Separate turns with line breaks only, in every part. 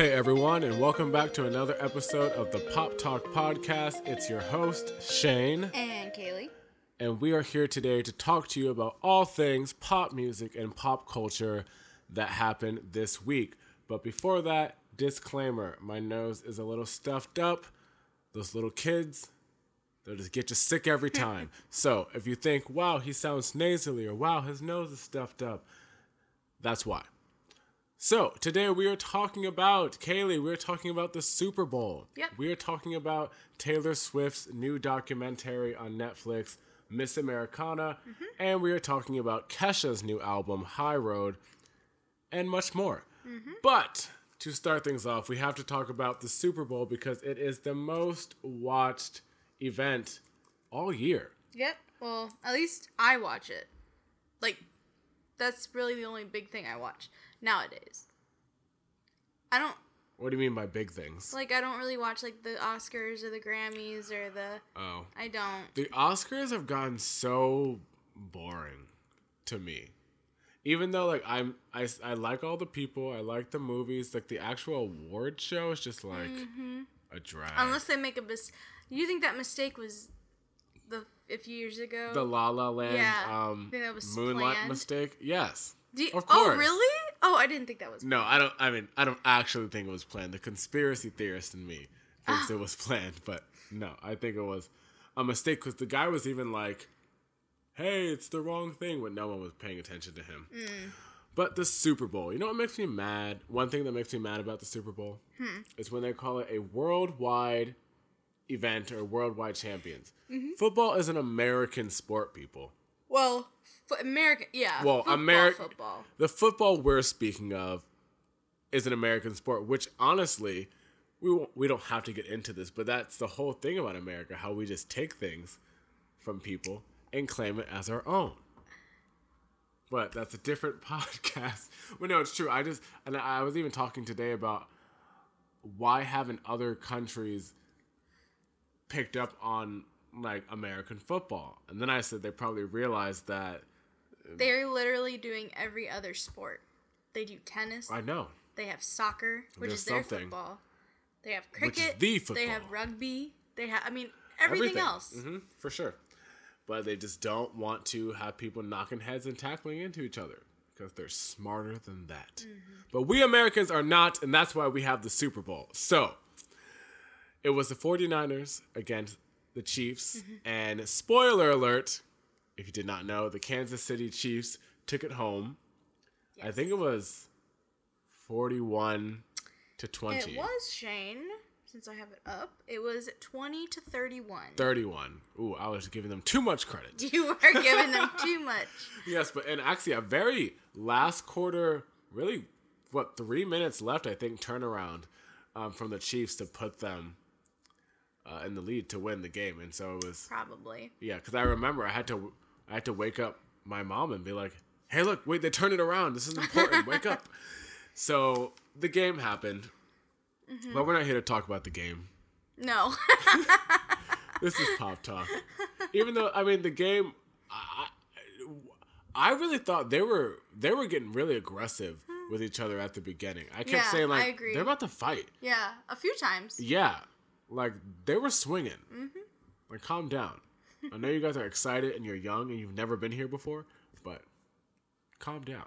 Hey everyone, and welcome back to another episode of the Pop Talk Podcast. It's your host, Shane,
And Kaylee.
and we are here today to talk to you about all things pop music and pop culture that happened this week. But before that, disclaimer my nose is a little stuffed up. Those little kids, they'll just get you sick every time. so if you think, wow, he sounds nasally, or wow, his nose is stuffed up, that's why. So today we are talking about Kaylee. We're talking about the Super Bowl.
Yep.
We are talking about Taylor Swift's new documentary on Netflix, Miss Americana, mm-hmm. and we are talking about Kesha's new album, High Road, and much more. Mm-hmm. But to start things off, we have to talk about the Super Bowl because it is the most watched event all year.
Yep. Well, at least I watch it. Like, that's really the only big thing I watch nowadays. I don't
What do you mean by big things?
like. I don't really watch like the Oscars or the Grammys or the.
oh.
I don't.
The Oscars have gotten so boring to me. Even though like I'm I, I like all the people, I like the movies, like the actual award show is just like a drag.
Unless they make a mis. You think that mistake was the a few years ago?
the La La Land
Yeah.
um
Think that was
Moonlight
planned?
mistake. Yes.
Do you-
of
Oh,
course.
really? Oh, I didn't think that was.
No, I don't I mean I don't actually think it was planned. The conspiracy theorist in me thinks ah. it was planned, but no, I think it was a mistake cuz the guy was even like hey, it's the wrong thing when no one was paying attention to him. Mm. But the Super Bowl, you know what makes me mad? One thing that makes me mad about the Super Bowl hmm. is when they call it a worldwide event or worldwide champions. Mm-hmm. Football is an American sport, people.
Well, f- American. Yeah.
Well, American
football.
The football we're speaking of is an American sport, which honestly, we won't, we don't have to get into this, but that's the whole thing about America, how we just take things from people and claim it as our own. But that's a different podcast. Well, no, it's true. I just and I was even talking today about why haven't other countries picked up on like American football? And then I said they probably realized that
They're literally doing every other sport. They do tennis.
I know.
They have soccer, which
There's
is their
something.
football. They have
Which is
cricket.
the
They have rugby. They have. I mean, everything, else.
hmm for sure. But they just don't want to have people knocking heads and tackling into each other because they're smarter than that.
Mm-hmm.
But we Americans are not, and that's why we have the Super Bowl. So it was the 49ers against the Chiefs.
Mm-hmm.
And spoiler alert if you did not know, the Kansas City Chiefs took it home. I think it was 41 to 20.
It was Shane. Since I have it up, it was twenty to thirty-one.
31. Ooh, I was giving them too much credit.
You are giving them too much.
Yes, but and actually a very last quarter, really, what three minutes left? I think turnaround um, from the Chiefs to put them uh, in the lead to win the game, and so it was
Probably.
yeah. Because I remember I had to I had to wake up my mom and be like, "Hey, look, wait, they turned it around. This is important. wake up." So the game happened, mm-hmm. but we're not here to talk about the game.
No.
This is pop talk. Even though I mean the game, I, I I really thought they were they were getting really aggressive hmm. with each other at the beginning. I kept
Yeah,
saying like they're about to fight.
yeah, a few times.
Yeah, like they were swinging. Mm-hmm. Like calm down. I know you guys are excited and you're young and you've never been here before, but calm down.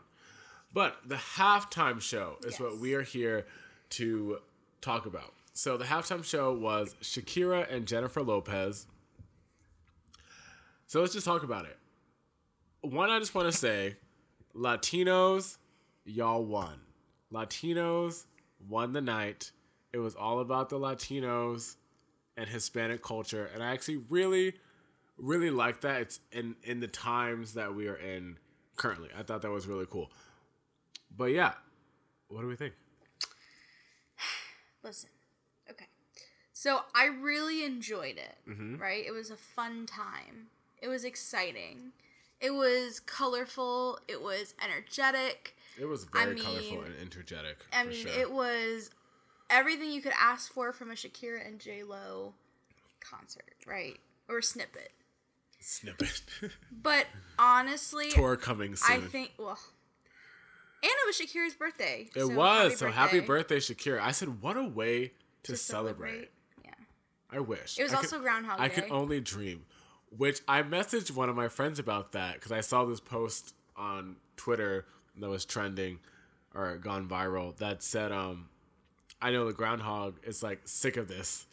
But the halftime show is what we are here to talk about. So the halftime show was Shakira and Jennifer Lopez. So let's just talk about it. One, I just want to say, Latinos, y'all won. Latinos won the night. It was all about the Latinos and Hispanic culture, and I actually really, really like that. It's in in the times that we are in currently. I thought that was really cool. But yeah, what do we think?
Listen. Okay. So I really enjoyed it,
Mm-hmm.
right? It was a fun time. It was exciting. It was colorful. It was energetic.
It was very
I
colorful and energetic.
I mean,
sure.
it was everything you could ask for from a Shakira and J Lo concert, right? Or snippet.
Snippet
But honestly,
tour coming soon.
I think well, and it was Shakira's birthday.
It was. so happy birthday, Shakira. I said, what a way to, celebrate.
Yeah.
I wish.
It was
I
also Groundhog Day.
I could only dream. Which I messaged one of my friends about that because I saw this post on Twitter that was trending or gone viral that said, um, I know the groundhog is like sick of this.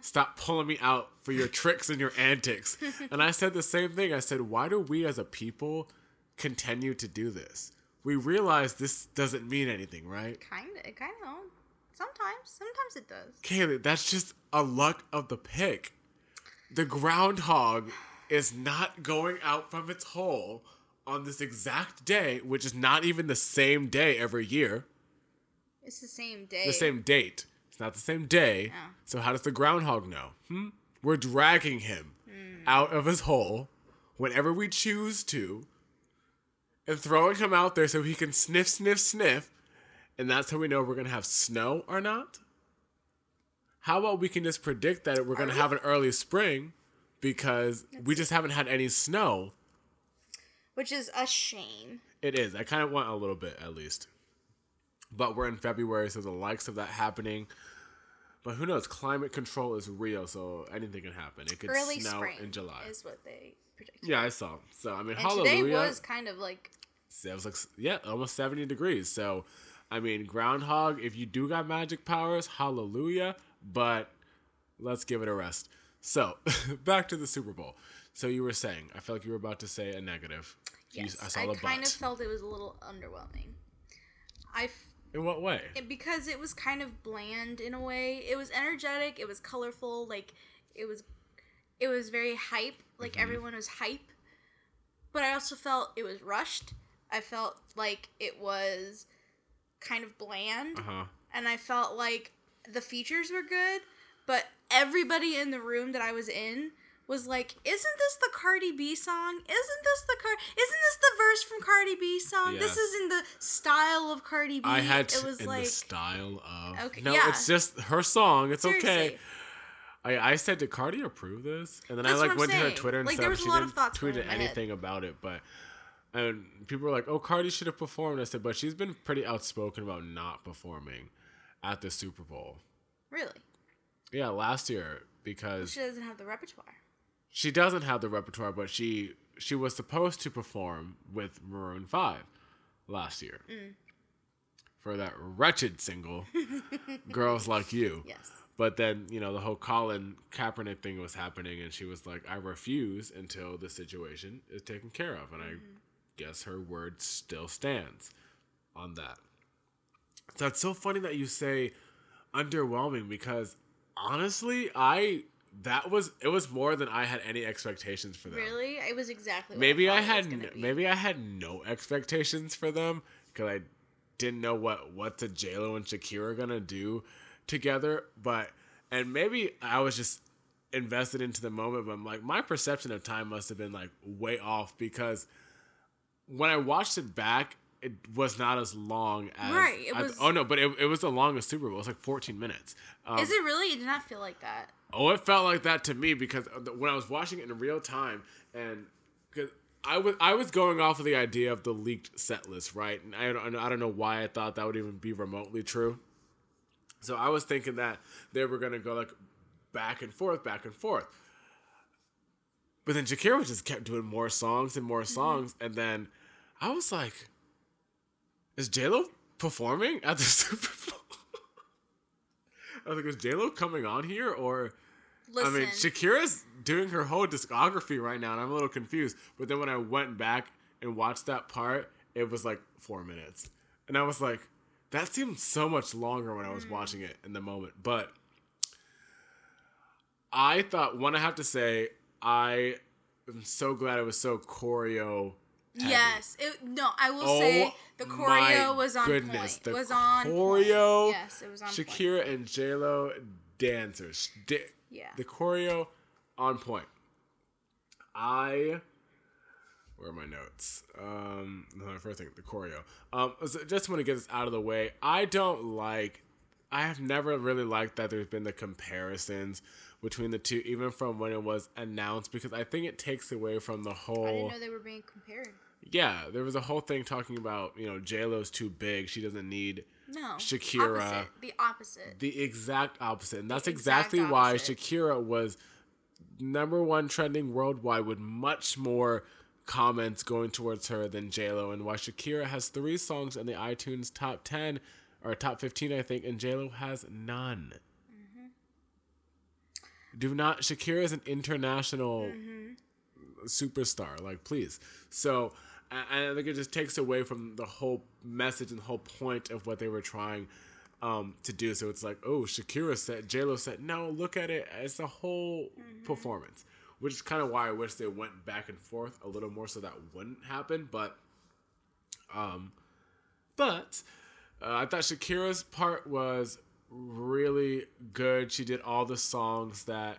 Stop pulling me out for your tricks and your antics. And I said the same thing. I said, why do we as a people continue to do this? We realize this doesn't mean anything, right?
Kind of. Kind of. Sometimes. Sometimes it does.
Kaylee, that's just a luck of the pick. The groundhog is not going out from its hole on this exact day, which is not even the same day every year.
It's the same day.
The same date. Not the same day. So how does the groundhog know? Hmm? We're dragging him
Hmm.
out of his hole whenever we choose to and throwing him out there so he can sniff, sniff, sniff. And that's how we know we're going to have snow or not. How about we can just predict that we're going to have an early spring because we just haven't had any snow?
Which is a shame.
It is. I kind of want a little bit at least. But we're in February, so the likes of that happening. But who knows? Climate control is real, so anything can happen. It could
Early
snow
spring
in July.
is what they predicted.
Yeah, I saw. So I mean,
And
hallelujah.
today was kind of like
It was like yeah, almost seventy degrees. So, I mean, groundhog. If you do got magic powers, hallelujah. But let's give it a rest. So, back to the Super Bowl. So you were saying, I felt like you were about to say a negative. You-
yes,
I saw
I
the
kind
but.
of felt it was a little underwhelming. I
In what way?
it, because it was kind of bland in a way. It was energetic. It was colorful. Like it was, it was very hype. Like
Mm-hmm.
everyone was hype. But I also felt it was rushed. I felt like it was kind of bland,
Uh huh.
and I felt like the features were good, but everybody in the room that I was in was like, "Isn't this the Cardi B song? Isn't this the Car? Isn't this the verse from Cardi B song? This is in the style of Cardi B."
I had to,
it was
in
like
the style of.
Okay,
no,
yeah.
it's just her song. It's okay. I, I said, did Cardi approve this? And then
That's
I like went to her. Twitter and
Like,
stuff.
there was a
she
lot
didn't
of thoughts
tweet
in head.
anything about it, but and people were like, "Oh, Cardi should have performed." I said, but she's been pretty outspoken about not performing at the Super Bowl.
really.
Yeah, last year because
She doesn't have the repertoire.
She doesn't have the repertoire, but she she was supposed to perform with Maroon Five last year
Mm.
for that wretched single, "Girls Like You."
Yes.
But then you know the whole Colin Kaepernick thing was happening, and she was like, "I refuse until the situation is taken care of," and I guess her word still stands on that. So it's so funny that you say underwhelming because honestly, I that was it was more than I had any expectations for them.
Really? It was exactly. What
Maybe I
I,
had
was gonna
n-
be.
maybe I had no expectations for them because I didn't know what what the J Lo and Shakira gonna do together. But and maybe I was just invested into the moment. But I'm like my perception of time must have been like way off because when I watched it back, it was not as long as
Right, it
as-
was-
oh no, but it, it was the longest Super Bowl. It was like 14 minutes. Um,
Is it really? It did not feel like that.
Oh, it felt like that to me because when I was watching it in real time, and because I was I was going off of the idea of the leaked set list, right? And I don't I don't know why I thought that would even be remotely true. So I was thinking that they were gonna go like back and forth, back and forth. But then Shakira just kept doing more songs and more songs, and then I was like, "Is J Lo performing at the Super Bowl?" I was like, "Is J Lo coming on here or?"
Listen,
I mean, Shakira's doing her whole discography right now, and I'm a little confused. But then when I went back and watched that part, it was like four minutes, and I was like, that seemed so much longer when I was mm. watching it in the moment. But I thought, one, I have to say, I am so glad it was so choreo.
Yes. It, no, I will
Oh
say the choreo was on
goodness,
point.
the
was on
choreo,
Point. Yes, it was on point.
Shakira and J Lo dancers.
Yeah.
The choreo on point. I where are my notes? Um my first thing, the choreo. Um so just want to get this out of the way. I don't like I have never really liked that there's been the comparisons between the two, even from when it was announced, because I think it takes away from the whole.
I didn't know they were being compared.
Yeah, there was a whole thing talking about you know J Lo's too big. She doesn't need
No.
Shakira.
Opposite. The opposite.
the exact opposite, and that's
exact
exactly why. Shakira was number one trending worldwide with much more comments going towards her than J Lo, and why Shakira has three songs in the iTunes top ten or top fifteen, I think, and J Lo has none.
Mm-hmm.
Do not. Shakira is an international
Mm-hmm.
superstar. Like, please. So, and I think it just takes away from the whole message and the whole point of what they were trying um, to do. So it's like, oh, Shakira said, J Lo said, no, look at it as a whole performance, which is kind of why I wish they went back and forth a little more so that wouldn't happen. But, um, but uh, I thought Shakira's part was really good. She did all the songs that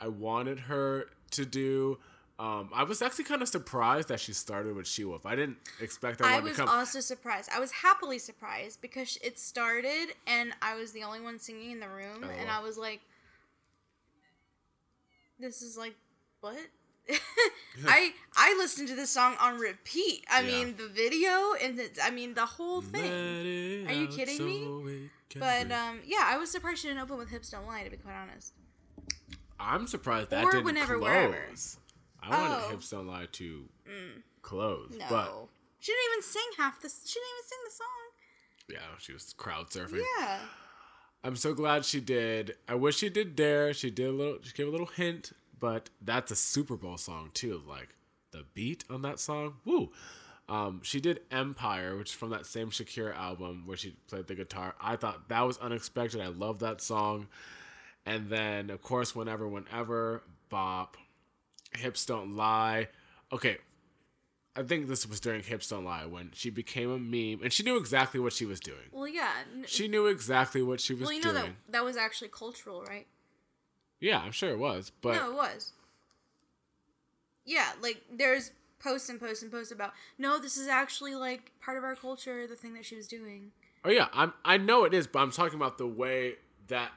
I wanted her to do. Um, I was actually kind of surprised that she started with She Wolf. I didn't expect that
I
one to
was
come.
also surprised. I was happily surprised because it started and I was the only one singing in the room,
Oh,
and. I was like, "This is like what?" I I listened to this song on repeat. I
Yeah.
mean the video and the, I mean the whole thing. Are you kidding me? But um, yeah, I was surprised she didn't open with "Hips Don't Lie." To be quite honest.
I'm surprised that
Or
didn't
Whenever,
close.
Wherever.
I wanted
Oh.
Hips Don't Lie to close,
No,
but
she didn't even sing half the. She didn't even sing the song.
yeah, she was crowd surfing.
Yeah.
I'm so glad she did. I wish she did Dare. She did a little. She gave a little hint, but that's a Super Bowl song too. Like the beat on that song, woo. Um, she did Empire, which is from that same Shakira album where she played the guitar. I thought that was unexpected. I love that song. And then, of course, whenever, whenever, Bop, Hips Don't Lie. Okay, I think this was during Hips Don't Lie when she became a meme, and she knew exactly what she was doing.
Well, yeah.
She knew exactly what she was
well, you know
doing.
that that was actually cultural, right?
Yeah, I'm sure it was, but
no, it was. Yeah, like there's posts and posts and posts about no, this is actually like part of our culture. The thing that she was doing.
oh yeah, I'm I know it is, but I'm talking about the way that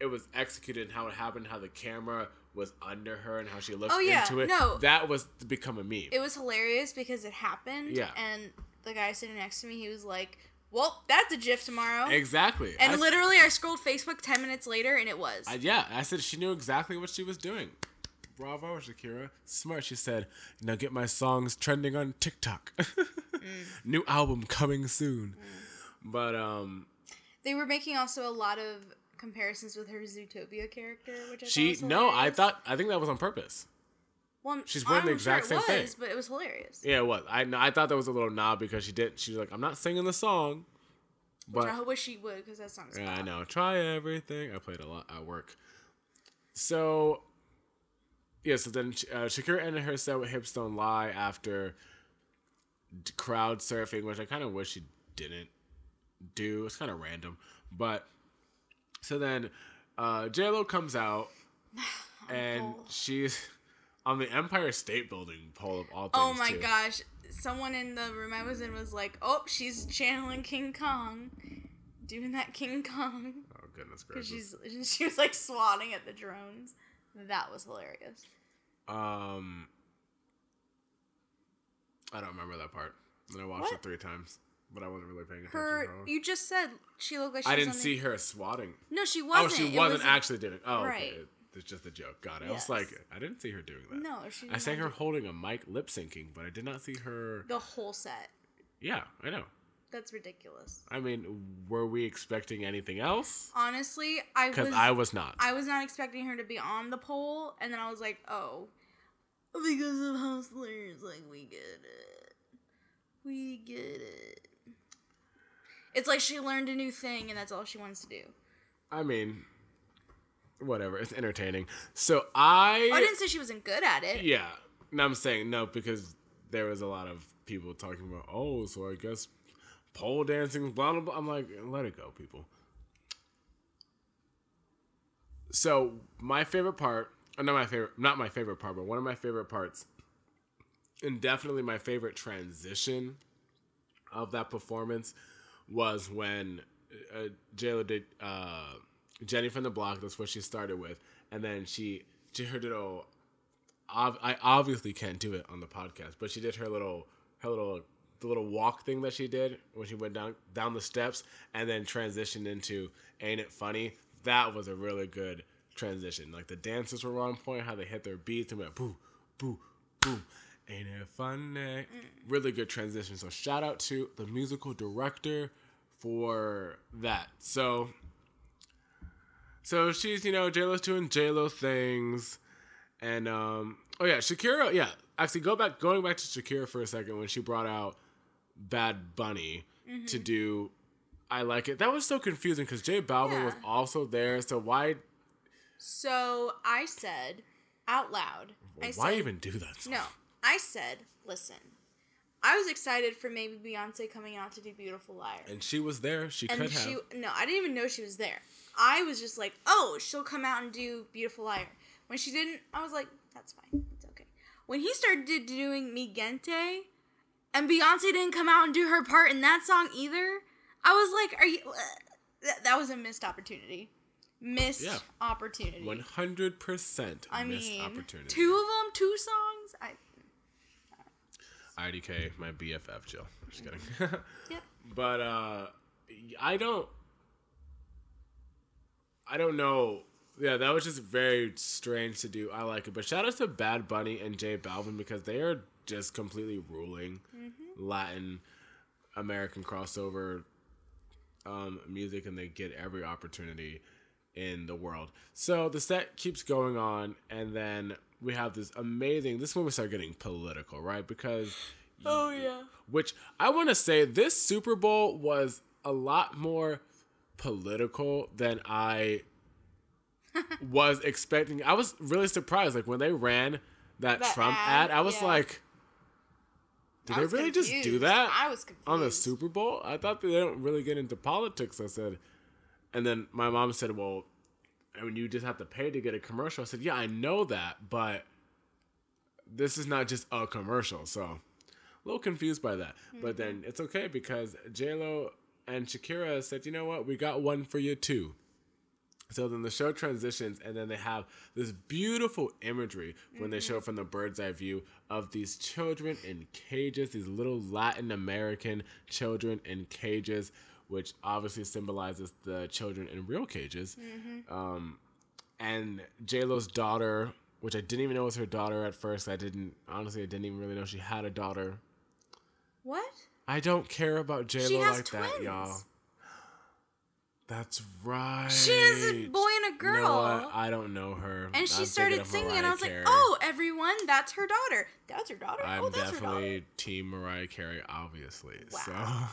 it was executed and how it happened, how the camera was under her and how she looked
Oh, yeah,
into it.
no.
that was to become a meme.
It was hilarious because it happened.
Yeah.
And the guy sitting next to me, he was like, "Well, that's a GIF tomorrow."
exactly,
And
I-
literally, I scrolled Facebook ten minutes later, and it was.
I, yeah, I said she knew exactly what she was doing. Bravo, Shakira. Smart. She said, "Now get my songs trending on TikTok. New album coming soon." But um,
they were making also a lot of comparisons with her Zootopia character, which I
she no, I thought I think that was on purpose.
Well, I'm-
she's wearing the
I'm sure
exact
it
same thing.
was, but it was hilarious.
Yeah, it was. I I thought that was a little nod because she did. She was like, "I'm not singing the song,"
Which
but
I wish she would because that song's
yeah, I know. Try everything. I played a lot at work. So yeah, so then uh, Shakira ended her set with "Hips Don't Lie" after crowd surfing, which I kind of wish she didn't do. It's kind of random, but so then uh, J Lo comes out and
Oh.
she's on the Empire State Building pole of all things.
Oh my
too.
gosh. Someone in the room I was in was like, oh, she's channeling King Kong. Doing that King Kong.
Oh goodness gracious.
she's she was like swatting at the drones. That was hilarious.
Um, I don't remember that part. And I watched
What?
it three times, but I wasn't really paying attention.
Her, you just said she looked like she
I didn't see her swatting.
no, she
Oh,
wasn't.
Oh,
she
wasn't
was
actually doing. It. Oh,
Right.
okay. It's just a joke. Got it. I was like, I didn't see her doing that.
No, she.
I sang
not
her
do-
holding a mic lip syncing, but I did not see her.
the whole set.
Yeah, I know.
That's ridiculous.
I mean, were we expecting anything else?
Honestly, I
Because
was.
I was not.
I was not expecting her to be on the pole, and then I was like, oh, because of hustlers, like we get it, we get it. It's like she learned a new thing, and that's all she wants to do.
I mean, whatever. It's entertaining. So I.
Oh, I didn't say she wasn't good at it.
Yeah. No, I'm saying no because there was a lot of people talking about, oh, so I guess pole dancing, blah, blah, blah. I'm like, let it go, people. So, my favorite part, uh, not my favorite, not my favorite part, but one of my favorite parts, and definitely my favorite transition of that performance was when uh, JLo did uh, Jenny from the Block. That's what she started with, and then she she her little I obviously can't do it on the podcast, but she did her little her little the little walk thing that she did when she went down down the steps and then transitioned into "Ain't It Funny." That was a really good transition. Like the dancers were on point, how they hit their beats and went boo, boo, boo. Ain't it funny? Really good transition. So shout out to the musical director for that. So so she's, you know, JLo's doing JLo things. And um oh yeah, Shakira, yeah. Actually go back going back to Shakira for a second when she brought out Bad Bunny to do I like it. That was so confusing because J Balvin was also there. So why
So I said out loud. I
why
said,
even do that?
No, I said, listen. I was excited for maybe Beyonce coming out to do "Beautiful Liar,"
And she was there. She
and
could
she
have.
no, I didn't even know she was there. I was just like, oh, she'll come out and do "Beautiful Liar." When she didn't, I was like, that's fine, it's okay. When he started doing "Mi Gente," and Beyonce didn't come out and do her part in that song either, I was like, are you? That, that was a missed opportunity. Missed
Yeah.
opportunity.
One hundred percent
I
missed
mean,
opportunity.
two of them, two songs. I
IDK, my BFF, Jill. Just kidding.
yep.
but uh, I don't. I don't know. Yeah, that was just very strange to do. I like it, but shout out to Bad Bunny and J Balvin because they are just completely ruling Latin American crossover um, music, and they get every opportunity in the world. So the set keeps going on, and then we have this amazing. This is when we start getting political, right? Because
Oh yeah.
which I want to say this Super Bowl was a lot more political than I was expecting. I was really surprised. Like when they ran that,
That
Trump
ad,
ad, I was
yeah.
like, did
I
they really just do that
I was confused.
on the Super Bowl? I thought they don't really get into politics. I said, and then my mom said, well, I mean, you just have to pay to get a commercial. I said, yeah, I know that, but this is not just a commercial. So a little confused by that. But mm-hmm. then it's okay because JLo and Shakira said, you know what, we got one for you too. So then the show transitions, and then they have this beautiful imagery when they show from the bird's eye view of these children in cages, these little Latin American children in cages, which obviously symbolizes the children in real cages. Um, and J Lo's daughter, which I didn't even know was her daughter at first. I didn't honestly, I didn't even really know she had a daughter.
What?
I don't care about J Lo like that, y'all. That's right.
She has a boy and a girl.
You know? I don't know her.
and she
I'm thinking
started singing, and I was
Carey.
like, "Oh, everyone, that's her daughter. That's her daughter.
I'm
oh, that's her daughter."
definitely Team Mariah Carey, obviously.
Wow.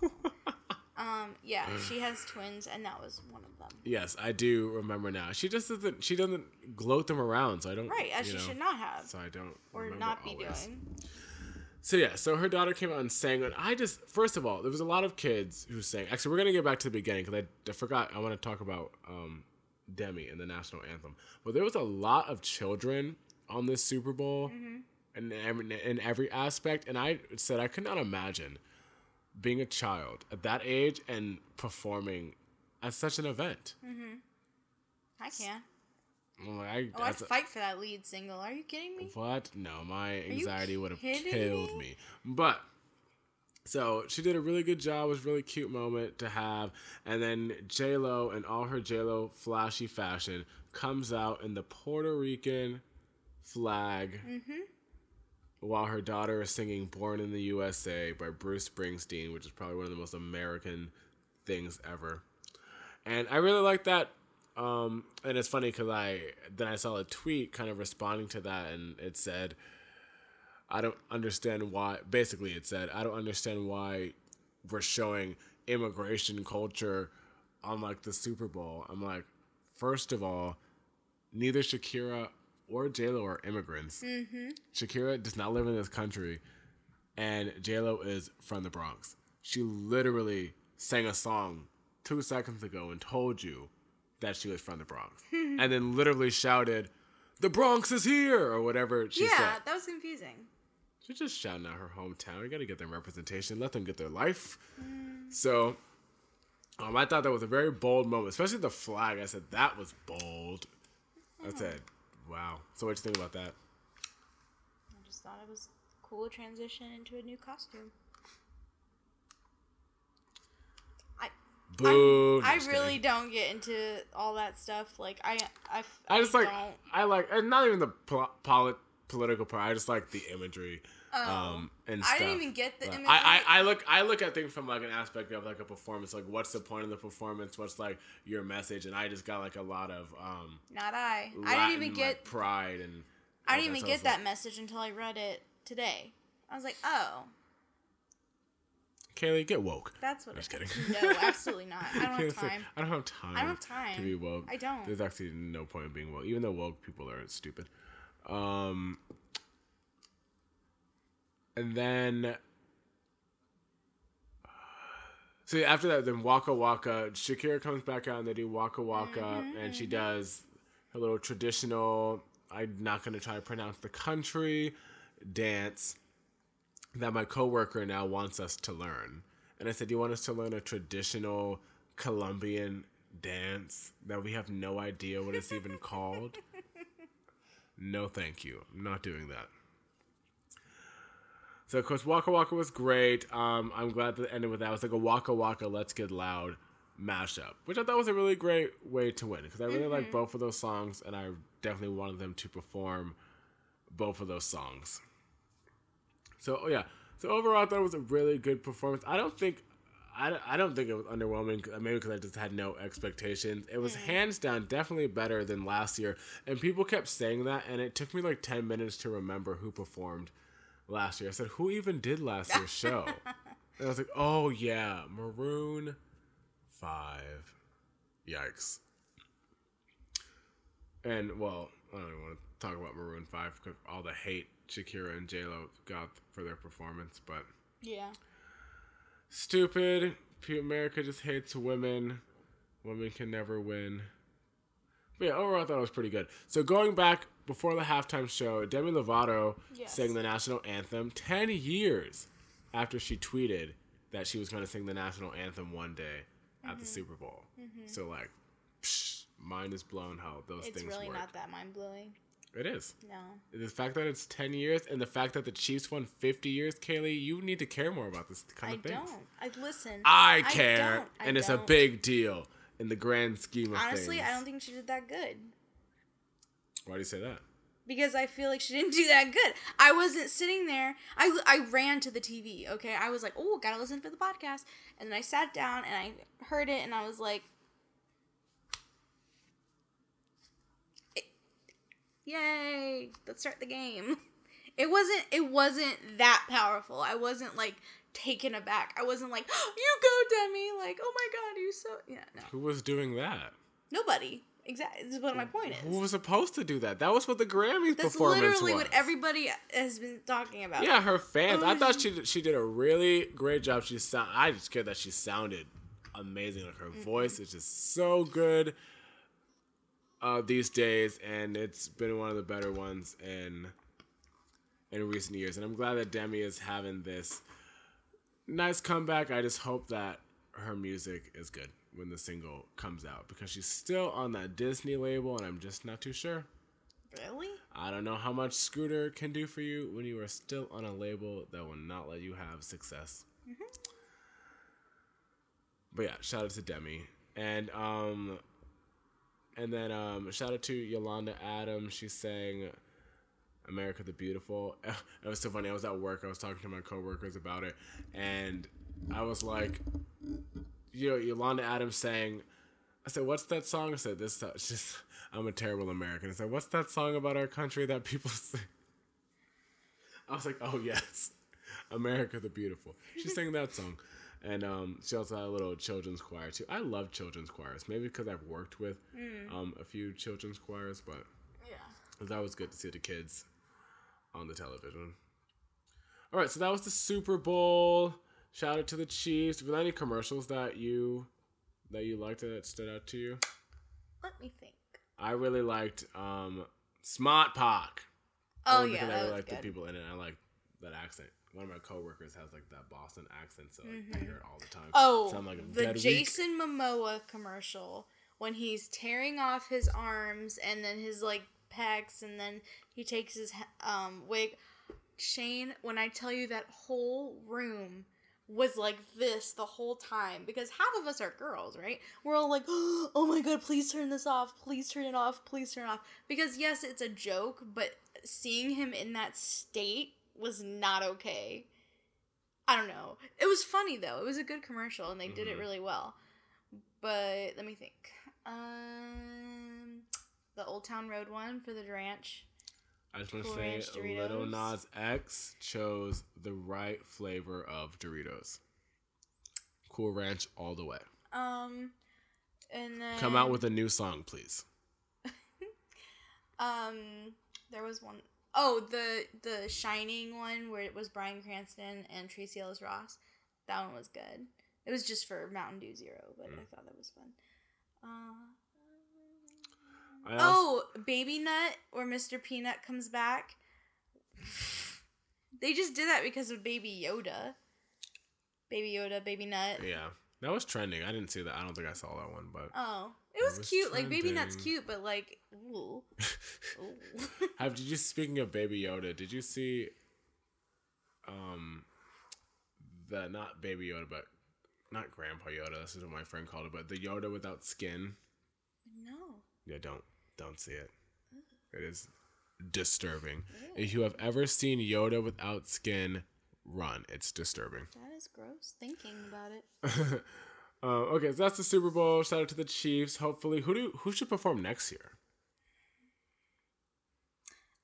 So,
Um, yeah, she has twins, and that was one of them.
yes, I do remember now. She just doesn't. She doesn't gloat them around, so I don't.
Right, as she
know,
should not have,
So I don't.
or not be
always.
doing.
So yeah, so her daughter came out and sang, and I just first of all, there was a lot of kids who sang. Actually, we're gonna get back to the beginning because I, I forgot. I want to talk about um, Demi and the national anthem, but there was a lot of children on this Super Bowl, and in every, in every aspect. And I said I could not imagine being a child at that age and performing at such an event.
I can.
I,
Oh, I'd fight for that lead single. Are you kidding me?
What? No, my anxiety would have killed
me?
me. But so she did a really good job. It was a really cute moment to have. And then J Lo and all her J Lo flashy fashion comes out in the Puerto Rican flag
Mm-hmm.
while her daughter is singing "Born in the USA" by Bruce Springsteen, which is probably one of the most American things ever. And I really like that. Um, and it's funny because I then I saw a tweet kind of responding to that, and it said, "I don't understand why." Basically, it said, "I don't understand why we're showing immigration culture on like the Super Bowl." I'm like, first of all, neither Shakira or J Lo are immigrants. Shakira does not live in this country, and J Lo is from the Bronx. She literally sang a song two seconds ago and told you that she was from the Bronx, and then literally shouted, "The Bronx is here!" or whatever she
yeah,
said.
that was confusing.
She's just shouting out her hometown. You gotta get them representation. Let them get their life. So, um, I thought that was a very bold moment, especially the flag. I said that was bold. I said, "Wow." So, what you think about that?
I just thought it was cool transition into a new costume.
Boo!
I
Just
really
kidding.
don't get into all that stuff. Like I I,
I just like
don't.
I like and not even the pol- polit- political part. I just like the imagery.
Oh.
Um, and
I
stuff.
didn't even get the imagery.
I, I, I look I look at things from like an aspect of like a performance. Like, what's the point of the performance? What's like your message? And I just got like a lot of um.
Not I. I didn't even
like,
get.
pride and.
I didn't even get that
like,
message until I read it today. I was like, oh,
Kaylee, get woke.
that's what.
I'm just kidding.
No, absolutely not. I don't have time.
I don't have time.
I don't have time.
to be woke.
I don't.
There's actually no point in being woke, even though woke people are stupid. Um, and then, so after that, then Waka Waka, Shakira comes back out and they do Waka Waka,
Mm-hmm,
and she does her little traditional. I'm not gonna try to pronounce the country dance that my coworker now wants us to learn. And I said, "You want us to learn a traditional Colombian dance that we have no idea what it's even called?" No, thank you. I'm not doing that. So of course, Waka Waka was great. Um, I'm glad that it ended with that. It was like a Waka Waka Let's Get Loud mashup, which I thought was a really great way to win because I really like both of those songs, and I definitely wanted them to perform both of those songs. So oh, yeah, so overall, I thought it was a really good performance. I don't think. I I don't think it was underwhelming. uh, Maybe because I just had no expectations. It was hands down definitely better than last year, and people kept saying that, and it took me like ten minutes to remember who performed last year. I said, "Who even did last year's show?" and I was like, "Oh yeah, Maroon Five. Yikes!" And well, I don't even want to talk about Maroon Five because all the hate Shakira and J Lo got for their performance, but
Yeah.
stupid. America just hates women. Women can never win. But yeah, overall, I thought it was pretty good. So going back before the halftime show, Demi Lovato
Yes.
sang the national anthem ten years after she tweeted that she was going to sing the national anthem one day at
Mm-hmm.
the Super Bowl. So like, psh, mind is blown how those
It's
things
really
work.
not that mind blowing.
It is.
No.
The fact that it's 10 years and the fact that the Chiefs won 50 years, Kaylee, you need to care more about this kind
I
of things.
don't. I listen.
I care,
don't. I
and it's a
don't.
big deal in the grand scheme of
Honestly,
things.
I don't think she did that good.
Why do you say that?
because I feel like she didn't do that good. I wasn't sitting there. I, I ran to the TV, okay? I was like, oh, gotta listen for the podcast. And then I sat down and I heard it and I was like, yay, let's start the game. It wasn't it wasn't that powerful. I wasn't like taken aback. I wasn't like, you go, Demi. Like, oh my god, you so yeah, no.
Who was doing that?
Nobody. Exactly. This is what my point
Who
is.
was supposed to do that? That was what the Grammys
That's
performance
literally
was.
what everybody has been talking about.
Yeah, her fans. I
Oh,
thought she um, did, she did a really great job. She sound. I just care that she sounded amazing. Like her mm-hmm. voice is just so good uh, these days, and it's been one of the better ones in in recent years. And I'm glad that Demi is having this nice comeback. I just hope that her music is good when the single comes out because she's still on that Disney label, and I'm just not too sure.
Really?
I don't know how much Scooter can do for you when you are still on a label that will not let you have success. But yeah, shout out to Demi. And um and then um shout out to Yolanda Adams. She sang America the Beautiful. It was so funny. I was at work. I was talking to my coworkers about it and I was like you know, Yolanda Adams sang I said, "What's that song?" I said, "This it's just I'm a terrible American." I said, "What's that song about our country that people sing?" I was like, "Oh yes, America the Beautiful." She sang that song, and um, she also had a little children's choir too. I love children's choirs, maybe because I've worked with um, a few children's choirs, but
Yeah.
that was good to see the kids on the television. All right, so that was the Super Bowl. Shout out to the Chiefs. Were there any commercials that you that you liked that stood out to you?
Let me think.
I really liked um, Smart Park.
Oh yeah,
I really
liked
like the people in it. I liked that accent. One of my coworkers has like that Boston accent, so like, I hear it all the time.
Mm-hmm. Oh,
so I'm like,
the. Jason Momoa commercial when he's tearing off his arms and then his like pecs and then he takes his um wig. Shane, when I tell you that whole room was like this the whole time because half of us are girls, right? We're all like, "Oh my god, please turn this off. Please turn it off. Please turn it off." Because yes, it's a joke, but seeing him in that state was not okay. I don't know. It was funny though. It was a good commercial and they did it
Mhm.
really well. But let me think. Um the Old Town Road one for the ranch.
I just want to say, Little. Nas X chose the right flavor of Doritos. Cool Ranch all the way.
Um and then
Come out with a new song, please.
Um, there was one oh the the Shining one where it was Bryan Cranston and Tracee Ellis Ross. That one was good. It was just for Mountain Dew Zero, but
Mm.
I thought that was fun. Uh,
also,
oh, Baby Nut, where Mr. Peanut comes back. They just did that because of Baby Yoda. Baby Yoda, Baby Nut.
yeah, that was trending. I didn't see that. I don't think I saw that one, but
Oh, it was,
was
cute. Like Baby Nut's cute, but like, ooh, ooh.
have did you speaking of Baby Yoda? Did you see um the not Baby Yoda, but not Grandpa Yoda? This is what my friend called it, but the Yoda without skin.
no.
Yeah, don't don't see it. It is disturbing. If you have ever seen Yoda without skin, run. It's disturbing.
That is gross thinking about it.
uh, okay, so that's the Super Bowl. Shout out to the Chiefs. Hopefully, who do who should perform next year?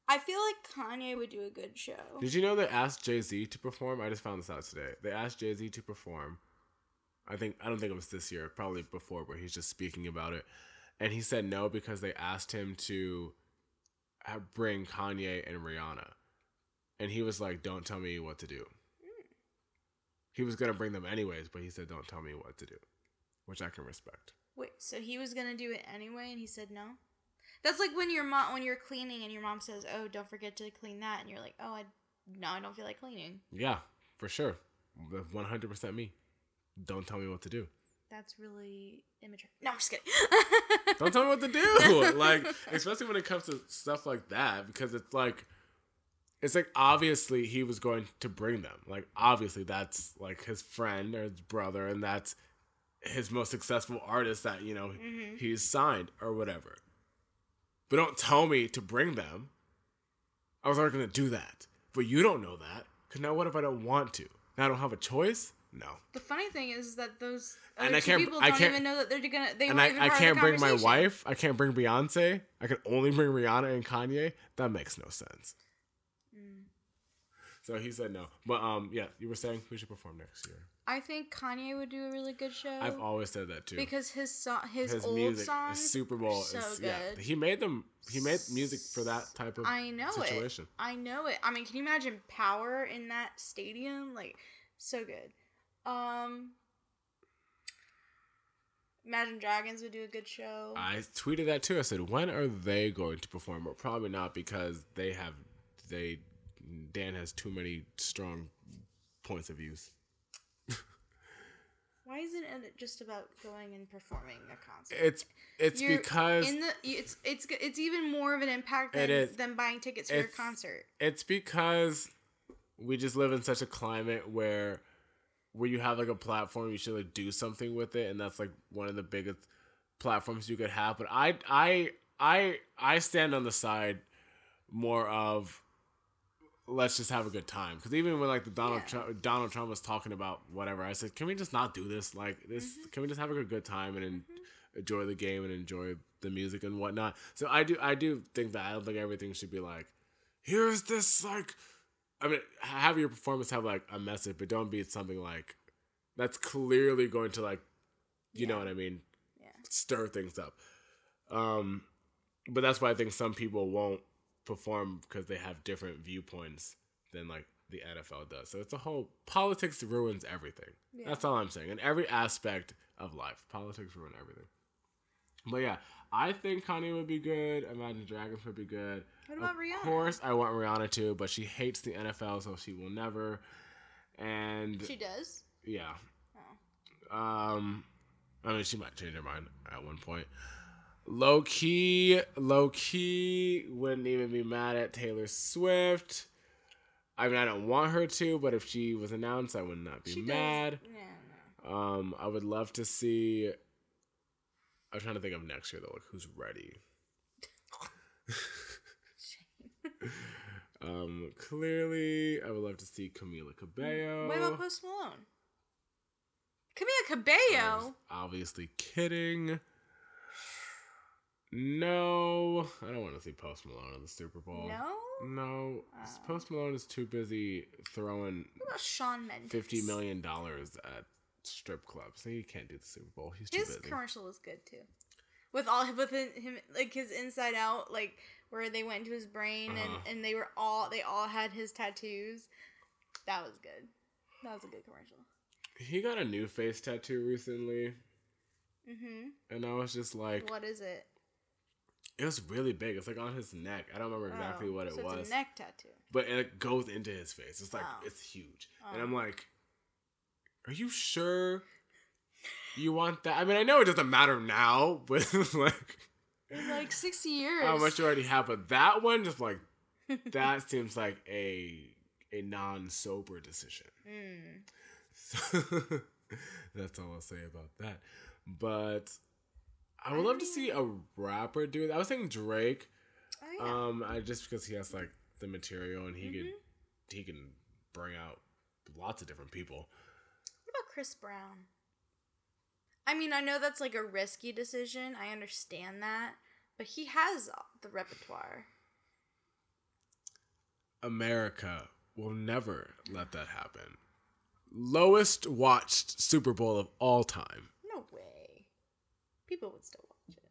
I feel like Kanye would do a good show.
Did you know they asked Jay Z to perform? I just found this out today. They asked Jay Z to perform. I think I don't think it was this year, probably before, where he's just speaking about it, and he said no because they asked him to uh, bring Kanye and Rihanna, and he was like, "Don't tell me what to do." He was gonna bring them anyways, but he said, "Don't tell me what to do," which I can respect.
Wait, so he was gonna do it anyway, and he said no. That's like when your mom, when you're cleaning, and your mom says, "Oh, don't forget to clean that," and you're like, "Oh, I no, I don't feel like cleaning."
Yeah, for sure, one hundred percent me. Don't tell me what to do.
That's really immature. No, I'm just kidding.
Don't tell me what to do. like, especially when it comes to stuff like that, because it's like, it's like obviously he was going to bring them. Like, obviously that's like his friend or his brother, and that's his most successful artist that you know
Mhm.
he's signed or whatever. But don't tell me to bring them. I was already gonna do that, but you don't know that. Cause now what if I don't want to? Now I don't have a choice. No.
The funny thing is that those
And I can't-
people
I
don't
can't-
even know that they're gonna. They
and I, I can't bring my wife. I can't bring Beyonce. I can only bring Rihanna and Kanye. That makes no sense. So he said no. But um, yeah, you were saying who should perform next year?
I think Kanye would do a really good show.
I've always said that too.
because his song, his,
his
old
music,
songs,
Super Bowl,
so
is, yeah.
good.
He made them. He made music for that type of
I know
situation.
it. I know it. I mean, can you imagine power in that stadium? Like, so good. Um, Imagine Dragons would do a good show.
I tweeted that too. I said, when are they going to perform? But probably not because they have they Dan has too many strong points of views.
Why isn't it just about going and performing a concert?
It's it's
You're
because
in the it's it's it's even more of an impact than, than buying tickets for your
It's-
concert.
it's because we just live in such a climate where where you have like a platform you should like do something with it and that's like one of the biggest platforms you could have but i i i i stand on the side more of let's just have a good time because even when like the donald
Yeah.
trump donald trump was talking about whatever i said can we just not do this like this
Mm-hmm.
can we just have a good time and en- enjoy the game and enjoy the music and whatnot so i do i do think that i don't think everything should be like here's this like I mean, have your performance have like a message, but don't be something like that's clearly going to like, you know what I mean,
Yeah.
stir things up. Um, but that's why I think some people won't perform because they have different viewpoints than like the NFL does. So it's a whole politics ruins everything.
Yeah.
That's all I'm saying. In every aspect of life, politics ruin everything. But yeah, I think Kanye would be good. Imagine Dragons would be good.
What about
of
Rihanna?
course, I want Rihanna too, but she hates the NFL, so she will never. And
She does.
yeah,
Oh.
um, I mean, she might change her mind at one point. Low key, low key, wouldn't even be mad at Taylor Swift. I mean, I don't want her to, but if she was announced, I would not be
She does-
mad.
Yeah, no.
Um, I would love to see. I'm trying to think of next year though, like who's ready. um, clearly, I would love to see Camila Cabello.
What about Post Malone? Camila Cabello.
obviously kidding. No, I don't want to see Post Malone in the Super Bowl.
No.
No,
Oh.
Post Malone is too busy throwing
Shawn Mendes?
fifty million dollars at strip clubs. He can't do the Super Bowl. He's too
His
busy.
commercial was good too. With all with him, him like his Inside Out, like where they went into his brain
Uh-huh.
and and they were all they all had his tattoos. That was good. That was a good commercial.
He got a new face tattoo recently,
Mhm.
and I was just like,
What is it?
It was really big. It's like on his neck. I don't remember exactly
Oh,
what it
so
was,
It's a neck tattoo.
but it goes into his face. It's like
Oh.
it's huge, and
Oh.
I'm like, are you sure you want that? I mean, I know it doesn't matter now, but like
In like six years.
how much you already have, but that one just like that seems like a a non sober decision.
Mm.
So that's all I'll say about that. But I would
I
love to see a rapper do it. I was thinking Drake,
Oh yeah.
um, I, just because he has like the material and he
Mhm.
could he can bring out lots of different people.
What about Chris Brown? I mean, I know that's like a risky decision. I understand that, but he has the repertoire.
America will never let that happen. Lowest watched Super Bowl of all time.
People would still watch it.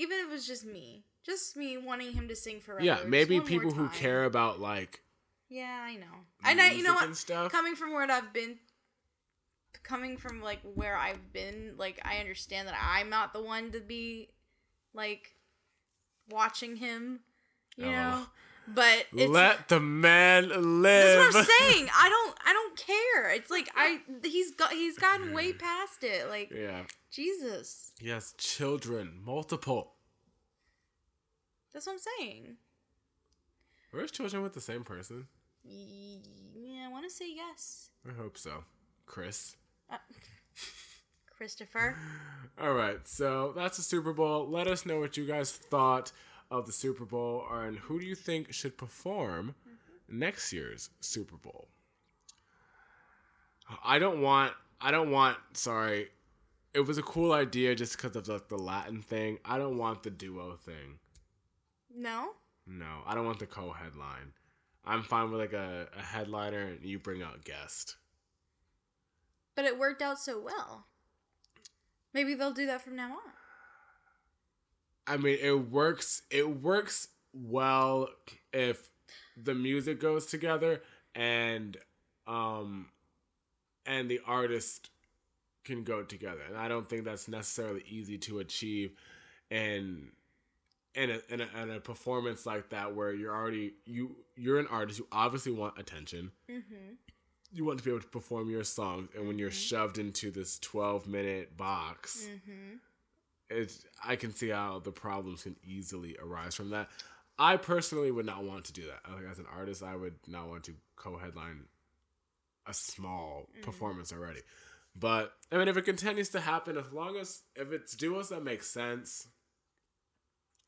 Even if it was just me. Just me wanting him to sing forever.
yeah, maybe people who care about like
Yeah, I know. And I, you know what?
stuff.
Coming from where I've been, coming from like where I've been, like I understand that I'm not the one to be like watching him, you
Oh.
know. But it's
Let the man live.
that's what I'm saying. I don't, I don't care. It's like I, he's got, he's gotten way past it. Like
yeah.
Jesus,
Yes, children, multiple.
that's what I'm saying.
Were his children with the same person?
Yeah, I want to say yes,
I hope so. Chris.
uh, Christopher.
All right, so that's the Super Bowl. Let us know what you guys thought of the Super Bowl and who do you think should perform next year's Super Bowl. I don't want I don't want sorry. It was a cool idea just because of the, the Latin thing. I don't want the duo thing.
No,
No, I don't want the co-headline. I'm fine with like a, a headliner and you bring out guest.
but it worked out so well. Maybe they'll do that from now on.
I mean, it works. It works well if the music goes together and um and the artist can go together. And I don't think that's necessarily easy to achieve in in a, in a in a performance like that where you're already you you're an artist. You obviously want attention.
Mm-hmm.
You want to be able to perform your songs, and when you're shoved into this 12 minute box,
Mm-hmm.
It's I can see how the problems can easily arise from that. I personally would not want to do that. Like as an artist, I would not want to co-headline a small mm-hmm. performance already. But I mean, if it continues to happen, as long as if it's duos that make sense,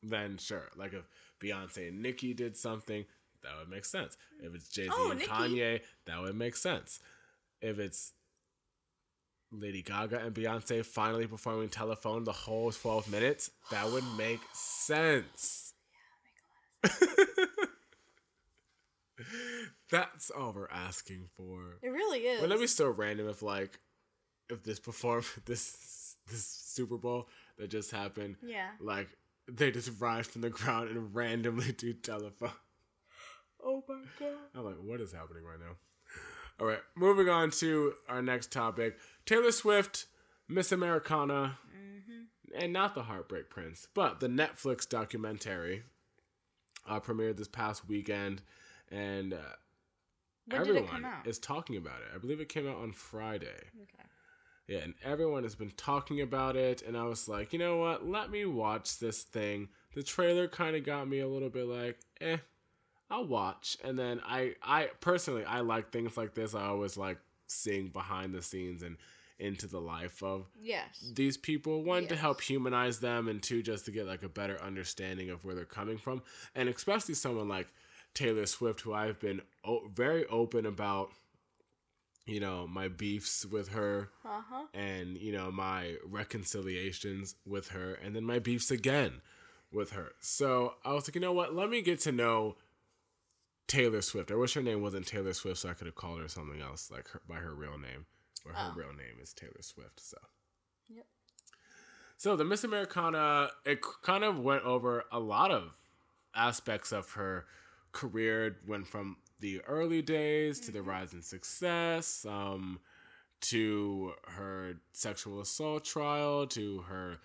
then sure. Like if Beyonce and Nicki did something, that would make sense. If it's Jay Z
Oh,
and
Nicki.
Kanye, that would make sense. If it's Lady Gaga and Beyonce finally performing Telephone the whole 12 minutes, that would make sense. That's all we're asking for.
It really is.
Wouldn't it be so random if like if this perform this this Super Bowl that just happened,
yeah.
like they just rise from the ground and randomly do telephone.
Oh my god.
I'm like, what is happening right now? All right, moving on to our next topic: Taylor Swift, Miss Americana, and not the Heartbreak Prince, but the Netflix documentary uh, premiered this past weekend, and uh, everyone
it come out?
is talking about it. I believe it came out on Friday.
Okay.
Yeah, and everyone has been talking about it, and I was like, you know what? Let me watch this thing. The trailer kind of got me a little bit like, eh. I'll watch. And then I I personally I like things like this. I always like seeing behind the scenes and into the life of
Yes.
these people one to help humanize them and two just to get like a better understanding of where they're coming from and especially someone like taylor swift who i've been o- very open about you know my beefs with her
Uh huh.
and you know my reconciliations with her and then my beefs again with her so i was like you know what let me get to know taylor swift i wish her name wasn't taylor swift so i could have called her something else like her, by her real name or her
Oh.
real name is taylor swift so
Yep.
so the Miss Americana, it kind of went over a lot of aspects of her career. Went from the early days to the rise in success, um, to her sexual assault trial, to her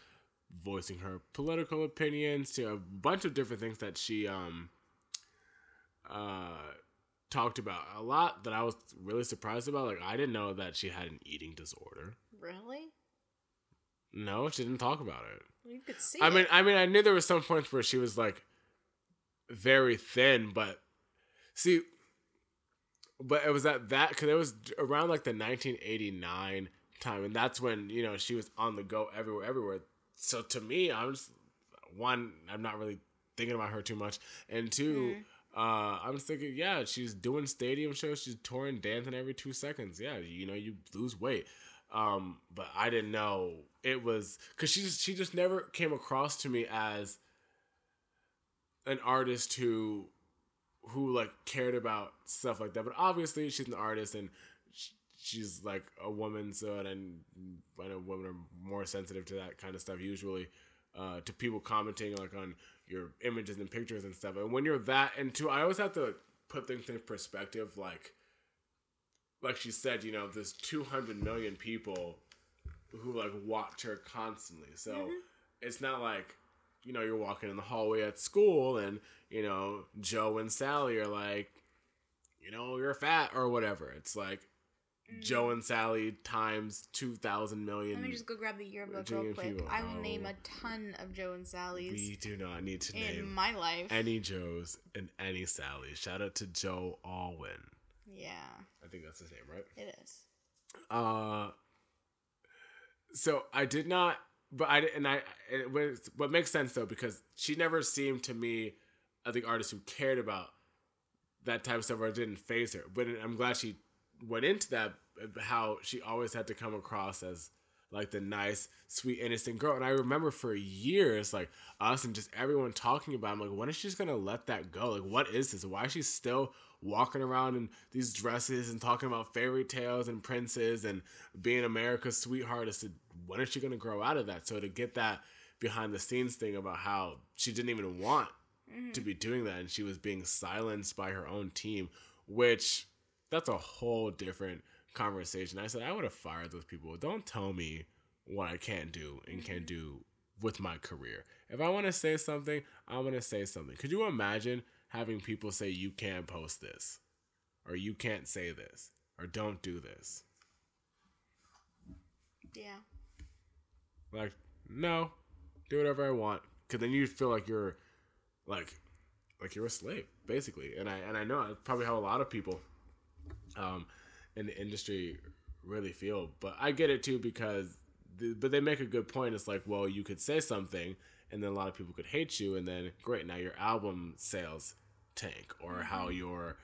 voicing her political opinions, to a bunch of different things that she um, uh, talked about. A lot that I was really surprised about. Like I didn't know that she had an eating disorder.
Really?
No, she didn't talk about it.
You could see.
I mean,
it.
I mean, I knew there was some points where she was like very thin, but see, but it was at that because it was around like the 1989 time, and that's when you know she was on the go everywhere, everywhere. So to me, I'm just one, I'm not really thinking about her too much, and two. Uh, I'm thinking, yeah, she's doing stadium shows. She's touring, dancing every two seconds. Yeah, you know, you lose weight. Um, but I didn't know it was because she just she just never came across to me as an artist who who like cared about stuff like that. But obviously, she's an artist and sh- she's like a woman, so and I know women are more sensitive to that kind of stuff usually. Uh, to people commenting like on your images and pictures and stuff, and when you're that, into, I always have to put things in perspective. Like, like she said, you know, there's 200 million people who like watch her constantly. So mm-hmm. it's not like, you know, you're walking in the hallway at school and, you know, Joe and Sally are like, you know, you're fat or whatever. It's like Joe and Sally times 2,000 million.
Let me just go grab the yearbook real quick.
people.
I will name
Oh.
a ton of Joe and Sally's
we do not need to
in
name
my life.
any Joes and any Sallys. Shout out to Joe Alwyn.
yeah,
I think that's his name, right?
it is.
Uh, so I did not, but I and I. It was, what makes sense though because she never seemed to me, I think, artist who cared about that type of stuff or didn't phase her. But I'm glad she went into that. How she always had to come across as like the nice, sweet, innocent girl. And I remember for years, like us and just everyone talking about. I'm like, when is she just gonna let that go? Like, what is this? Why is she still walking around in these dresses and talking about fairy tales and princes and being America's sweetheart? Is when is she gonna grow out of that? So to get that behind the scenes thing about how she didn't even want mm-hmm. to be doing that and she was being silenced by her own team, which that's a whole different conversation. I said I would have fired those people. Don't tell me what I can't do and can't mm-hmm. do with my career. If I want to say something, I'm going to say something. Could you imagine having people say you can't post this or you can't say this or don't do this?
Yeah.
Like, no, do whatever I want. Cause then you feel like you're, like, like you're a slave, basically. And I and I know that's probably how a lot of people, um, in the industry really feel. But I get it too because, the, but they make a good point. It's like, well, you could say something, and then a lot of people could hate you, and then great, now your album sales tank, or how your,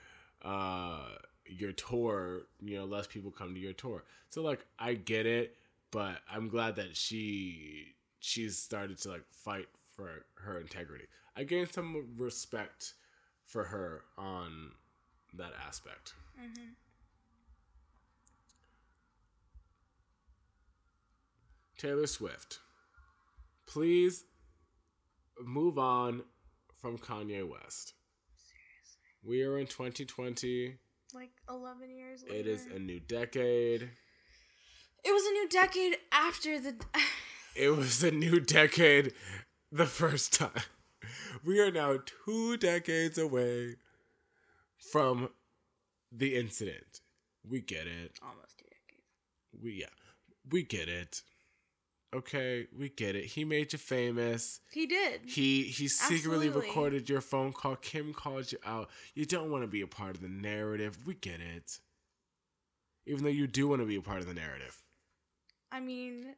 uh, your tour, you know, less people come to your tour. So like, I get it, but I'm glad that she she's started to like fight for her integrity. I gained some respect for her on that aspect. Taylor Swift, please move on from Kanye West. We are in 2020.
Like 11 years later.
It is a new decade.
It was a new decade after the.
It was a new decade the first time. We are now two decades away from the incident. We get it.
Almost two decades.
We yeah. We get it. Okay, we get it. He made you famous.
He did.
He he secretly
Absolutely.
recorded your phone call. Kim called you out. You don't want to be a part of the narrative. We get it. Even though you do want to be a part of the narrative.
I mean,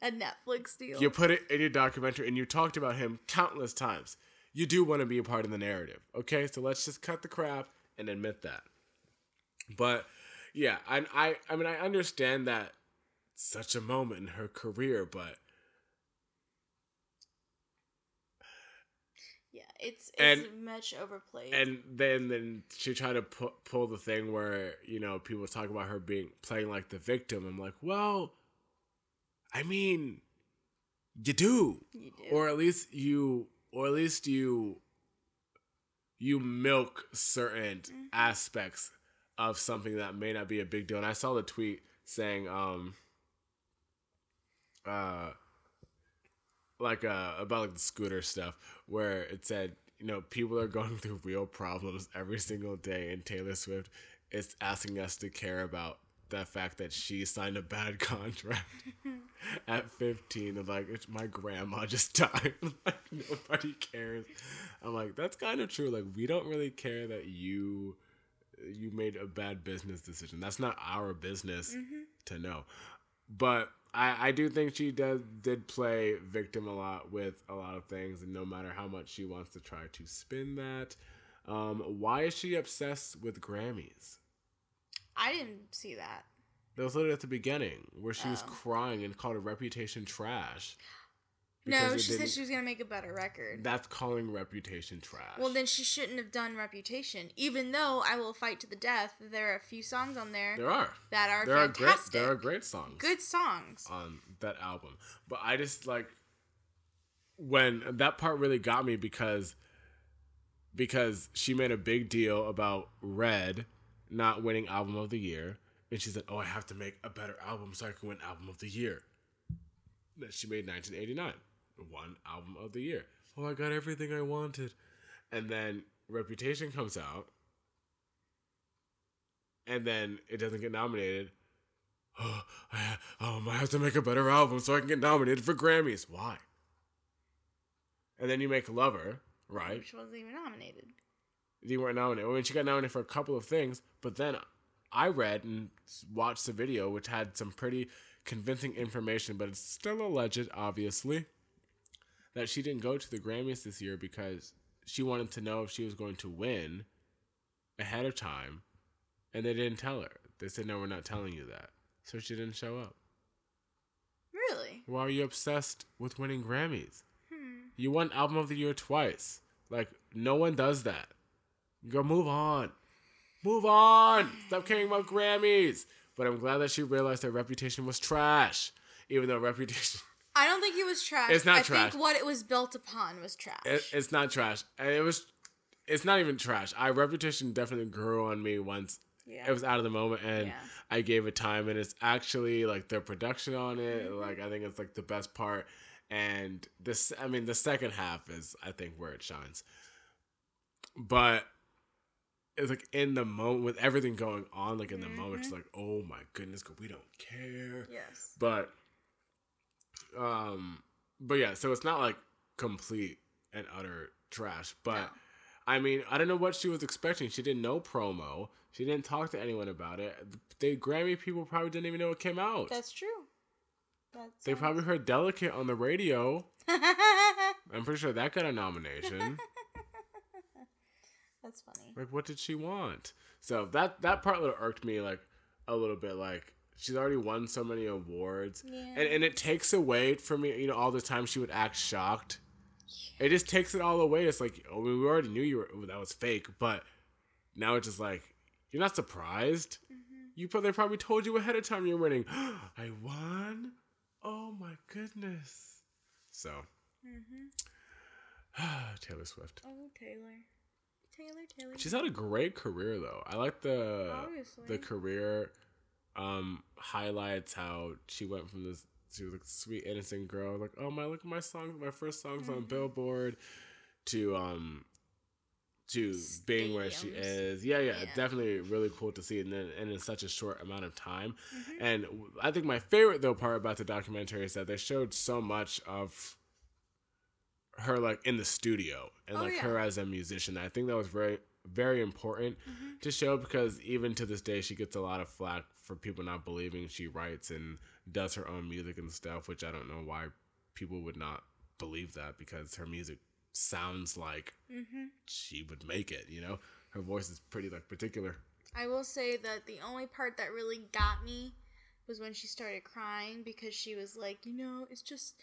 a Netflix deal.
You put it in your documentary and you talked about him countless times. You do want to be a part of the narrative. Okay, so let's just cut the crap and admit that. But yeah, I I I mean I understand that such a moment in her career, but
yeah, it's
And-
it's much overplayed.
and then then she tried to pu- pull the thing where you know people talk about her being playing like the victim. I'm like, well, I mean, you do,
you do.
or at least you, or at least you, you milk certain
Mm-hmm.
aspects of something that may not be a big deal. And I saw the tweet saying, um, uh, like uh about like the scooter stuff where it said you know people are going through real problems every single day and taylor swift is asking us to care about the fact that she signed a bad contract at 15 and like it's my grandma just died. Like nobody cares. I'm like that's kind of true. Like we don't really care that you you made a bad business decision. That's not our business to know. But I, I do think she does did play victim a lot with a lot of things, and no matter how much she wants to try to spin that, um, why is she obsessed with Grammys?
I didn't see that.
That was literally at the beginning where she was
Oh.
crying and called a reputation trash.
No, she said she was gonna make a better record.
That's calling reputation trash.
well, then she shouldn't have done Reputation. Even though I will fight to the death, there are a few songs on there
there are
that are
there are great
fantastic.
there are great songs.
Good songs.
on that album. But I just like when that part really got me because because she made a big deal about Red not winning album of the year and she said, "Oh, I have to make a better album so I can win album of the year." That she made 1989, one album of the year. Oh, I got everything I wanted. And then Reputation comes out. And then it doesn't get nominated oh, I, um, I have to make a better album so I can get nominated for Grammys. Why? And then you make Lover, right?
Which wasn't even nominated.
You weren't nominated. I mean, she got nominated for a couple of things, but then I read and watched the video, which had some pretty convincing information, but it's still alleged, obviously, that she didn't go to the Grammys this year because she wanted to know if she was going to win ahead of time, and they didn't tell her. They said, "No, we're not telling you that," so she didn't show up.
Really?
Why are you obsessed with winning Grammys?
Hmm.
You won Album of the Year twice. Like, no one does that. You go move on. Move on. Stop caring about Grammys. But I'm glad that she realized her reputation was trash. Even though reputation
I don't think it was trash.
It's not
I
trash.
think what it was built upon was trash.
it, it's not trash. It was it's not even trash. I reputation definitely grew on me once
yeah.
it was out of the moment and
Yeah.
I gave it time and it's actually like the production on it
Mm-hmm.
like I think it's like the best part and this I mean the second half is I think where it shines but it's like in the moment with everything going on like in the moment
Mm-hmm.
it's like oh my goodness we don't care
yes.
but um but yeah so it's not like complete and utter trash but
No.
i mean i don't know what she was expecting. She didn't know promo. She didn't talk to anyone about it. The grammy people probably didn't even know it came out.
That's true. That's
they probably heard delicate on the radio. I'm pretty sure that got a nomination.
That's funny.
like what did she want? So that that part little irked me like a little bit like she's already won so many awards
Yeah.
and, and it takes away from me you know all the time she would act shocked it just takes it all away it's like oh, we already knew you were that was fake but now it's just like you're not surprised you probably they probably told you ahead of time you're winning i won oh my goodness so
Mm-hmm.
taylor swift
Oh, Taylor. Taylor, Taylor.
She's had a great career though. I like the
Obviously.
the career um highlights how she went from this she was like sweet innocent girl like oh my look at my songs my first songs on
Mm-hmm.
Billboard to um to being where she is. Yeah, yeah,
Yeah.
definitely really cool to see, and then and in such a short amount of time.
Mm-hmm.
And I think my favorite though part about the documentary is that they showed so much of her like in the studio and
Oh,
like
yeah.
her as a musician. I think that was very very important
Mm-hmm.
to show because even to this day she gets a lot of flack for people not believing she writes and does her own music and stuff, which I don't know why people would not believe that because her music sounds like
Mm-hmm.
she would make it, you know? Her voice is pretty like particular.
I will say that the only part that really got me was when she started crying because she was like, you know, it's just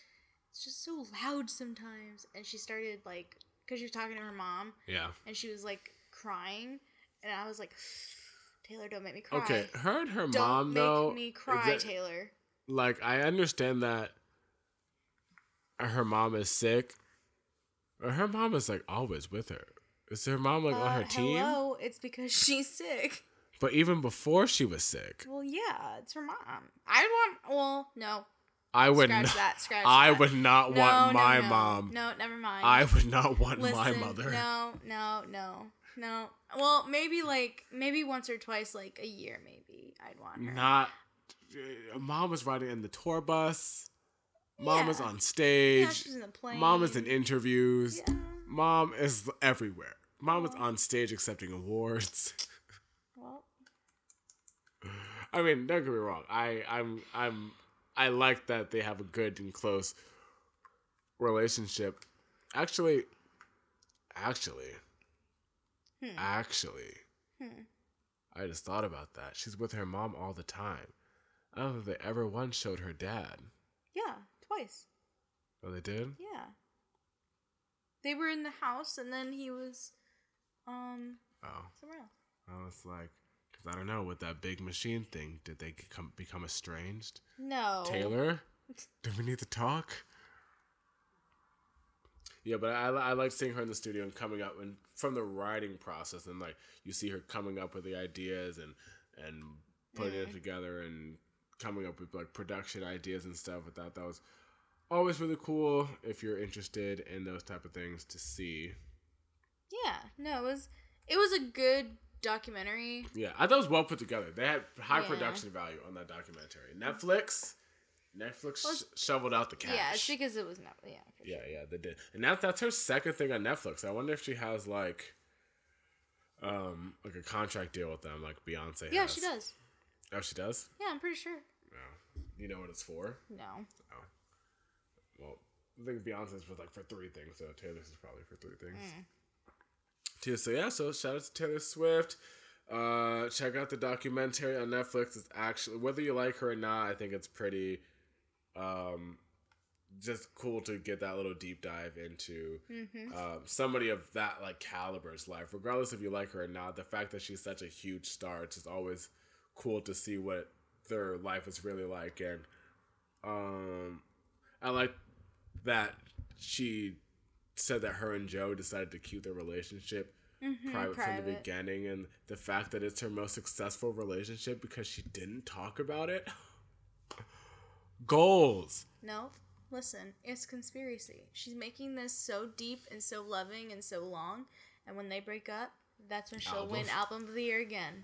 it's just so loud sometimes and she started like cuz she was talking to her mom
Yeah.
and she was like crying and I was like Taylor don't make me cry.
Okay, her and her mom though.
Don't
mom
make
though
me cry,
exa-
Taylor.
like I understand that her mom is sick. But her mom is like always with her. Is her mom like on her
Uh,
team?
Hello, it's because she's sick.
But even before she was sick,
Well, yeah, it's her mom. I want. Well, no.
I would
Scratch
not.
that. Scratch
I
that.
would not
No,
want
no,
my
no.
mom.
No, never mind.
I would not want my mother.
No, no, no, no. Well, maybe like maybe once or twice, like a year, maybe I'd want her.
Not. uh, Mom was riding in the tour bus. Mom is
Yeah.
on
yeah,
stage.
she's in the plane.
Mom is in interviews.
Yeah.
Mom is everywhere. Mom is on stage accepting awards.
Well,
I mean, don't get me wrong. I I'm I'm I like that they have a good and close relationship. Actually, actually,
Hmm.
actually,
Hmm.
I just thought about that. She's with her mom all the time. I don't think they ever once showed her dad.
yeah, twice.
Oh, they did.
Yeah. They were in the house, and then he was, um,
Oh,
somewhere else.
I was like, because I don't know with that big machine thing. Did they become become estranged?
No.
Taylor, do we need to talk? Yeah, but I, I like seeing her in the studio and coming up and from the writing process and like you see her coming up with the ideas and and putting it
Mm.
together and coming up with like production ideas and stuff. I thought that was always really cool if you're interested in those type of things to see.
Yeah. No, it was it was a good documentary.
Yeah, I thought it was well put together. They had high
Yeah.
production value on that documentary. Netflix, Netflix
Well,
shoveled out the cash.
Yeah, it's because it was not. Yeah. For
Yeah,
sure.
yeah, they did. And that that's her second thing on Netflix. I wonder if she has like um like a contract deal with them like Beyonce
Yeah,
has.
she does.
Oh, she does?
Yeah, I'm pretty sure.
No. You know what it's for?
No.
Well, I think Beyonce's for like for three things, so Taylor's is probably for three things.
Mm.
So yeah, so shout out to Taylor Swift. Uh, check out the documentary on Netflix. It's actually whether you like her or not, I think it's pretty um just cool to get that little deep dive into
Mm-hmm.
um, somebody of that like caliber's life, regardless if you like her or not. The fact that she's such a huge star, it's just always cool to see what their life is really like. And um, I like that she said that her and Joe decided to keep their relationship
Mm-hmm.
private, from the beginning, and the fact that it's her most successful relationship because she didn't talk about it. Goals.
No. Listen, it's conspiracy. She's making this so deep and so loving and so long, and when they break up, that's when she'll win
Album.
album of the year again.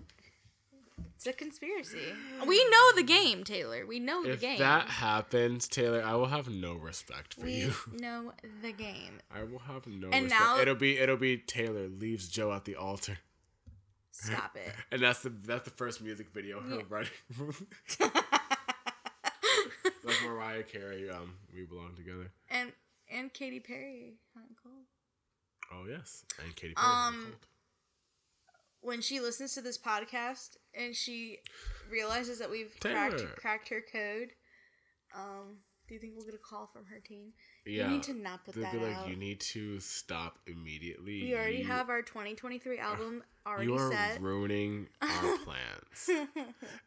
It's a conspiracy. We know the game, Taylor. We know the
If
game.
If that happens, Taylor, I will have no respect for
we
you.
know the game.
I will have no
And
respect.
now-
it'll be it'll be Taylor leaves Joe at the altar,
Stop it.
and that's the that's the first music video her
Yeah.
writing. like Mariah Carey, um, we belong together.
and and Katy Perry, hot and cold.
Oh yes, and Katy Perry. Hot and
Um,
Cold.
When she listens to this podcast and she realizes that we've cracked cracked her code, um, do you think we'll get a call from her team?
yeah,
You need to not put
they'd
that
be like,
out.
you need to stop immediately.
we already
You-
have our 2023 album already
you are
set.
ruining our plans.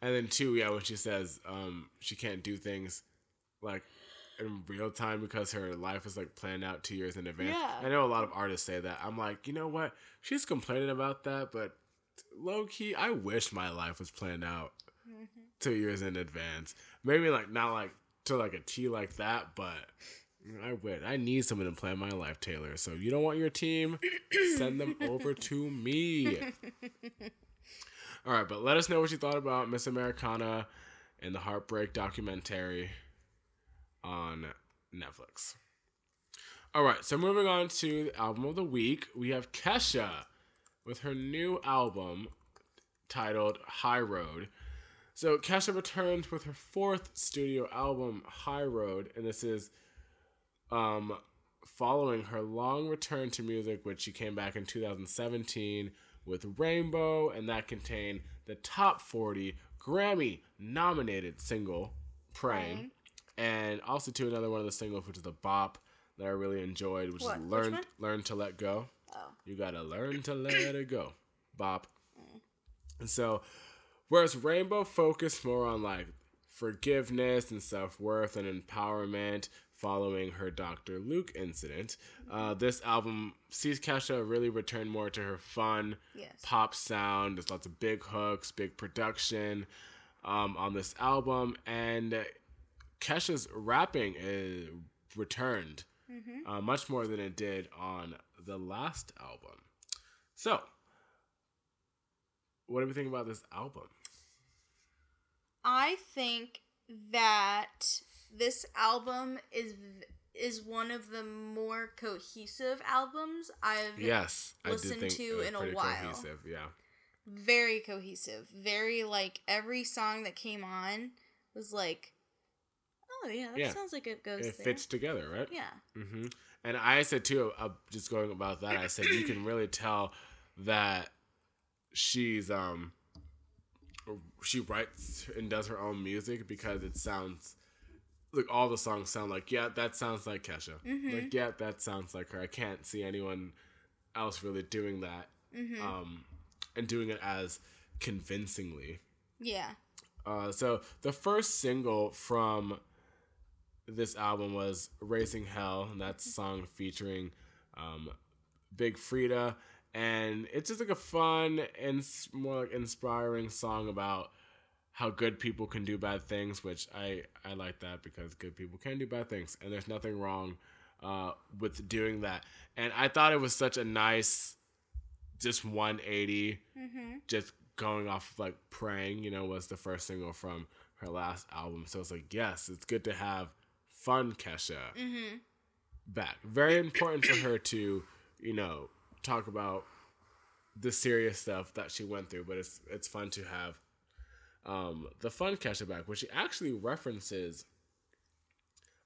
And then two, yeah, when she says um she can't do things like in real time because her life is like planned out two years in advance.
Yeah.
I know a lot of artists say that. I'm like, you know what? She's complaining about that, but low key, I wish my life was planned out
Mm-hmm.
two years in advance. Maybe like not like to like a T like that, but I would. I need someone to plan my life, Taylor. So if you don't want your team, send them over to me. All right, but let us know what you thought about Miss Americana and the Heartbreak documentary on Netflix. All right, so moving on to the album of the week, we have Kesha with her new album titled High Road. So Kesha returns with her fourth studio album, High Road, and this is um, following her long return to music, which she came back in 2017 with Rainbow, and that contained the top 40 Grammy nominated single, Praying, and also to another one of the singles, which is the Bop that I really enjoyed, which
What?
is Learn
one?
Learn to Let Go.
Oh.
You gotta learn to let it go. Bop. And so, whereas Rainbow focused more on like forgiveness and self worth and empowerment following her Dr. Luke incident, uh, this album sees Kesha really return more to her fun
Yes.
pop sound. There's lots of big hooks, big production um, on this album, and Kesha's rapping is returned uh, much more than it did on the last album. So, what do we think about this album?
I think that this album is is one of the more cohesive albums I've
Yes,
listened to in a while.
Cohesive, yeah.
very cohesive. Very like every song that came on was like, oh yeah, that
Yeah.
sounds like it goes
It
there.
fits together, right?
Yeah.
Mm-hmm. And I said too, uh, just going about that, I said you can really tell that she's um she writes and does her own music because it sounds like all the songs sound like yeah that sounds like Kesha. Like yeah that sounds like her. I can't see anyone else really doing that um and doing it as convincingly.
Yeah.
uh, so the first single from this album was "Raising Hell," and that's a song featuring um, Big Freedia, and it's just like a fun and more like inspiring song about how good people can do bad things, which I I like that because good people can do bad things, and there's nothing wrong uh, with doing that. And I thought it was such a nice, just 180
Mm-hmm.
just going off of like praying you know was the first single from her last album so it's like yes it's good to have fun kesha
Mm-hmm.
back very important for her to you know talk about the serious stuff that she went through but it's it's fun to have um the fun kesha back which she actually references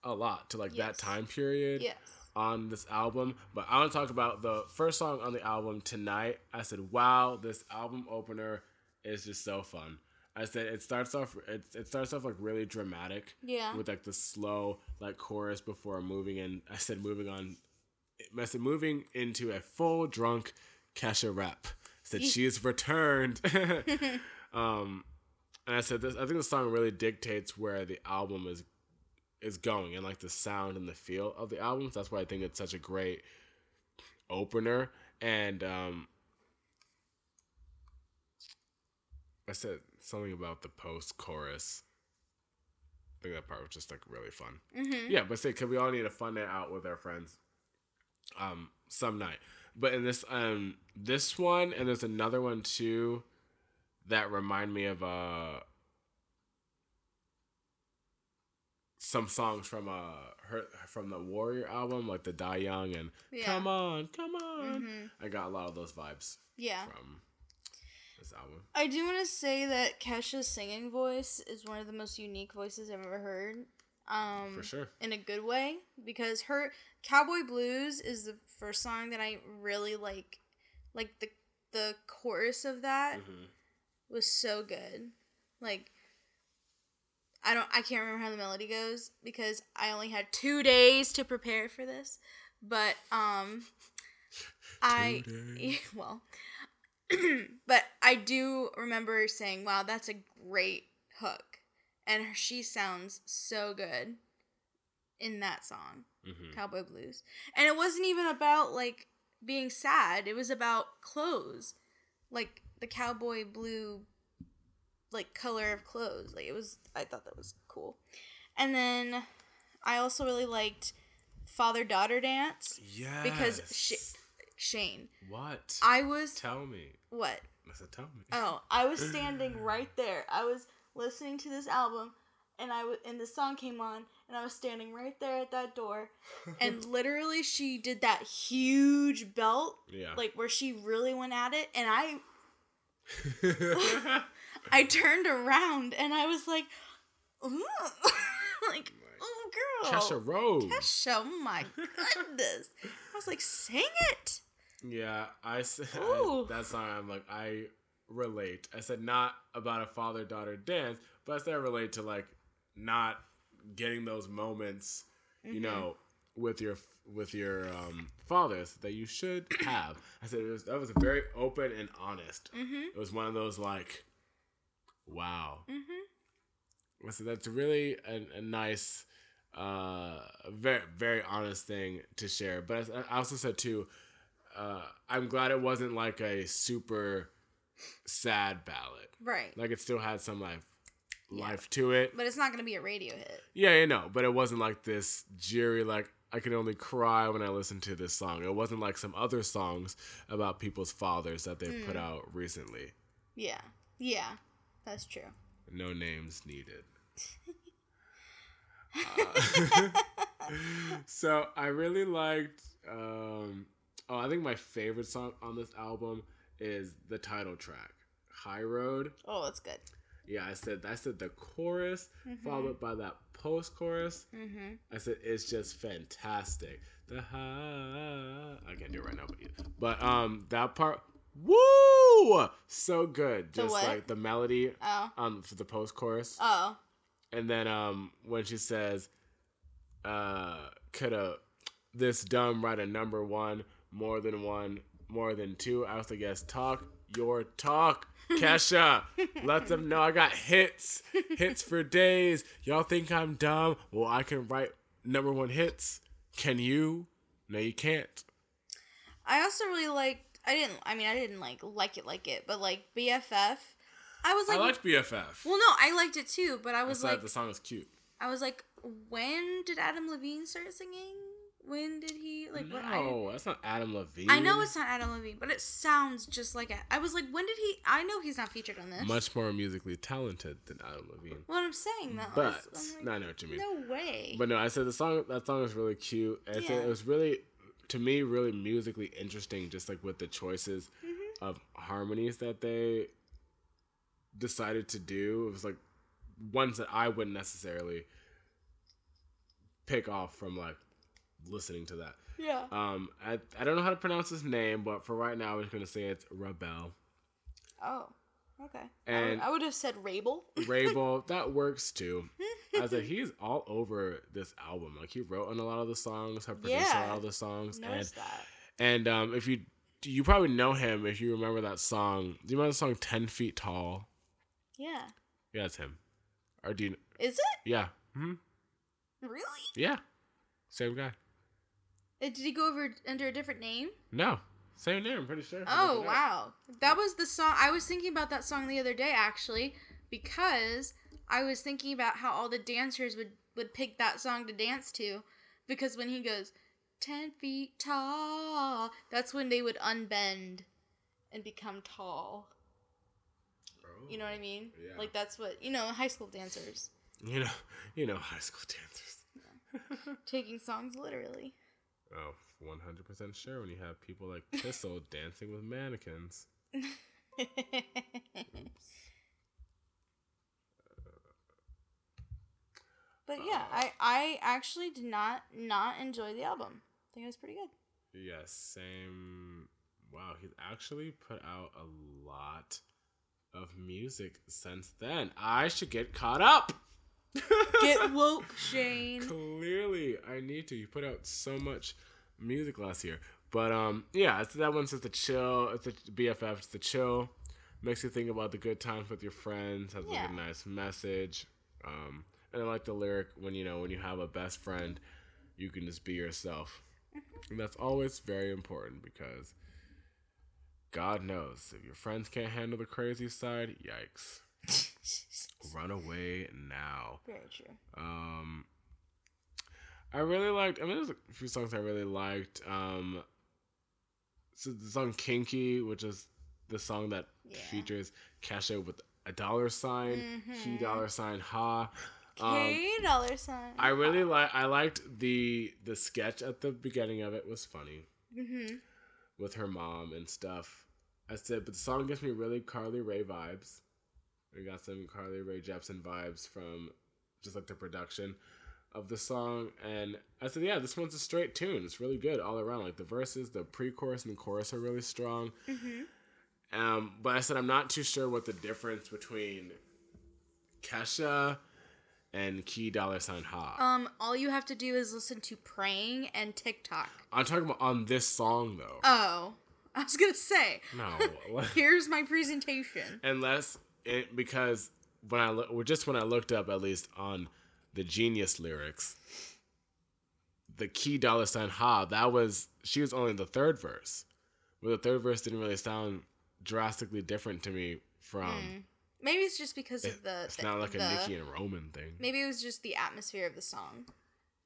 a lot to like
Yes.
that time period
Yes.
on this album, but I want to talk about the first song on the album tonight. I said, "Wow, this album opener is just so fun." I said it starts off it, it starts off like really dramatic
Yeah.
with like the slow like chorus before moving in. I said moving on. Said moving into a full drunk Kesha rap. Said she's returned. um, and I said this. I think the song really dictates where the album is is going and like the sound and the feel of the album. So that's why I think it's such a great opener. And um I said something about the post chorus. I think that part was just like really fun.
Mm-hmm.
Yeah, but say, cause we all need a fun night out with our friends, um, some night. But in this, um, this one and there's another one too, that remind me of uh some songs from uh her from the Warrior album, like the Die Young and
Yeah.
Come On, Come On.
Mhm.
I got a lot of those vibes
Yeah.
from this album.
I do want to say that Kesha's singing voice is one of the most unique voices I've ever heard. Um,
For sure.
In a good way, because her Cowboy Blues is the first song that I really like. Like the the chorus of that
Mhm.
was so good. Like I don't I can't remember how the melody goes because I only had 2 days to prepare for this. But um I
days.
well but I do remember saying, "Wow, that's a great hook." And her- she sounds so good in that song,
Mhm.
Cowboy Blues. And it wasn't even about like being sad. It was about clothes. Like the cowboy blue like color of clothes. Like it was I thought that was cool. And then I also really liked father daughter dance
Yeah.
because Sh- Shane,
what?
I was
tell me.
what?
I said, tell me.
Oh, I was standing right there. I was listening to this album, and I w- and the song came on, and I was standing right there at that door, and literally she did that huge belt,
yeah.
like where she really went at it, and I I turned around and I was like, like, oh, oh girl,
Kesha Rose.
Kesha, oh my goodness! I was like, sing it.
Yeah, I said that song. I'm like, I relate. I said not about a father daughter dance, but I said I relate to like not getting those moments,
Mm-hmm.
you know, with your with your um, fathers that you should have. I said it was, that was very open and honest.
Mm-hmm.
It was one of those like, wow.
Mm-hmm.
I said that's really a, a nice, uh, very very honest thing to share. But I I also said too, uh, I'm glad it wasn't like a super sad ballad.
Right,
Like it still had some life
Yeah.
life to it.
but it's not gonna be a radio hit.
Yeah, you know, but it wasn't like this Jerry like I can only cry when I listen to this song. It wasn't like some other songs about people's fathers that they've put out recently.
Yeah, yeah, that's true.
No names needed. Uh, so I really liked. Um, oh, I think my favorite song on this album is the title track, "High Road."
Oh, that's good.
Yeah, I said I said the chorus followed by that post chorus.
Mm-hmm.
I said it's just fantastic. The high, I can't do it right now, but, but um that part, woo, so good. Just
what?
like the melody
Oh,
um for the post chorus,
oh,
and then um when she says, uh, coulda this dumb write a number one more than one more than two. I was also guess talk your talk. Kesha, let them know I got hits, hits for days. Y'all think I'm dumb? Well, I can write number one hits. Can you? No, you can't.
I also really like. I didn't. I mean, I didn't like like it like it, but like BFF. I was like,
I liked BFF.
well, no, I liked it too, but I
I
was
thought
like,
the song was cute.
I was like, when did Adam Levine start singing? When did he like? What, I,
no, that's not Adam Levine.
I know it's not Adam Levine, but it sounds just like it. I was like, when did he? I know he's not featured on this.
much more musically talented than Adam Levine.
What I'm saying though,
But
is, I'm
no, I know what you mean.
no way.
But no, I said the song. That song is really cute. I said
Yeah.
it was really, to me, really musically interesting. Just like with the choices
Mm-hmm.
of harmonies that they decided to do. It was like ones that I wouldn't necessarily pick off from like listening to that.
yeah.
Um, I I don't know how to pronounce his name, but for right now, I'm just gonna say it's Rebel.
Oh. Okay.
And-
I would have said Wrabel.
Wrabel, that works too. I said he's all over this album. Like he wrote on a lot of the songs, have produced a lot of the songs, and
that.
and um, if you you probably know him if you remember that song. Do you remember the song Ten Feet Tall?
Yeah.
Yeah, it's him. Or do you?
Is it
Yeah, hmm
really?
yeah, same guy.
Uh, Did he go over under a different name?
No, same name. I'm pretty sure.
Oh
up.
wow, that was the song. I was thinking about that song the other day actually, because I was thinking about how all the dancers would would pick that song to dance to, because when he goes ten feet tall, that's when they would unbend and become tall. You know what I mean?
Yeah.
Like that's what you know, high school dancers
You know, you know, high school dancers.
taking songs literally.
Oh, 100% sure when you have people like Kissel dancing with mannequins.
but yeah, uh. I I actually did not not enjoy the album. I think it was pretty good.
Yes, same. Wow, he's actually put out a lot of music since then. I should get caught up.
Get woke, Shane.
Clearly, I need to. You put out so much music last year, but um, yeah, it's that one's just a chill. It's a BFF. It's the chill. Makes you think about the good times with your friends. Has
Yeah.
like a nice message. Um, and I like the lyric when you know when you have a best friend, you can just be yourself,
Mm-hmm.
and that's always very important because God knows if your friends can't handle the crazy side, yikes. Run away now.
Very true.
Um, I really liked. I mean, there's a few songs I really liked. Um, so the song "Kinky," which is the song that
Yeah.
features Kesha with a dollar sign, key
Mhm.
dollar sign ha. Um,
K dollar sign.
I really like. I liked the the sketch at the beginning of it was funny
Mm-hmm.
with her mom and stuff. I said, but the song gives me really Carly Rae vibes. We got some Carly Rae Jepsen vibes from just like the production of the song. And I said, yeah, this one's a straight tune. It's really good all around. Like the verses, the pre-chorus and the chorus are really strong.
Mm-hmm.
Um, but I said I'm not too sure what the difference between Kesha and Key Dollar Sign Ha.
Um, all you have to do is listen to "Praying" and TikTok.
I'm talking about on this song though.
Oh, I was gonna say.
no,
Here's my presentation.
unless it because when I look, well, just when I looked up at least on the Genius lyrics, the Key Dollar Sign Ha that was she was only in the third verse, but the third verse didn't really sound drastically different to me from.
Maybe it's just because of the.
It's
the-
not like a
the-
Nicki and Roman thing.
Maybe it was just the atmosphere of the song.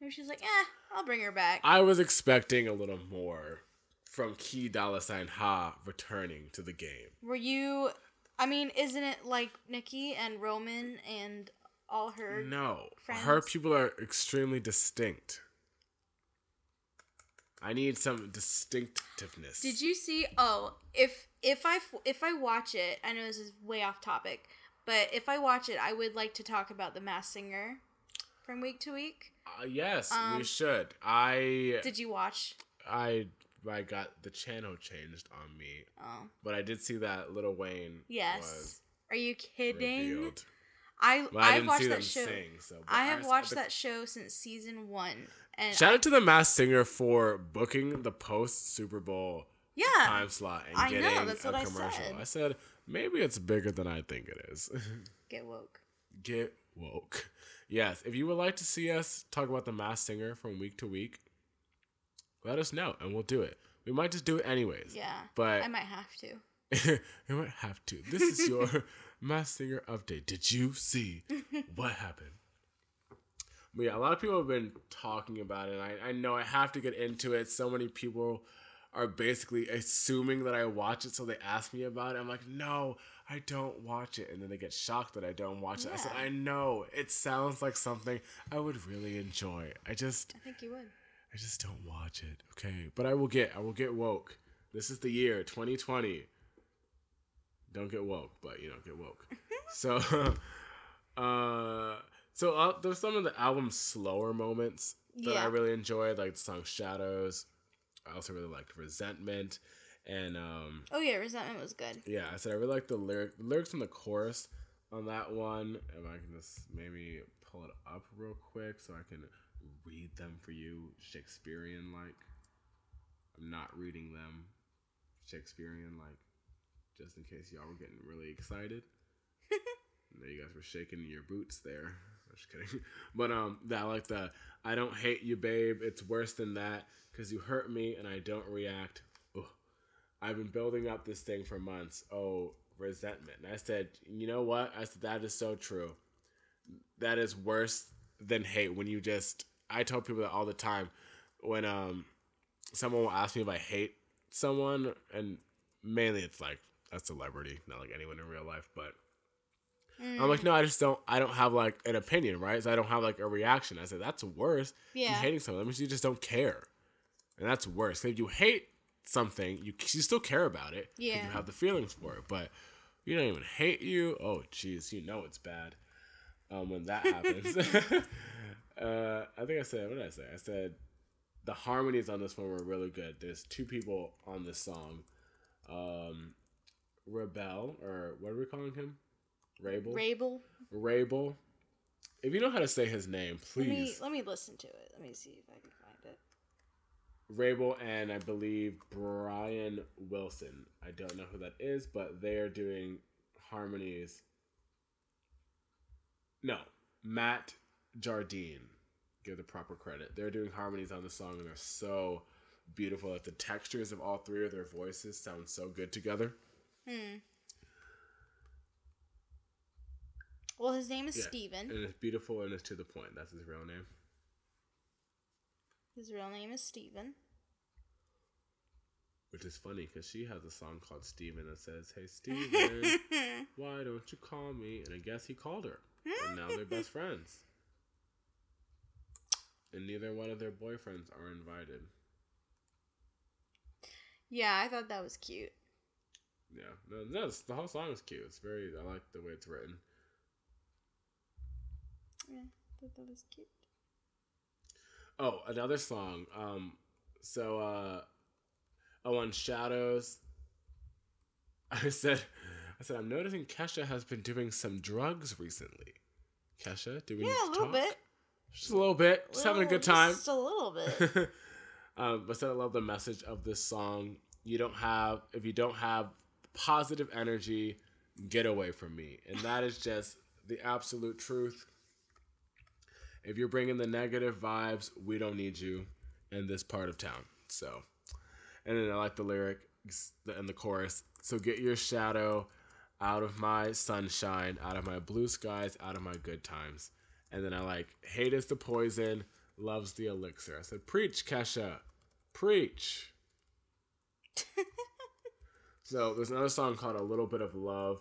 Maybe she's like, eh, I'll bring her back.
I was expecting a little more from Key Dollar Sign Ha returning to the game.
Were you? I mean, isn't it like Nicki and Roman and all her?
No, her people are extremely distinct. I need some distinctiveness.
Did you see? Oh, if if I if I watch it, I know this is way off topic, but if I watch it, I would like to talk about the Masked Singer from week to week.
Uh, yes,
Um,
we should. I
Did you watch?
I I got the channel changed on me,
Oh,
but I did see that Lil Wayne
yes.
was
Are you kidding?
revealed.
I
But I
I've watched that show.
sing. So
I have
s-
watched
but-
that show since season one, and
Shout
I-
out to the Masked Singer for booking the post Super Bowl
yeah,
time slot and
I know,
getting
that's
a
what I
commercial.
said.
I said maybe it's bigger than I think it is.
get woke.
Get woke. Yes, if you would like to see us talk about the Masked Singer from week to week, let us know and we'll do it. We might just do it anyways.
Yeah,
But
I might have to.
you might have to. This is your Masked Singer update. Did you see what happened? But yeah, a lot of people have been talking about it. I, I know I have to get into it. So many people are basically assuming that I watch it, so they ask me about it. I'm like, no, I don't watch it. And then they get shocked that I don't watch it. I said, I know. It sounds like something I would really enjoy. I just
I think you would.
I just don't watch it. Okay. But I will get I will get woke. This is the year 2020. Don't get woke, but you know, get woke. so uh so uh, there's some of the album's slower moments that I really enjoyed, like the song Shadows. I also really liked Resentment. And um
Oh yeah, resentment was good.
yeah, I said I really like the lyric the lyrics from the chorus on that one. If I can just maybe pull it up real quick so I can read them for you Shakespearean like. I'm not reading them Shakespearean like just in case y'all were getting really excited. there you guys were shaking your boots there. I'm just kidding. But um that I like the I don't hate you babe, it's worse than that cuz you hurt me and I don't react. Ugh. I've been building up this thing for months. Oh, resentment. And I said, you know what? I said, that is so true. That is worse than hate when you just. I tell people that all the time when um someone will ask me if I hate someone, and mainly it's like a celebrity, not like anyone in real life, but. I'm like, no, I just don't. I don't have like an opinion, right? So I don't have like a reaction. I said that's worse.
Yeah.
than hating someone. That means you just don't care, and that's worse. If you hate something, you you still care about it.
Yeah.
You have the feelings for it, but you don't even hate you. Oh, jeez, you know it's bad. Um, when that happens. uh, I think I said what did I say? I said the harmonies on this one were really good. There's two people on this song. Um, Rebel or what are we calling him? Wrabel.
Wrabel.
Wrabel. If you know how to say his name,
Let me
please.
let me listen to it. Let me see if I can find it.
Wrabel and I believe Brian Wilson. I don't know who that is, but they are doing harmonies. No, Matt Jardine. Give the proper credit. They're doing harmonies on the song, and they're so beautiful. Like the textures of all three of their voices sound so good together.
Hmm. Well, his name is
Yeah,
Steven.
And it's beautiful and it's to the point. That's his real name.
His real name is Steven.
Which is funny because she has a song called Steven that says, Hey Steven, why don't you call me? And I guess he called her. And now they're best friends. And neither one of their boyfriends are invited.
Yeah, I thought that was cute.
Yeah, no, that's the whole song is cute. It's very. I like the way it's written.
Yeah, I thought that was cute.
Oh, another song. Um, so uh, oh, on Shadows. I said, I said, I'm noticing Kesha has been doing some drugs recently. Kesha, do we?
Yeah, a little
talk?
bit.
Just a little bit. Just having a good time.
Just a little bit.
um, but I said I love the message of this song. You don't have if you don't have positive energy, get away from me, and that is just the absolute truth. If you're bringing the negative vibes, we don't need you in this part of town. So, and then I like the lyric and the chorus. So get your shadow out of my sunshine, out of my blue skies, out of my good times. And then I like hate is the poison, loves the elixir. I said, preach, Kesha, preach. so there's another song called A Little Bit of Love,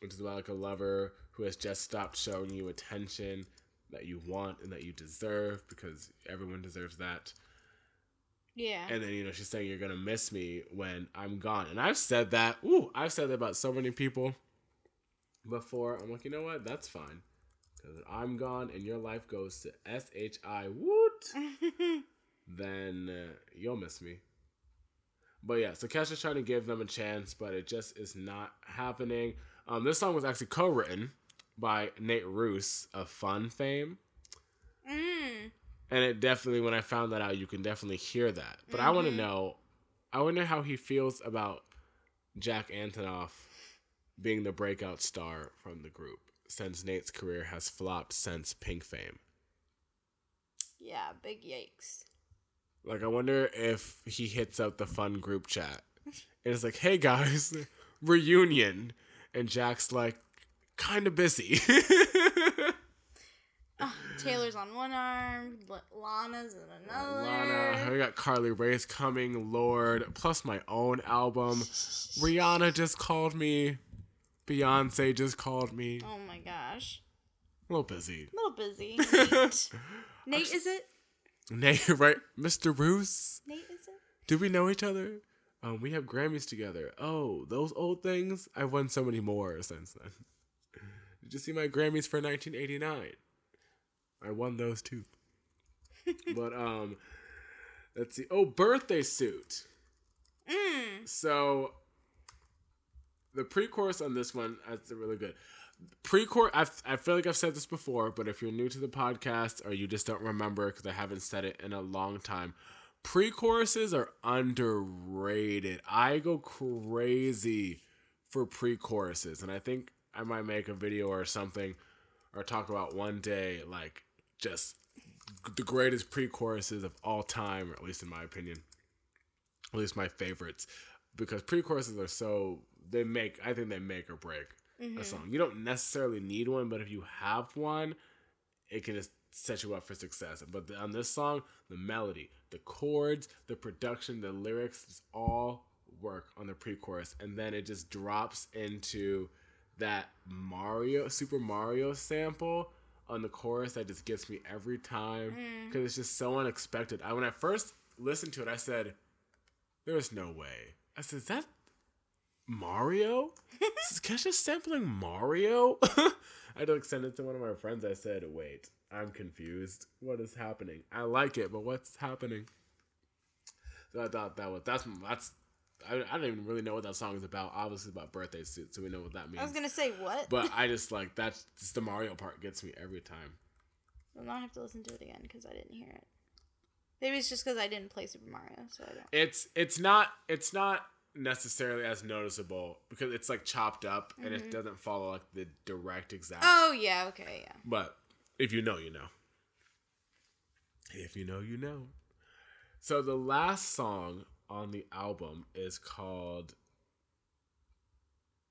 which is about like a lover who has just stopped showing you attention that you want and that you deserve because everyone deserves that.
yeah.
And then, you know, she's saying you're gonna miss me when I'm gone. And I've said that. Ooh, I've said that about so many people before. I'm like, you know what? That's fine. Because I'm gone and your life goes to S H I woot, then uh, you'll miss me. But yeah, so Kesha's trying to give them a chance, but it just is not happening. Um, this song was actually co-written by Nate Ruess of Fun fame.
mm.
And it definitely, when I found that out, you can definitely hear that. But I want to know, I wonder how he feels about Jack Antonoff being the breakout star from the group since Nate's career has flopped since Pink fame.
Yeah, big yikes.
Like, I wonder if he hits up the fun group chat and it's like, hey guys, reunion. And Jack's like, kind of busy.
Taylor's on one arm, Lana's in another.
Lana, we got Carly Rae's coming, Lorde, plus my own album. Rihanna just called me. Beyonce just called me.
Oh my gosh.
A little busy.
A little busy. Nate, Nate is it?
Nate, right? Mr. Ruess?
Nate is it?
Do we know each other? Um, we have Grammys together. Oh, those old things? I've won so many more since then. Did you see my Grammys for 1989? I won those too. but um, let's see. Oh, birthday suit.
Mm.
So the pre-chorus on this one, that's really good. Pre-chorus, I I feel like I've said this before, but if you're new to the podcast or you just don't remember because I haven't said it in a long time, pre-choruses are underrated. I go crazy for pre-choruses, and I think I might make a video or something or talk about one day like just the greatest pre-choruses of all time, or at least in my opinion at least my favorites, because pre-choruses are so they make I think they make or break a mm-hmm. song. You don't necessarily need one, but if you have one, it can just set you up for success. But the, on this song, the melody, the chords, the production, the lyrics, just all work on the pre-chorus, and then it just drops into that Mario Super Mario sample on the chorus that just gets me every time mm. because it's just so unexpected. I when I first listened to it, I said, "There's no way." I said, "Is that Mario? is Kesha sampling Mario?" I had to like send it to one of my friends. I said, "Wait, I'm confused. What is happening? I like it, but what's happening?" So I thought that was that's that's. I, I don't even really know what that song is about. Obviously, it's about birthday suit, so we know what that means.
I was gonna say what?
But I just like that's just the Mario part gets me every time.
I'll not have to listen to it again because I didn't hear it. Maybe it's just because I didn't play Super Mario, so I don't.
It's it's not it's not necessarily as noticeable because it's like chopped up and it doesn't follow like the direct exact.
Oh yeah, okay, yeah.
But if you know, you know. If you know, you know. So the last song on the album is called.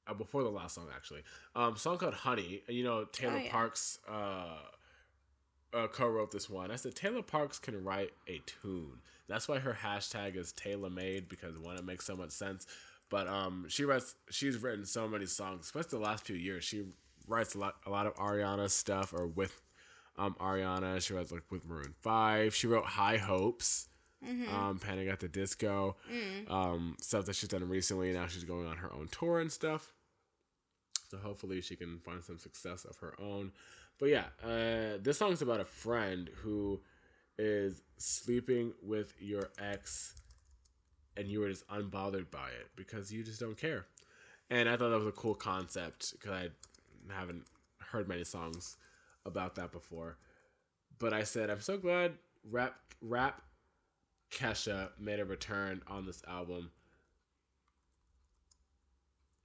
Uh, before the last song, actually, um, song called "Honey." You know Taylor
Oh, yeah.
Parks uh, uh, co-wrote this one. I said Tayla Parx can write a tune. That's why her hashtag is Taylor Made because one, it makes so much sense. But um, she writes. She's written so many songs, especially the last few years. She writes a lot, a lot of Ariana stuff, or with um Ariana. She writes like with Maroon Five. She wrote High Hopes. Um, Panic at the Disco, um, stuff that she's done recently. Now she's going on her own tour and stuff. So hopefully she can find some success of her own. But yeah, uh, this song's about a friend who is sleeping with your ex and you were just unbothered by it because you just don't care. And I thought that was a cool concept because I haven't heard many songs about that before. But I said, I'm so glad rap rap Kesha made a return on this album.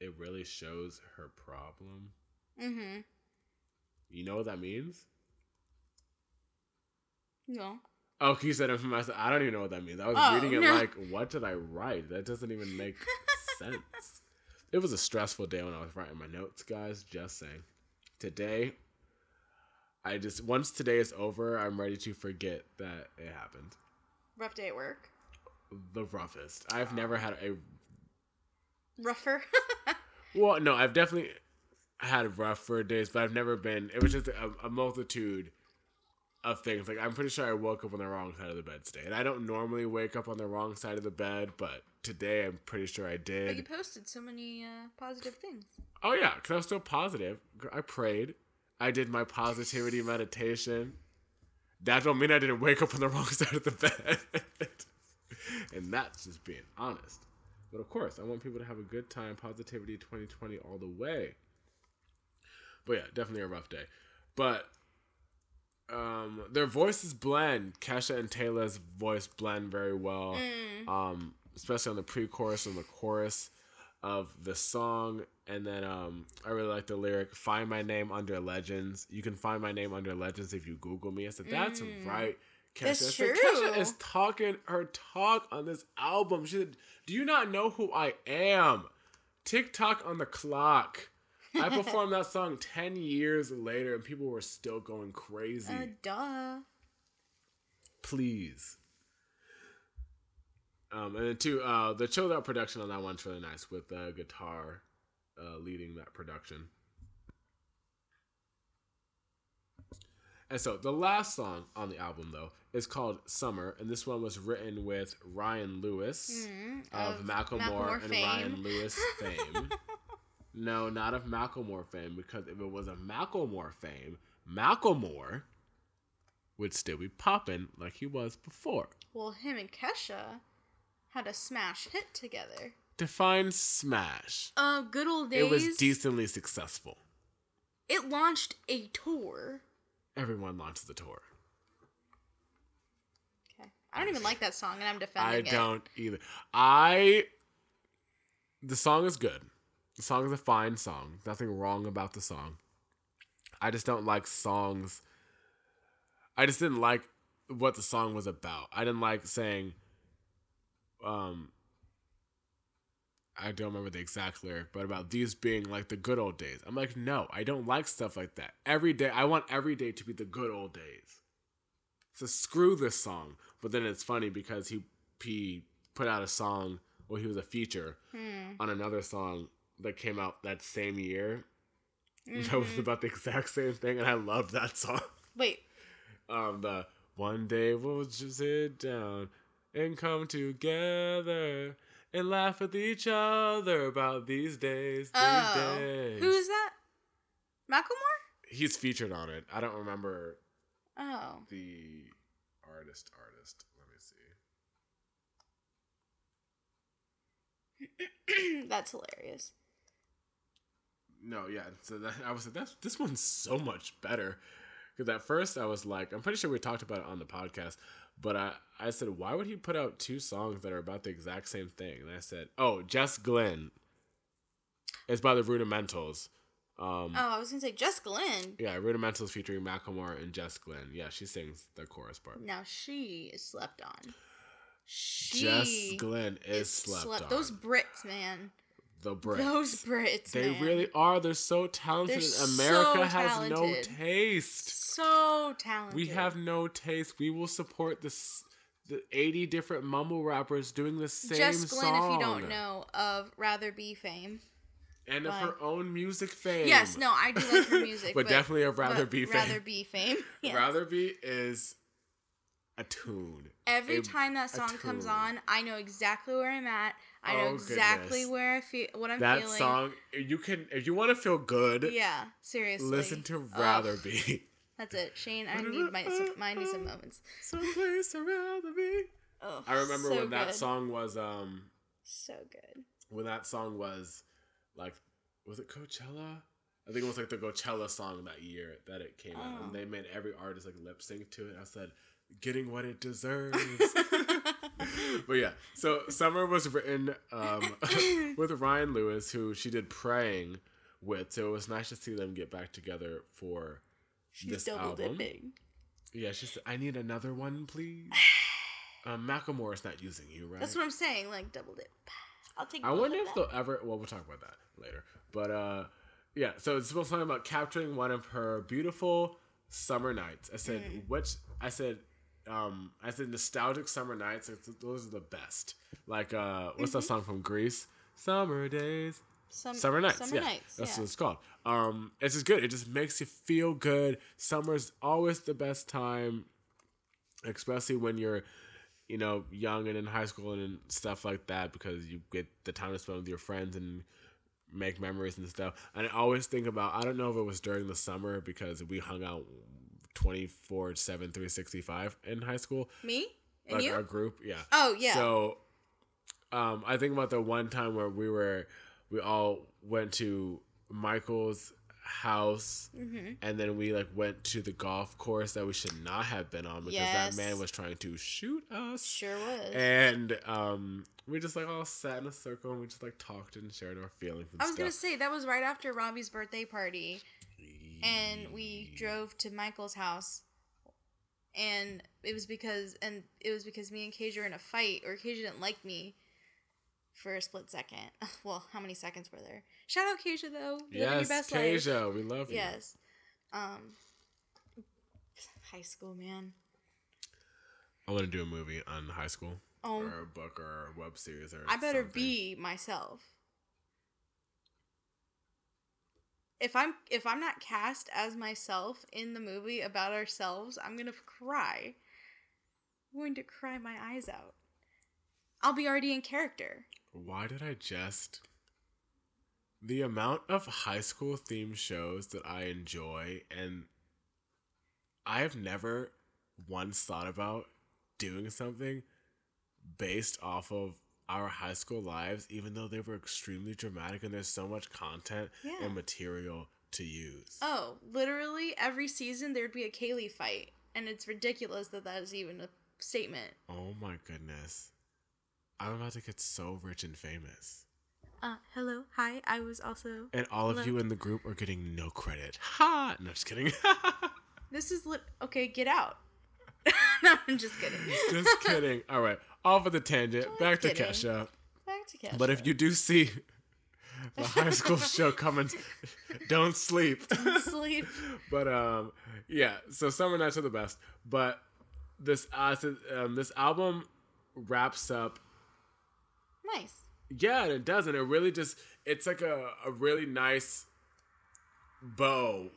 It really shows her problem.
Mm-hmm.
You know what that means?
No.
Oh, he said it for myself. I don't even know what that means. I was
Oh,
reading it
no.
like, what did I write? That doesn't even make sense. It was a stressful day when I was writing my notes, guys. Just saying. Today, I just once today is over, I'm ready to forget that it happened.
Rough day at work.
The roughest. I've never had a
Rougher.
well, no, I've definitely had rougher days, but I've never been. It was just a, a multitude of things. Like I'm pretty sure I woke up on the wrong side of the bed today, and I don't normally wake up on the wrong side of the bed, but today I'm pretty sure I did.
but you posted so many uh, positive things.
Oh yeah, because I was still positive. I prayed. I did my positivity meditation. That don't mean I didn't wake up on the wrong side of the bed. and that's just being honest. But of course, I want people to have a good time. Positivity 2020 all the way. But yeah, definitely a rough day. But um, their voices blend. Kesha and Tayla's voice blend very well. Um, especially on the pre-chorus and the chorus of the song. And then um, I really like the lyric, find my name under legends. You can find my name under legends if you Google me. I said, that's right. Kesha.
That's true.
Kesha is talking her talk on this album. She said, do you not know who I am? TikTok on the clock. I performed that song 10 years later and people were still going crazy.
Uh, duh.
Please. Um, and then two, uh, the chilled out production on that one's really nice with the guitar uh, leading that production. And so the last song on the album though is called Summer, and this one was written with Ryan Lewis of,
of
Macklemore,
Macklemore
and. Ryan Lewis fame. no, not of Macklemore fame, because if it was a Macklemore fame, Macklemore would still be popping like he was before.
Well, him and Kesha had a smash hit together.
Define smash.
Uh, good old days.
It was decently successful.
It launched a tour.
Everyone launches the tour.
Okay. I don't even like that song, and I'm defending
I
it.
don't either. I. The song is good. The song is a fine song. Nothing wrong about the song. I just don't like songs. I just didn't like what the song was about. I didn't like saying, um, I don't remember the exact lyric, but about these being like the good old days. I'm like, no, I don't like stuff like that. Every day, I want every day to be the good old days. So screw this song. But then it's funny because he he put out a song, well, he was a feature on another song that came out that same year. That was about the exact same thing, and I loved that song.
Wait,
Um, the one day we'll just sit down and come together and laugh with each other about these days. These
oh,
days.
who is that? Macklemore?
He's featured on it. I don't remember
Oh,
the artist. Artist. Let me see.
that's hilarious.
No, yeah. So that, I was like, that's this one's so much better. Because at first I was like, I'm pretty sure we talked about it on the podcast, but I, I said, why would he put out two songs that are about the exact same thing? And I said, oh, Jess Glynne. It's by the Rudimentals. Um,
Oh, I was gonna say Jess Glynne.
Yeah, Rudimentals featuring Macklemore and Jess Glynne. Yeah, she sings the chorus part.
Now she is slept on. She
Jess Glynne is slept, on.
Those Brits, man.
The Brits.
Those Brits,
They
man.
really are. They're so talented.
They're
America
so
has no taste.
so talented.
We have no taste. We will support this the 80 different mumble rappers doing the same
Jess Glynne,
song.
if you don't know of Rather Be fame.
And of her own music fame.
Yes, no, I do like her music,
But definitely of Rather
but
Be fame.
Rather Be fame. Yes.
Rather Be is a tune.
Every
a-
time that song comes on, I know exactly where I'm at. I know
Oh,
exactly
goodness.
where I feel what I'm
That
feeling.
That song, you can, if you want to feel good,
Yeah, seriously.
listen to
Ugh,
Rather Be.
That's it, Shane. I need my I need some moments.
Someplace to rather be.
Oh,
I remember
so
when that song was, um,
So good.
when that song was like was it Coachella? I think it was like the Coachella song that year that it came out,
Oh.
and they made every artist like lip sync to it. I said, "Getting what it deserves." but yeah, so Summer was written um, with Ryan Lewis, who she did "Praying" with. So it was nice to see them get back together for
She's
this
double
album.
dipping.
Yeah, she said, "I need another one, please." Um, is not using you, right?
That's what I'm saying. Like double dip. I'll take.
I wonder if
them.
they'll ever. Well, we'll talk about that later. But uh, yeah. So it's supposed to talk about capturing one of her beautiful summer nights. I said
Mm.
which. I said. Um, I said nostalgic summer nights. It's, those are the best. Like uh, what's that song from Grease? Summer days,
Some,
summer nights.
Summer
yeah,
nights.
that's
yeah.
what it's called. Um, it's just good. It just makes you feel good. Summer's always the best time, especially when you're, you know, young and in high school and stuff like that, because you get the time to spend with your friends and make memories and stuff. And I always think about. I don't know if it was during the summer because we hung out 24 7 365 in high school
Me and
like
you.
our group yeah
Oh, yeah.
so um i think about the one time where we were we all went to michael's house
mm-hmm.
and then we like went to the golf course that we should not have been on because
Yes.
that man was trying to shoot us
Sure was.
and um we just like all sat in a circle and we just like talked and shared our feelings
I was
stuff
gonna say that was right after Robbie's birthday party, and we drove to Michael's house, and it was because and it was because me and Kasia were in a fight, or Kasia didn't like me for a split second. Well, how many seconds were there? Shout out Kasia though, your
yes. Kasia, we love you
Yes. Um. High school, man.
i want to do a movie on high school
Oh,
or a book or a web series or
I better
something.
be myself. If I'm if I'm not cast as myself in the movie about ourselves, I'm gonna cry. I'm going to cry my eyes out. I'll be already in character.
Why did I just. The amount of high school themed shows that I enjoy, and I have never once thought about doing something based off of our high school lives, even though they were extremely dramatic and there's so much content
Yeah.
and material to use.
Oh, literally every season there'd be a Kaylee fight, and it's ridiculous that that is even a statement.
Oh my goodness. I'm about to get so rich and famous.
Uh, hello, hi. I was also.
And all of you in the group are getting no credit. Ha! No, just kidding.
This is lit. Okay, get out. no, I'm just kidding.
just kidding. All right, off of the tangent. Back to
kidding.
Kesha.
Back to Kesha.
But if you do see the high school show coming, don't sleep.
sleep.
but um, yeah. So summer nights are the best. But this uh, um, this album wraps up.
Nice.
Yeah, and it does, and it really just it's like a, a really nice bow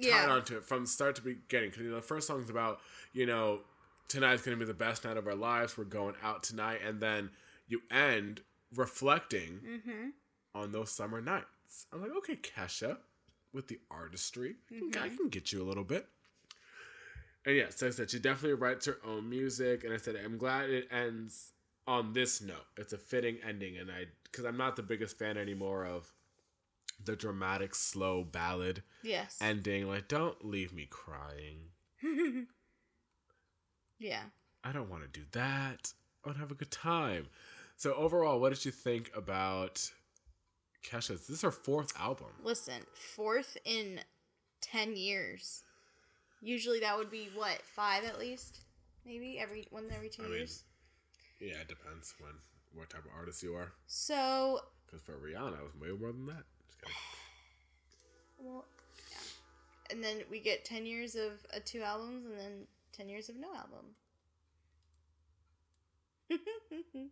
tied
Yeah.
onto it from start to beginning. Because you know, the first song's about you know tonight's gonna be the best night of our lives. We're going out tonight, and then you end reflecting
Mm-hmm.
on those summer nights. I'm like, okay, Kesha, with the artistry, I can- I can get you a little bit. And yeah, so I said she definitely writes her own music, and I said I'm glad it ends on this note. It's a fitting ending, and I because I'm not the biggest fan anymore of the dramatic slow ballad
Yes.
ending. Like, don't leave me crying.
yeah.
I don't want to do that. I want to have a good time. So overall, what did you think about Kesha's? This is her fourth album.
Listen, fourth in ten years. Usually that would be what five at least, maybe every one every two
I mean,
years.
Yeah, it depends when what type of artist you are.
So,
Because for Rihanna, it was way more than that.
Well, and then we get 10 years of uh, two albums and then 10 years of no album.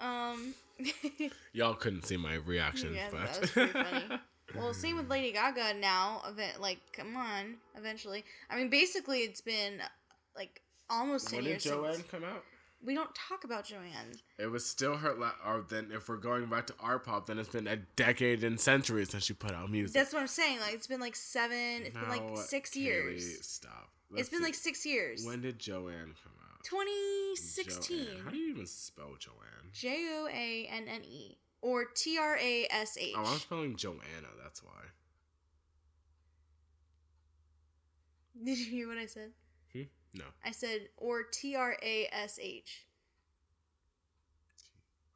um
Y'all couldn't see my reaction,
yeah,
but
that was pretty funny. Well, same with Lady Gaga now. Event like, come on, eventually. I mean, basically, it's been like almost ten
when did
years.
Joanne
since-
come out?
We don't talk about Joanne.
It was still her. La- or then, if we're going back to art pop, then it's been a decade and centuries since she put out music.
That's what I'm saying. Like, it's been like seven. It's been like uh, six
Kaylee,
years.
Stop.
it's
Let's
been
see.
like six years.
When did Joanne come out?
2016.
Joanne. How do you even spell Joanne?
J O A N N E or T R A S H.
Oh, I'm spelling Joanna. That's why.
Did you hear what I said?
No.
I said or T R A S H.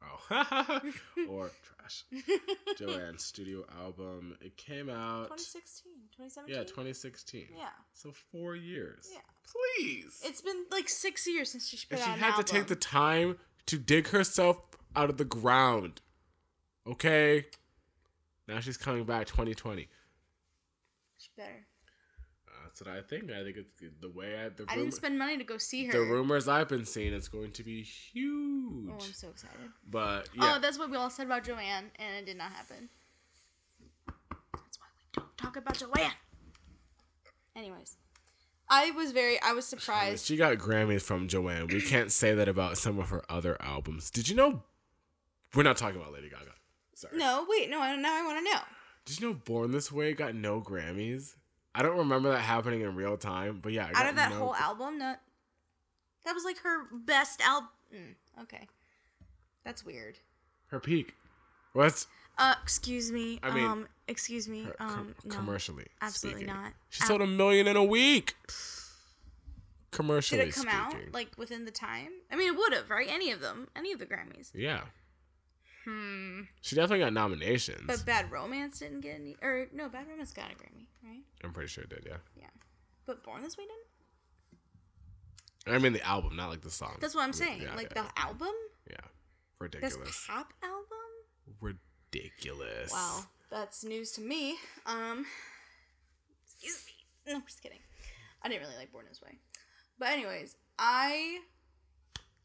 Oh. or trash. Joanne's studio album. It came out.
2016, 2017.
Yeah, 2016.
Yeah.
So four years.
Yeah.
Please.
It's been like six years since she put
and she
out an
had to take the time to dig herself out of the ground. Okay. Now she's coming back 2020.
She better.
That's what I think. I think it's the way I the
I
rumor,
didn't spend money to go see her.
the rumors I've been seeing it's going to be huge.
Oh, I'm so excited.
but oh, yeah,
Oh, that's what we all said about Joanne, and it did not happen. That's why we don't talk about Joanne. Anyways, I was very, I was surprised.
she got Grammys from Joanne. We can't say that about some of her other albums. Did you know? We're not talking about Lady Gaga. Sorry.
No, wait, no, I, now I want to know.
Did you know Born This Way got no Grammys? I don't remember that happening in real time, but yeah,
Out of that
no-
whole album, not that was like her best album. okay, that's weird.
her peak. What?
Uh, excuse me.
I mean,
um, excuse me.
her, com-
Um, no,
commercially?
absolutely
speaking.
not.
She sold a million in a week. Commercially
Did it come out like within the time? I mean, it would have, right? Any of them, any of the Grammys.
yeah,
Hmm.
she definitely got nominations.
But Bad Romance didn't get any, or no, Bad Romance got a Grammy, right?
I'm pretty sure it did. Yeah,
Yeah. But Born This Way didn't.
I mean the album, not like the song.
That's what I'm saying.
Yeah,
like
yeah,
the album,
yeah,
best
ridiculous,
pop album.
ridiculous.
Wow, that's news to me. Um, excuse me. No, I'm just kidding. I didn't really like Born This Way, but anyways, I,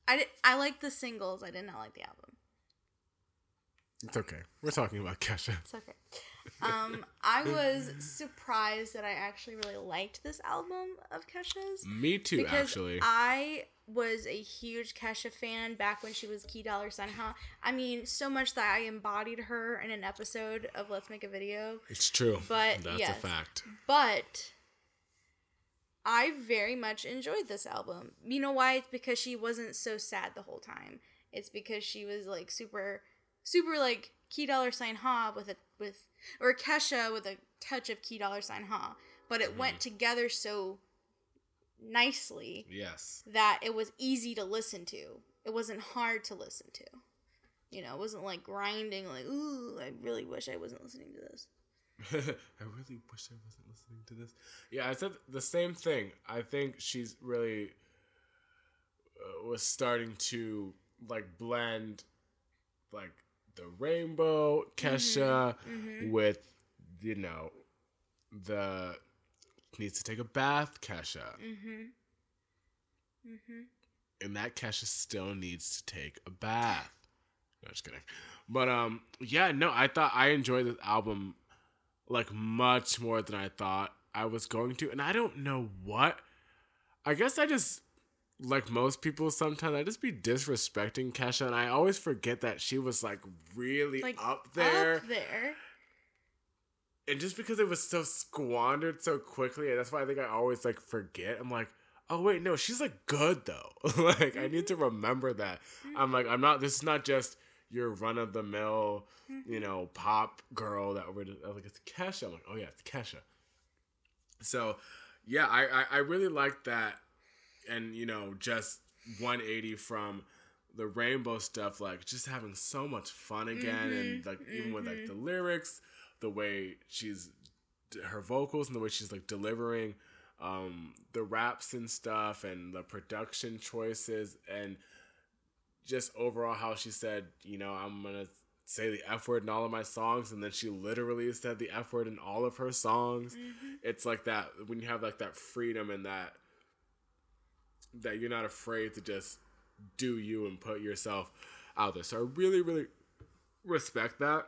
I did. I like the singles. I did not like the album.
It's okay. We're talking about Kesha.
It's okay. Um, I was surprised that I actually really liked this album of Kesha's.
Me too,
because
actually.
I was a huge Kesha fan back when she was Key Dollar Huh? I mean, so much that I embodied her in an episode of Let's Make a Video.
it's true,
but
that's
yes.
a fact.
But I very much enjoyed this album. You know why? It's because she wasn't so sad the whole time. It's because she was like super, super like Key Dollar Sign Ha with a with or Kesha with a touch of Key Dollar Sign Ha, but it went together so nicely
Yes.
that it was easy to listen to. It wasn't hard to listen to. You know, it wasn't like grinding, like, ooh, I really wish I wasn't listening to this.
I really wish I wasn't listening to this. Yeah, I said the same thing. I think she's really uh, was starting to like blend like the rainbow Kesha
mhm.
with you know the needs to take a bath Kesha.
Mm-hmm. Mm-hmm.
and that Kesha still needs to take a bath. No, just kidding. But um, yeah, no, I thought I enjoyed this album like much more than I thought I was going to, and I don't know what. I guess I just like most people sometimes I just be disrespecting Kesha, and I always forget that she was like really
Like
up there,
Up there.
and just because it was so squandered so quickly, and that's why I think I always like forget. I'm like, oh wait, no, she's like good though. like I need to mm-hmm. remember that. Mm-hmm. I'm like, I'm not. This is not just your run of the mill, you mm-hmm. know, pop girl that we're just, like it's Kesha. I'm like, oh yeah, it's Kesha. So, yeah, I I, I really like that, and you know, just 180 from the rainbow stuff, like just having so much fun again, and like even with like the lyrics, the way she's her vocals and the way she's like delivering um the raps and stuff and the production choices and just overall how she said you know i'm gonna say the F word in all of my songs, and then she literally said the F word in all of her songs.
Mm-hmm.
It's like that when you have like that freedom and that that you're not afraid to just do you and put yourself out there. So I really, really respect that.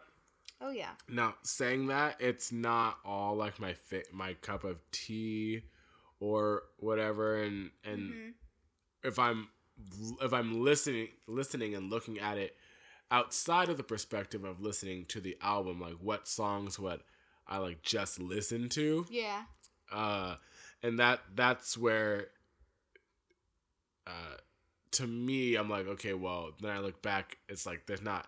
Oh yeah.
Now, saying that, it's not all like my fit, my cup of tea, or whatever. And and
Mhm.
if I'm if I'm listening listening and looking at it outside of the perspective of listening to the album, like what songs what I like just listened to,
Yeah.
uh, and that that's where, uh, to me, I'm like, okay, well, then I look back, it's like there's not,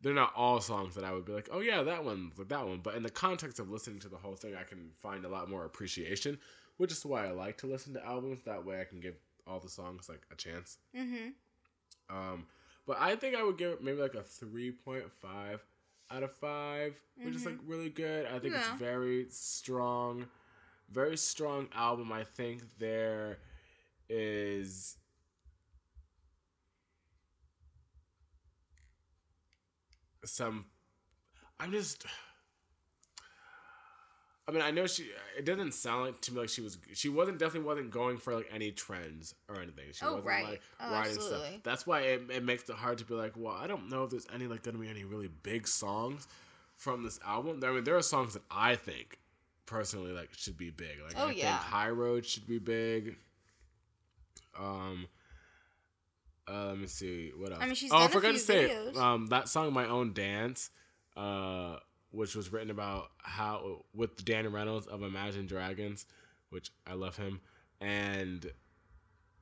they're not all songs that I would be like, oh yeah, that one, like that one. But in the context of listening to the whole thing, I can find a lot more appreciation, which is why I like to listen to albums. That way, I can give all the songs like a chance.
Mm-hmm.
Um, but I think I would give it maybe like a three point five out of five, which is like really good. I think
Yeah.
it's very strong, very strong album. I think there is some. I'm just. I mean, I know she. It doesn't sound like to me like she was. She wasn't definitely wasn't going for like any trends or anything. She
Oh,
wasn't
right.
like
Oh,
writing
absolutely.
stuff. That's why it, it makes it hard to be like, well, I don't know if there's any like gonna be any really big songs from this album. I mean, there are songs that I think personally like should be big. Like
Oh,
I
yeah.
think High Road should be big. Um. Uh, let me see what else.
I mean, she's
oh, I forgot to say
videos.
um that song "My Own Dance," uh, which was written about how with Danny Reynolds of Imagine Dragons, which I love him, and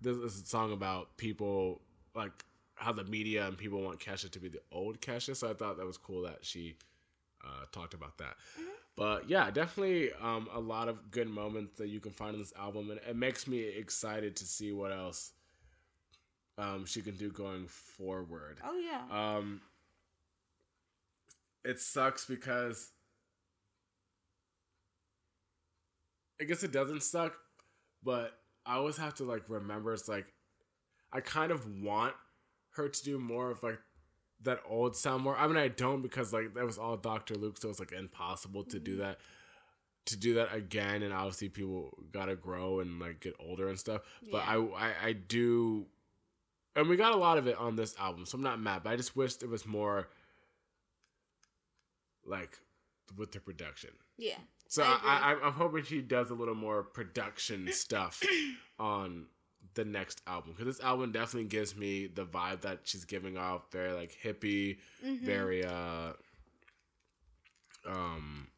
this is a song about people like how the media and people want Kesha to be the old Kesha. So I thought that was cool that she uh, talked about that. But yeah, definitely um, a lot of good moments that you can find in this album, and it makes me excited to see what else um, she can do going forward.
Oh yeah.
Um, it sucks because I guess it doesn't suck, but I always have to like remember it's like I kind of want her to do more of like that old sound more. I mean, I don't because like that was all Doctor Luke, so it's like impossible to do mm-hmm. that. To do that again, and obviously people gotta grow and like get older and stuff. But
Yeah.
I, I, I do and we got a lot of it on this album, so I'm not mad. But I just wished it was more like with the production.
yeah.
So
I
I, I, I'm hoping she does a little more production stuff on the next album because this album definitely gives me the vibe that she's giving off, very like hippie,
Mhm.
very uh, um,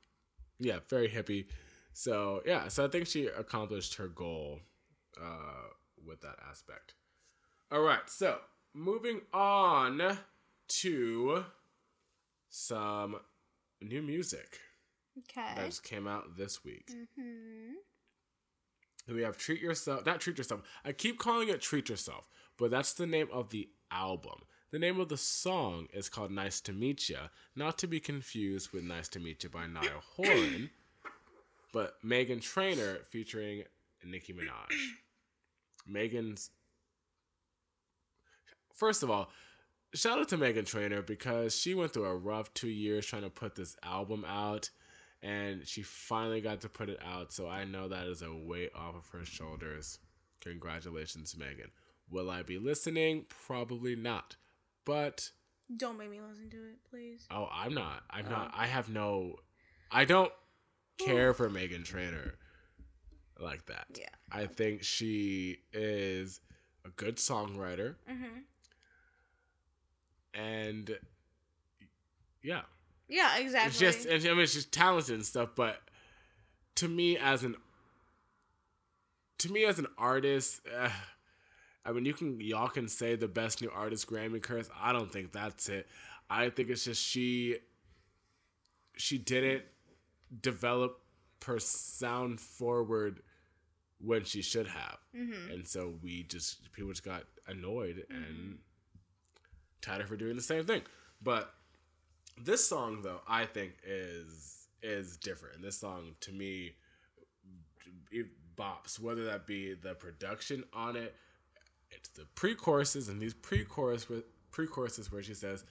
yeah, very hippie. So yeah, so I think she accomplished her goal uh, with that aspect. All right, so moving on to some new music that just came out this week.
Mm-hmm.
We have Treat Yourself, not Treat Yourself. I keep calling it Treat Yourself, but that's the name of the album. The name of the song is called Nice to Meet Ya, not to be confused with Nice to Meet Ya by Niall Horan, but Meghan Trainor featuring Nicki Minaj. Meghan's. First of all, shout out to Meghan Trainor because she went through a rough two years trying to put this album out and she finally got to put it out. So I know that is a weight off of her shoulders. Congratulations, Meghan. Will I be listening? Probably not. But
Don't make me listen to it, please.
oh, I'm not. I'm not. I have no. I don't care for Meghan Trainor like that.
Yeah.
I think she is a good songwriter
Mm-hmm.
and yeah.
Yeah, exactly.
It's just, and I mean, she's talented and stuff, but to me, as an, to me as an artist, uh, I mean, you can y'all can say the best new artist Grammy curse. I don't think that's it. I think it's just she, she didn't develop her sound forward when she should have,
mm-hmm.
and so we just people just got annoyed and tired of her doing the same thing. But this song though i think is is different and this song to me it bops whether that be the production on it it's the pre-choruses and these pre-chorus pre-choruses where she says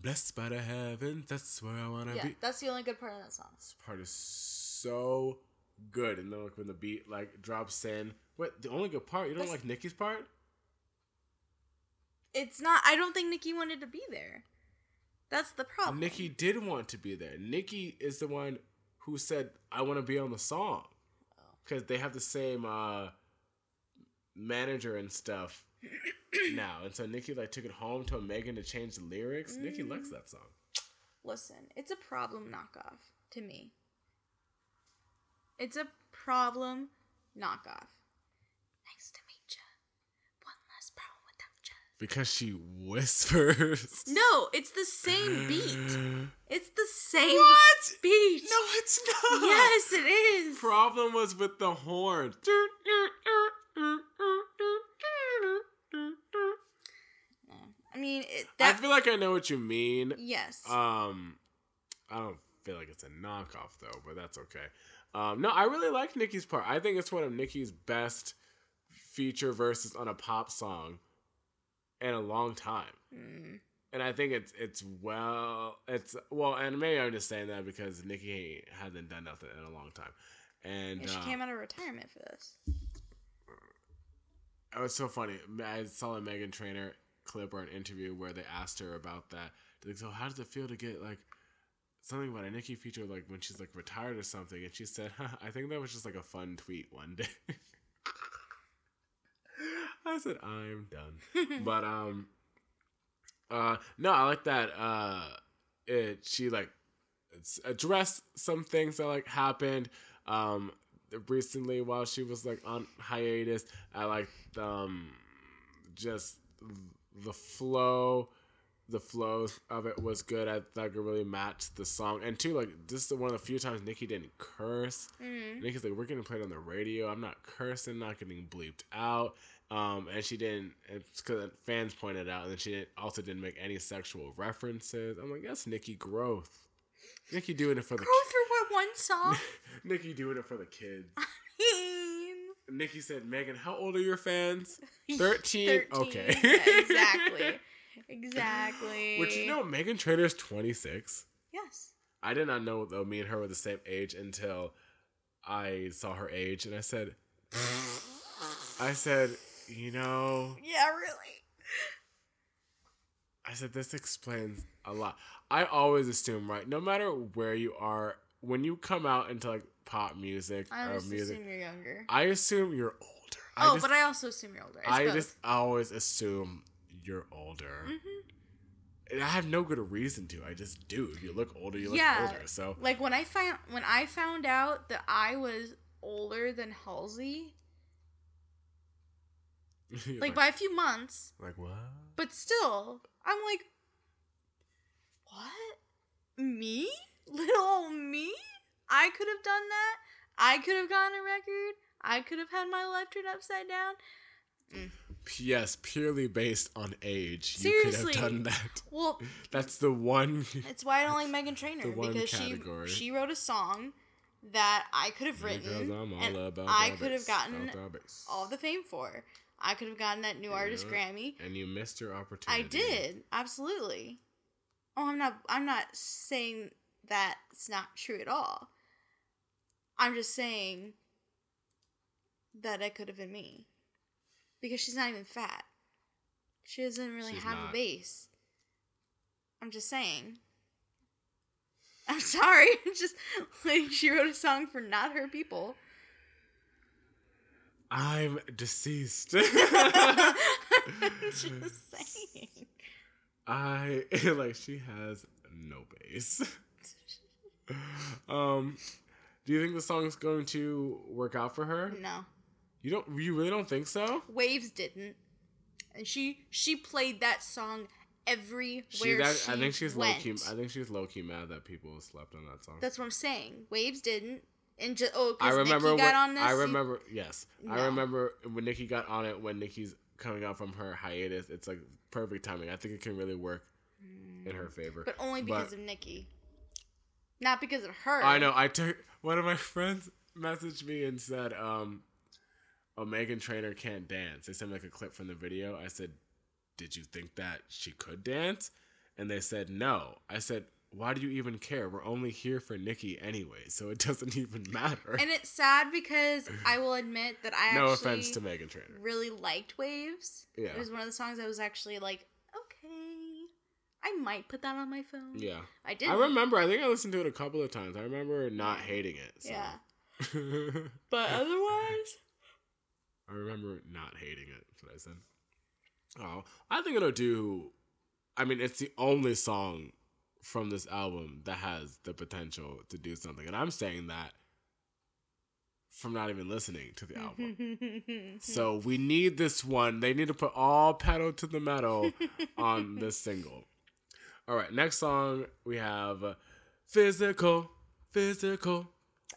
Blessed by the heavens, that's where I wanna
Yeah,
be.
that's the only good part of that song.
This part is so good, and then like when the beat like drops in. What the only good part? You don't
That's-
like Nicki's part?
It's not. I don't think Nicki wanted to be there. That's the problem.
Nicki did want to be there. Nicki is the one who said, "I want to be on the song," because they have the same uh, manager and stuff now. And so Nicki like took it home, told Meghan to change the lyrics. Nicki likes that song.
Listen, it's a problem knockoff to me. It's a problem knockoff. Nice to meet ya. One less problem without ya.
Because she whispers.
No, it's the same beat. It's the same
What?
beat.
No, it's not.
Yes, it is.
Problem was with the horn.
I mean, it,
I feel like I know what you mean.
yes.
Um, I don't feel like it's a knockoff though, but that's okay. Um, no, I really like Nicki's part. I think it's one of Nicki's best feature verses on a pop song in a long time.
Mm.
And I think it's it's well, it's well, and maybe I'm just saying that because Nicki hasn't done nothing in a long time. And
And she
uh,
came out of retirement for this.
It was so funny. I saw a Meghan Trainor clip or an interview where they asked her about that. Like, so how does it feel to get like something about a Nicki feature like when she's like retired or something? And she said, I think that was just like a fun tweet one day. I said, I'm done. but um uh no, I like that uh it she like it's addressed some things that like happened um recently while she was like on hiatus. I like um just the flow the flow of it was good. I thought it really matched the song. And two, like this is one of the few times Nicki didn't curse.
Mm.
Nicki's like, we're getting played on the radio. I'm not cursing, not getting bleeped out. Um, and she didn't. It's because fans pointed out, and then she didn't, also didn't make any sexual references. I'm like, that's Nicki growth. Nicki doing it for the
Growth for what one song?
Nicki doing it for the kids.
I mean,
Nicki said, Meghan, how old are your fans? 13? Okay.
Yeah, exactly. Exactly.
Which you know, Meghan Trainor's 26.
Yes.
I did not know though me and her were the same age until I saw her age and I said I said, you know,
Yeah, really.
I said this explains a lot. I always assume, right, no matter where you are, when you come out into like pop music
I
or music,
assume you're younger.
I assume you're older. I
oh,
just,
but I also assume you're older. It's
I
both.
just always assume you're older.
Mhm.
And I have no good reason to. I just do. If you look older, you look
Yeah.
older. So
Like when I found when I found out that I was older than Halsey,
you're
like, by a few months,
like what?
but still, I'm like, what? Me? Little me? I could have done that. I could have gotten a record. I could have had my life turned upside down. Mm.
Yes, purely based on age,
Seriously.
you could have done that.
Well,
That's the one.
It's why I don't like Meghan Trainor because
category.
she she wrote a song that I could have written
Because I'm all
and
about
I could have gotten
about that bass.
all the fame for. I could have gotten that new
You
artist? Grammy.
and you missed your opportunity.
I did absolutely. Oh, I'm not. I'm not saying that it's not true at all. I'm just saying that it could have been me because she's not even fat. She doesn't really
She's
have
not.
a base. I'm just saying. I'm sorry. Just like she wrote a song for not her people.
I'm deceased.
I'm just saying.
I like she has no base. um, do you think the song's going to work out for her?
No.
You don't. You really don't think so?
Waves didn't, and she she played that song everywhere
She, that,
she
I think she's low key. I think she's low key mad that people slept on that song.
That's what I'm saying. Waves didn't, and just oh,
I remember.
Nicki got
when-
on this.
I remember. Yes, I remember when Nicki got on it. When Nicki's coming out from her hiatus, it's like perfect timing. I think it can really work in her favor.
but only because
but-
of Nicki, not because of her.
I know. I took one of my friends messaged me and said, um, "Oh, Meghan Trainor can't dance." They sent me like a clip from the video. I said, "Did you think that she could dance?" and they said no. I said, why do you even care? We're only here for Nicki anyway, so it doesn't even matter.
And it's sad because I will admit that I
no
actually
offense to Meghan Trainor.
really liked Waves.
Yeah.
It was one of the songs I was actually like, okay, I might put that on my phone.
Yeah.
I did.
I remember, I think I listened to it a couple of times. I remember not hating it. So.
Yeah. But otherwise,
I remember not hating it. That's what I said. Oh, I think it'll do. I mean, it's the only song from this album that has the potential to do something, and I'm saying that from not even listening to the album. so we need this one. They need to put all pedal to the metal on this single. All right, next song we have uh, "Physical," "Physical"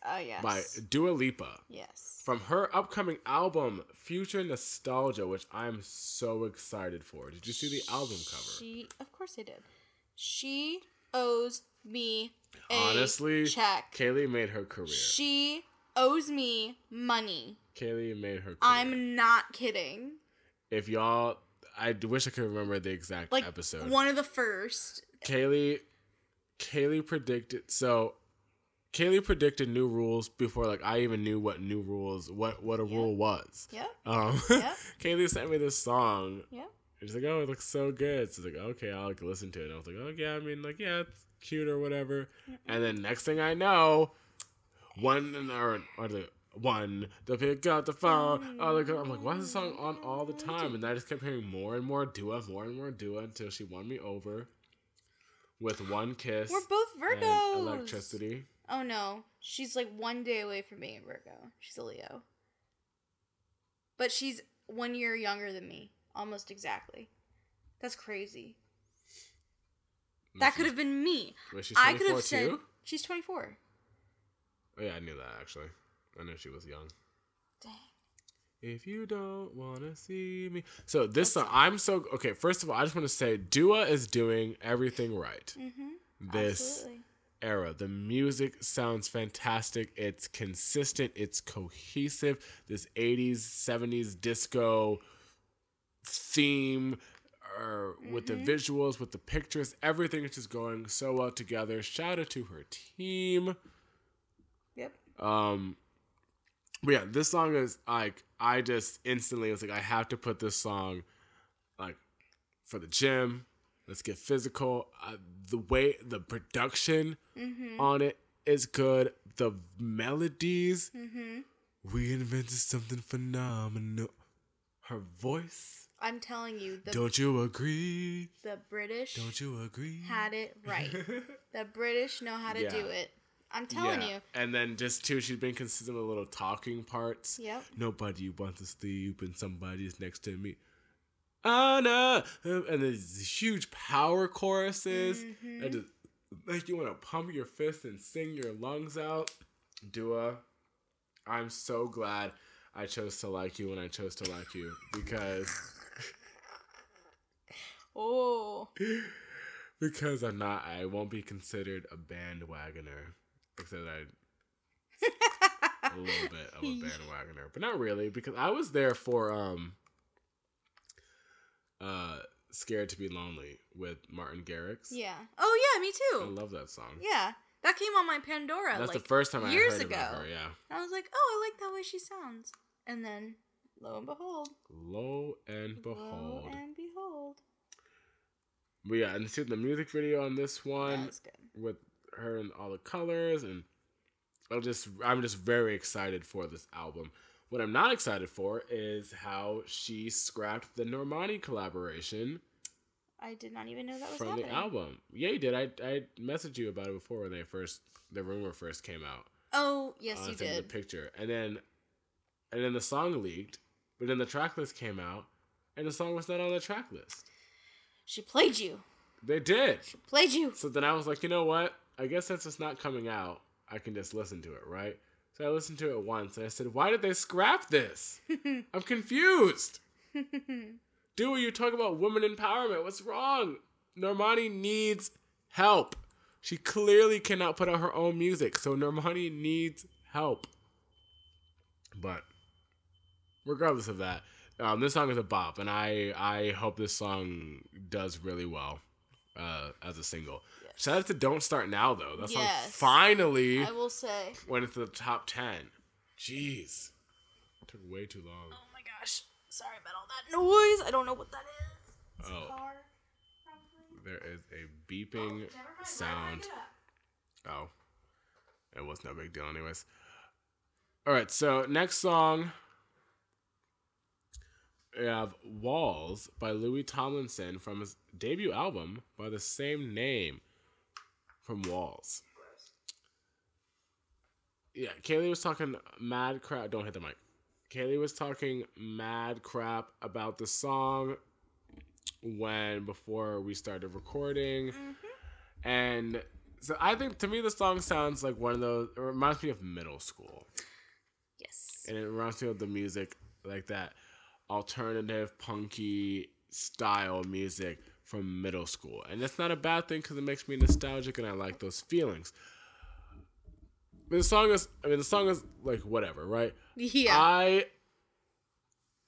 oh yes,
by Dua Lipa
yes.
from her upcoming album Future Nostalgia, which I'm so excited for. Did you see the album cover?
She, of course, I did. She owes me a
Honestly,
check.
Kaylee made her career.
She owes me money.
Kaylee made her career.
I'm not kidding.
if y'all, I wish I could remember the exact
Like
episode.
one of the first.
Kaylee, Kaylee predicted. So, Kaylee predicted new rules before like I even knew what new rules, what what a
Yeah.
rule was.
Yep.
Um,
Yeah.
Kaylee sent me this song
Yep.
She's like, oh, it looks so good. So it's like, okay, I'll like listen to it. And I was like, oh yeah, I mean, like, yeah, it's cute or whatever. And then next thing I know, one or or the one to pick up the phone. Oh, I'm like, why is this song on all the time? And I just kept hearing more and more Dua, more and more Dua until she won me over with one kiss
We're both
and
Virgos.
electricity.
Oh no, she's like one day away from being a Virgo. She's a Leo. But she's one year younger than me, almost exactly. That's crazy. That could have been me.
She
I could have said
too?
she's 24.
Oh yeah, I knew that actually. I knew she was young.
Dang.
If you don't wanna see me, so this song, I'm so okay. First of all, I just want to say, Dua is doing everything right.
Mm-hmm.
This
Absolutely.
era, the music sounds fantastic. It's consistent. It's cohesive. This '80s, '70s disco theme, or with the visuals, with the pictures, everything is just going so well together. Shout out to her team.
Yep.
Um, but yeah, this song is like I just instantly was like I have to put this song like for the gym. Let's get physical. Uh, the way the production
Mm-hmm.
on it is good. The melodies,
Mm-hmm.
we invented something phenomenal. Her voice,
I'm telling you, the
don't you agree?
the British
Don't you agree?
had it right. the British know how to
Yeah.
do it. I'm telling
Yeah.
you.
And then just too, she's been consistent with little talking parts.
Yep.
Nobody wants to sleep and somebody's next to me. Oh no! And there's these huge power choruses
Mhm.
that just make you want to pump your fists and sing your lungs out. Dua, I'm so glad I chose to like you when I chose to like you because
Oh.
because I'm not. I won't be considered a bandwagoner because I a little bit of a bandwagoner, but not really because I was there for um uh Scared to Be Lonely with Martin Garrix.
Yeah. Oh yeah, me too.
I love that song.
Yeah. That came on my Pandora
That's
like
the first time I
years ago.
her, yeah.
I was like, "Oh, I like that way she sounds." And then lo and behold,
Lo and behold.
lo and behold.
But yeah, and see the music video on this one with her and all the colors and I'm just I'm just very excited for this album. What I'm not excited for is how she scrapped the Normani collaboration
I did not even know that was
from
happening.
the album. Yeah, you did. I I messaged you about it before when they first the rumor first came out.
Oh, yes,
uh,
you did.
The picture, and then and then the song leaked, but then the track list came out, and the song was not on the track list.
She played you.
They did.
She played you.
So then I was like, you know what? I guess since it's not coming out, I can just listen to it, right? So I listened to it once, and I said, why did they scrap this? I'm confused. Dua, you talk about women empowerment. What's wrong? Normani needs help. She clearly cannot put out her own music, so Normani needs help. But regardless of that, um, this song is a bop, and I I hope this song does really well. uh, as a single. Shout out to "Don't Start Now" though. That song
Yes.
finally
I will say.
went into the top ten. Jeez, it took way too long.
Oh my gosh. Sorry about all that noise. I don't know what that is. It's a
Oh.
car, probably.
There is a beeping
Never mind,
sound.
why did I do that?
Oh, it was no big deal, anyways. All right, so next song we have "Walls" by Louis Tomlinson from his debut album by the same name, from Walls. Yeah, Kaylee was talking mad crap. Don't hit the mic. Kaylee was talking mad crap about the song when before we started recording, mm-hmm. and so I think to me the song sounds like one of those. It reminds me of middle school,
Yes.
and it reminds me of the music like that alternative punky style music from middle school, and that's not a bad thing because it makes me nostalgic and I like those feelings. But the song is, I mean, the song is like whatever, right?
Yeah.
I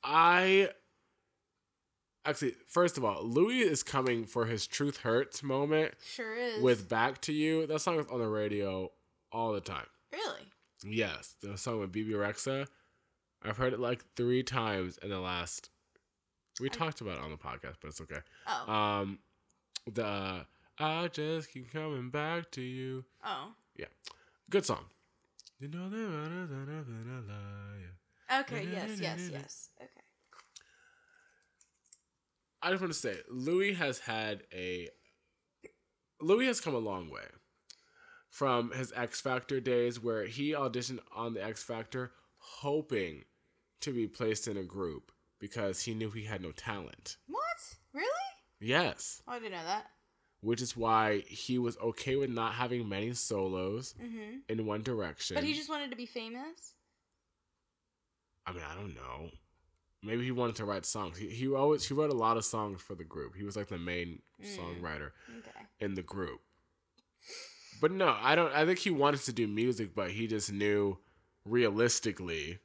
I actually first of all, Louis is coming for his Truth Hurts moment
sure is.
with Back to You. That song is on the radio all the time.
Really?
Yes, the song with Bebe Rexha. I've heard it like three times in the last. We talked about it on the podcast, but it's okay.
Oh.
Um, the I just keep coming back to you.
oh.
Yeah, good song. You know that better than I've been alive.
Okay. Yes. Yes. Yes. Okay.
I just want to say, Louis has had a. Louis has come a long way from his X Factor days where he auditioned on the X Factor hoping to be placed in a group because he knew he had no talent.
What? Really?
Yes.
Oh, I didn't know that.
Which is why he was okay with not having many solos
Mm-hmm.
in One Direction.
But he just wanted to be famous.
I mean, I don't know. Maybe he wanted to write songs. He, he always he wrote a lot of songs for the group. He was like the main
Mm.
songwriter.
Okay.
in the group. But no, I don't. I think he wanted to do music, but he just knew realistically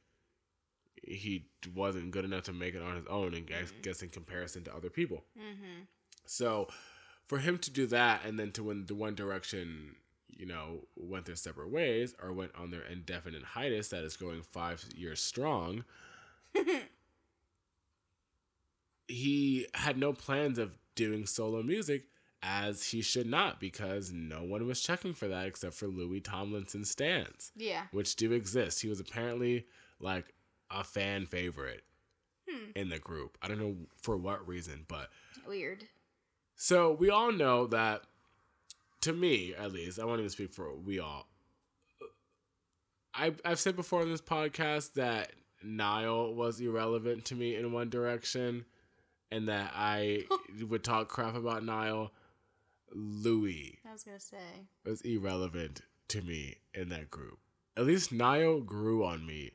he wasn't good enough to make it on his own. And guess, guess in comparison to other people,
Mm-hmm.
so for him to do that and then to win the One Direction, you know, went their separate ways or went on their indefinite hiatus that is going five years strong. he had no plans of doing solo music as he should not because no one was checking for that except for Louis Tomlinson stands,
Yeah.
which do exist. He was apparently like a fan favorite
Hmm.
in the group. I don't know for what reason, but
Weird.
so we all know that to me at least, I won't even speak for we all. I I've said before in this podcast that Niall was irrelevant to me in One Direction, and that I would talk crap about Niall. Louis
I was gonna say.
was irrelevant to me in that group. At least Niall grew on me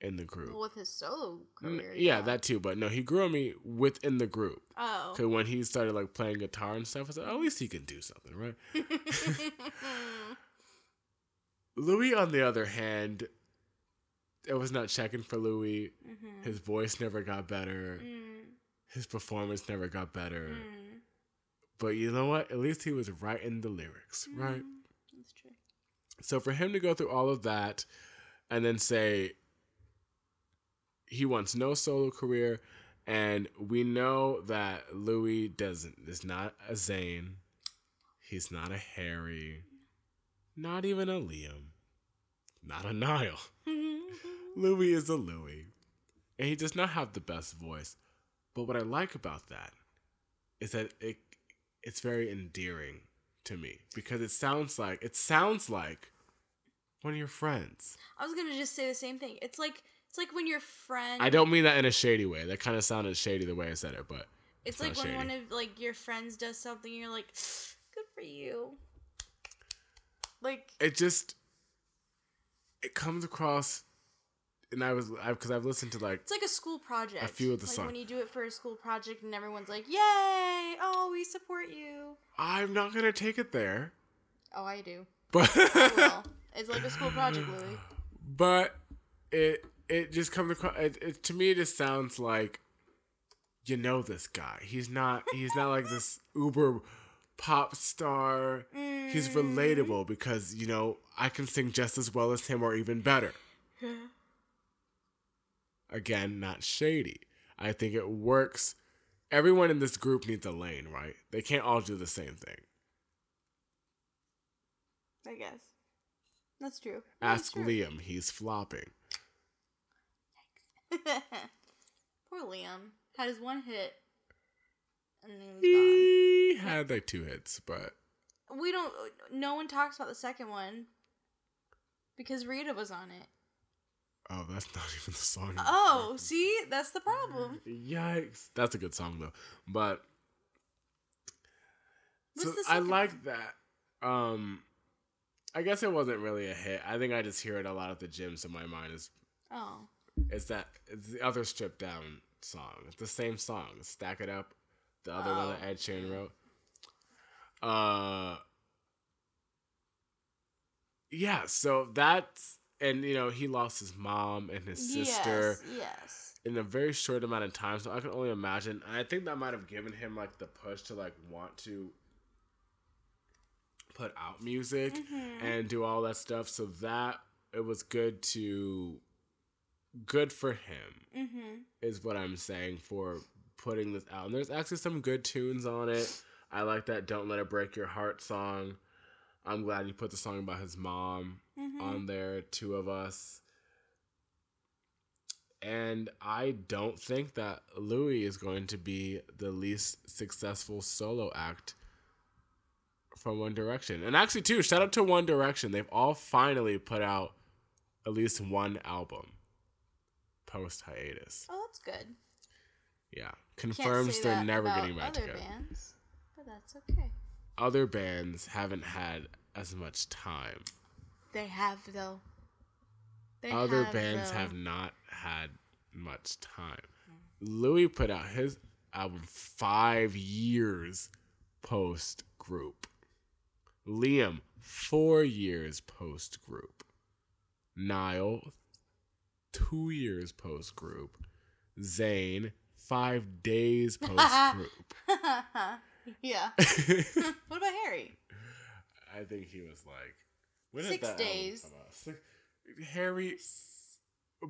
in the group.
Well, with his solo career.
yeah, that too. But no, he grew on me within the group.
Oh.
Cause when he started like playing guitar and stuff, I said, at least he can do something, right? Louis, on the other hand, I was not checking for Louis.
mm-hmm.
His voice never got better.
Mm,
His performance never got better.
mm,
But you know what? At least he was writing the lyrics, right?
mm. That's true.
So for him to go through all of that and then say he wants no solo career, and we know that Louis doesn't is not a Zayn, he's not a Harry, not even a Liam, not a Niall. Louis is a Louis, and he does not have the best voice. But what I like about that is that it it's very endearing to me because it sounds like it sounds like one of your friends.
I was gonna just say the same thing. It's like it's like when your friend.
I don't mean that in a shady way. That kind of sounded shady the way I said it, but
It's
it's
like when one of like your friends does something, you're like, good for you. Like
it just it comes across. And I was because I've listened to like
it's like a school project.
A few of the
like
song-
when you do it for a school project and everyone's like, "Yay! Oh, we support you."
I'm not gonna take it there,
Oh, I do.
but
I. It's like a school project, Louis.
but it it just comes across it, it to me it just sounds like you know this guy he's not he's not like this uber pop star. He's
Mm.
relatable because, you know, I can sing just as well as him or even better. Again, not shady. I think it works. Everyone in this group needs a lane, right? They can't all do the same thing.
I guess. That's true.
Ask Liam, he's flopping.
Poor Liam. Had his one hit. And then he was
He had like two hits, but.
We don't. No one talks about the second one. Because Rita was on it.
Oh, that's not even the song.
Oh, see? That's the problem.
Yikes. That's a good song though. But
What's
so
the
I
second
like that. Um I guess it wasn't really a hit. I think I just hear it a lot at the gym, so my mind is
Oh.
it's that it's the other stripped down song. It's the same song. Stack it up. The other one that
Oh.
Ed Sheeran wrote. Uh Yeah, so that's and you know, he lost his mom and his sister
Yes. Yes.
in a very short amount of time. So I can only imagine. And I think that might have given him like the push to like want to put out music
Mm-hmm.
and do all that stuff. So that it was good to good for him
Mm-hmm.
is what I'm saying for putting this out. And there's actually some good tunes on it. I like that "Don't Let It Break Your Heart" song. I'm glad he put the song about his mom
Mm-hmm.
on there, two of us. And I don't think that Louis is going to be the least successful solo act from One Direction. And actually, too, shout out to One Direction. They've all finally put out at least one album post hiatus.
Oh, that's good.
Yeah. Confirms they're never getting back
other
together.
bands, but that's okay.
Other bands haven't had as much time.
They have though. They
other
have,
bands
though.
have not had much time. Louis put out his album five years post group. Liam, four years post group. Niall, two years post group. Zayn, five days post group.
yeah. what about Harry?
I think he was like when
Six
that album
days.
come out? Six- Harry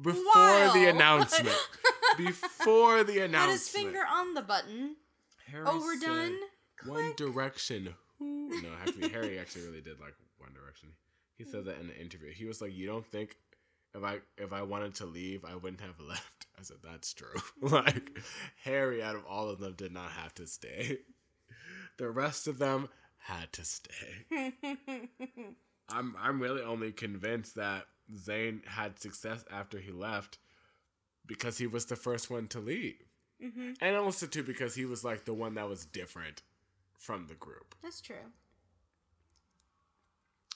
before
While.
the announcement. before the announcement.
Put his finger on the button.
Harry
Overdone.
said, One
Click.
Direction. Who? No, actually, Harry actually really did like One Direction. He said that in the interview. He was like, "You don't think if I if I wanted to leave, I wouldn't have left." I said, "That's true." like Harry, out of all of them, did not have to stay. The rest of them had to stay. I'm I'm really only convinced that Zayn had success after he left because he was the first one to leave.
hmm
And also too because he was like the one that was different from the group.
That's true.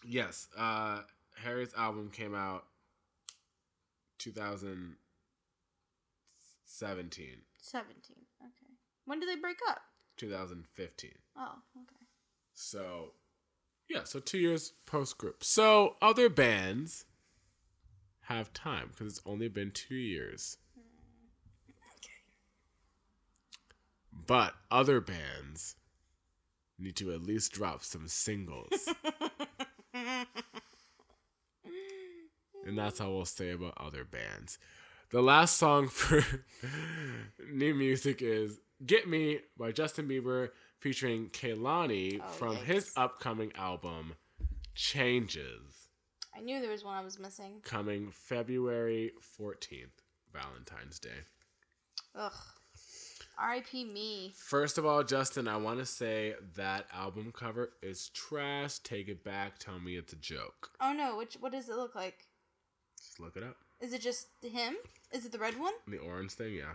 Yes, uh Harry's album came out 2017.
Seventeen. Okay. When did they break up?
2015.
Oh, okay.
So, yeah, so 2 years post group. So, other bands have time because it's only been 2 years. But other bands need to at least drop some singles. and that's all we'll say about other bands. The last song for new music is Get Me by Justin Bieber featuring Kehlani
Oh,
from his upcoming album Changes,
I knew there was one I was missing.
coming February 14th, Valentine's Day.
Ugh. R.I.P. me.
First of all, Justin, I want to say that album cover is trash. Take it back. Tell me it's a joke.
Oh no, which what does it look like?
Just look it up.
Is it just him? Is it the red one?
The orange thing, yeah.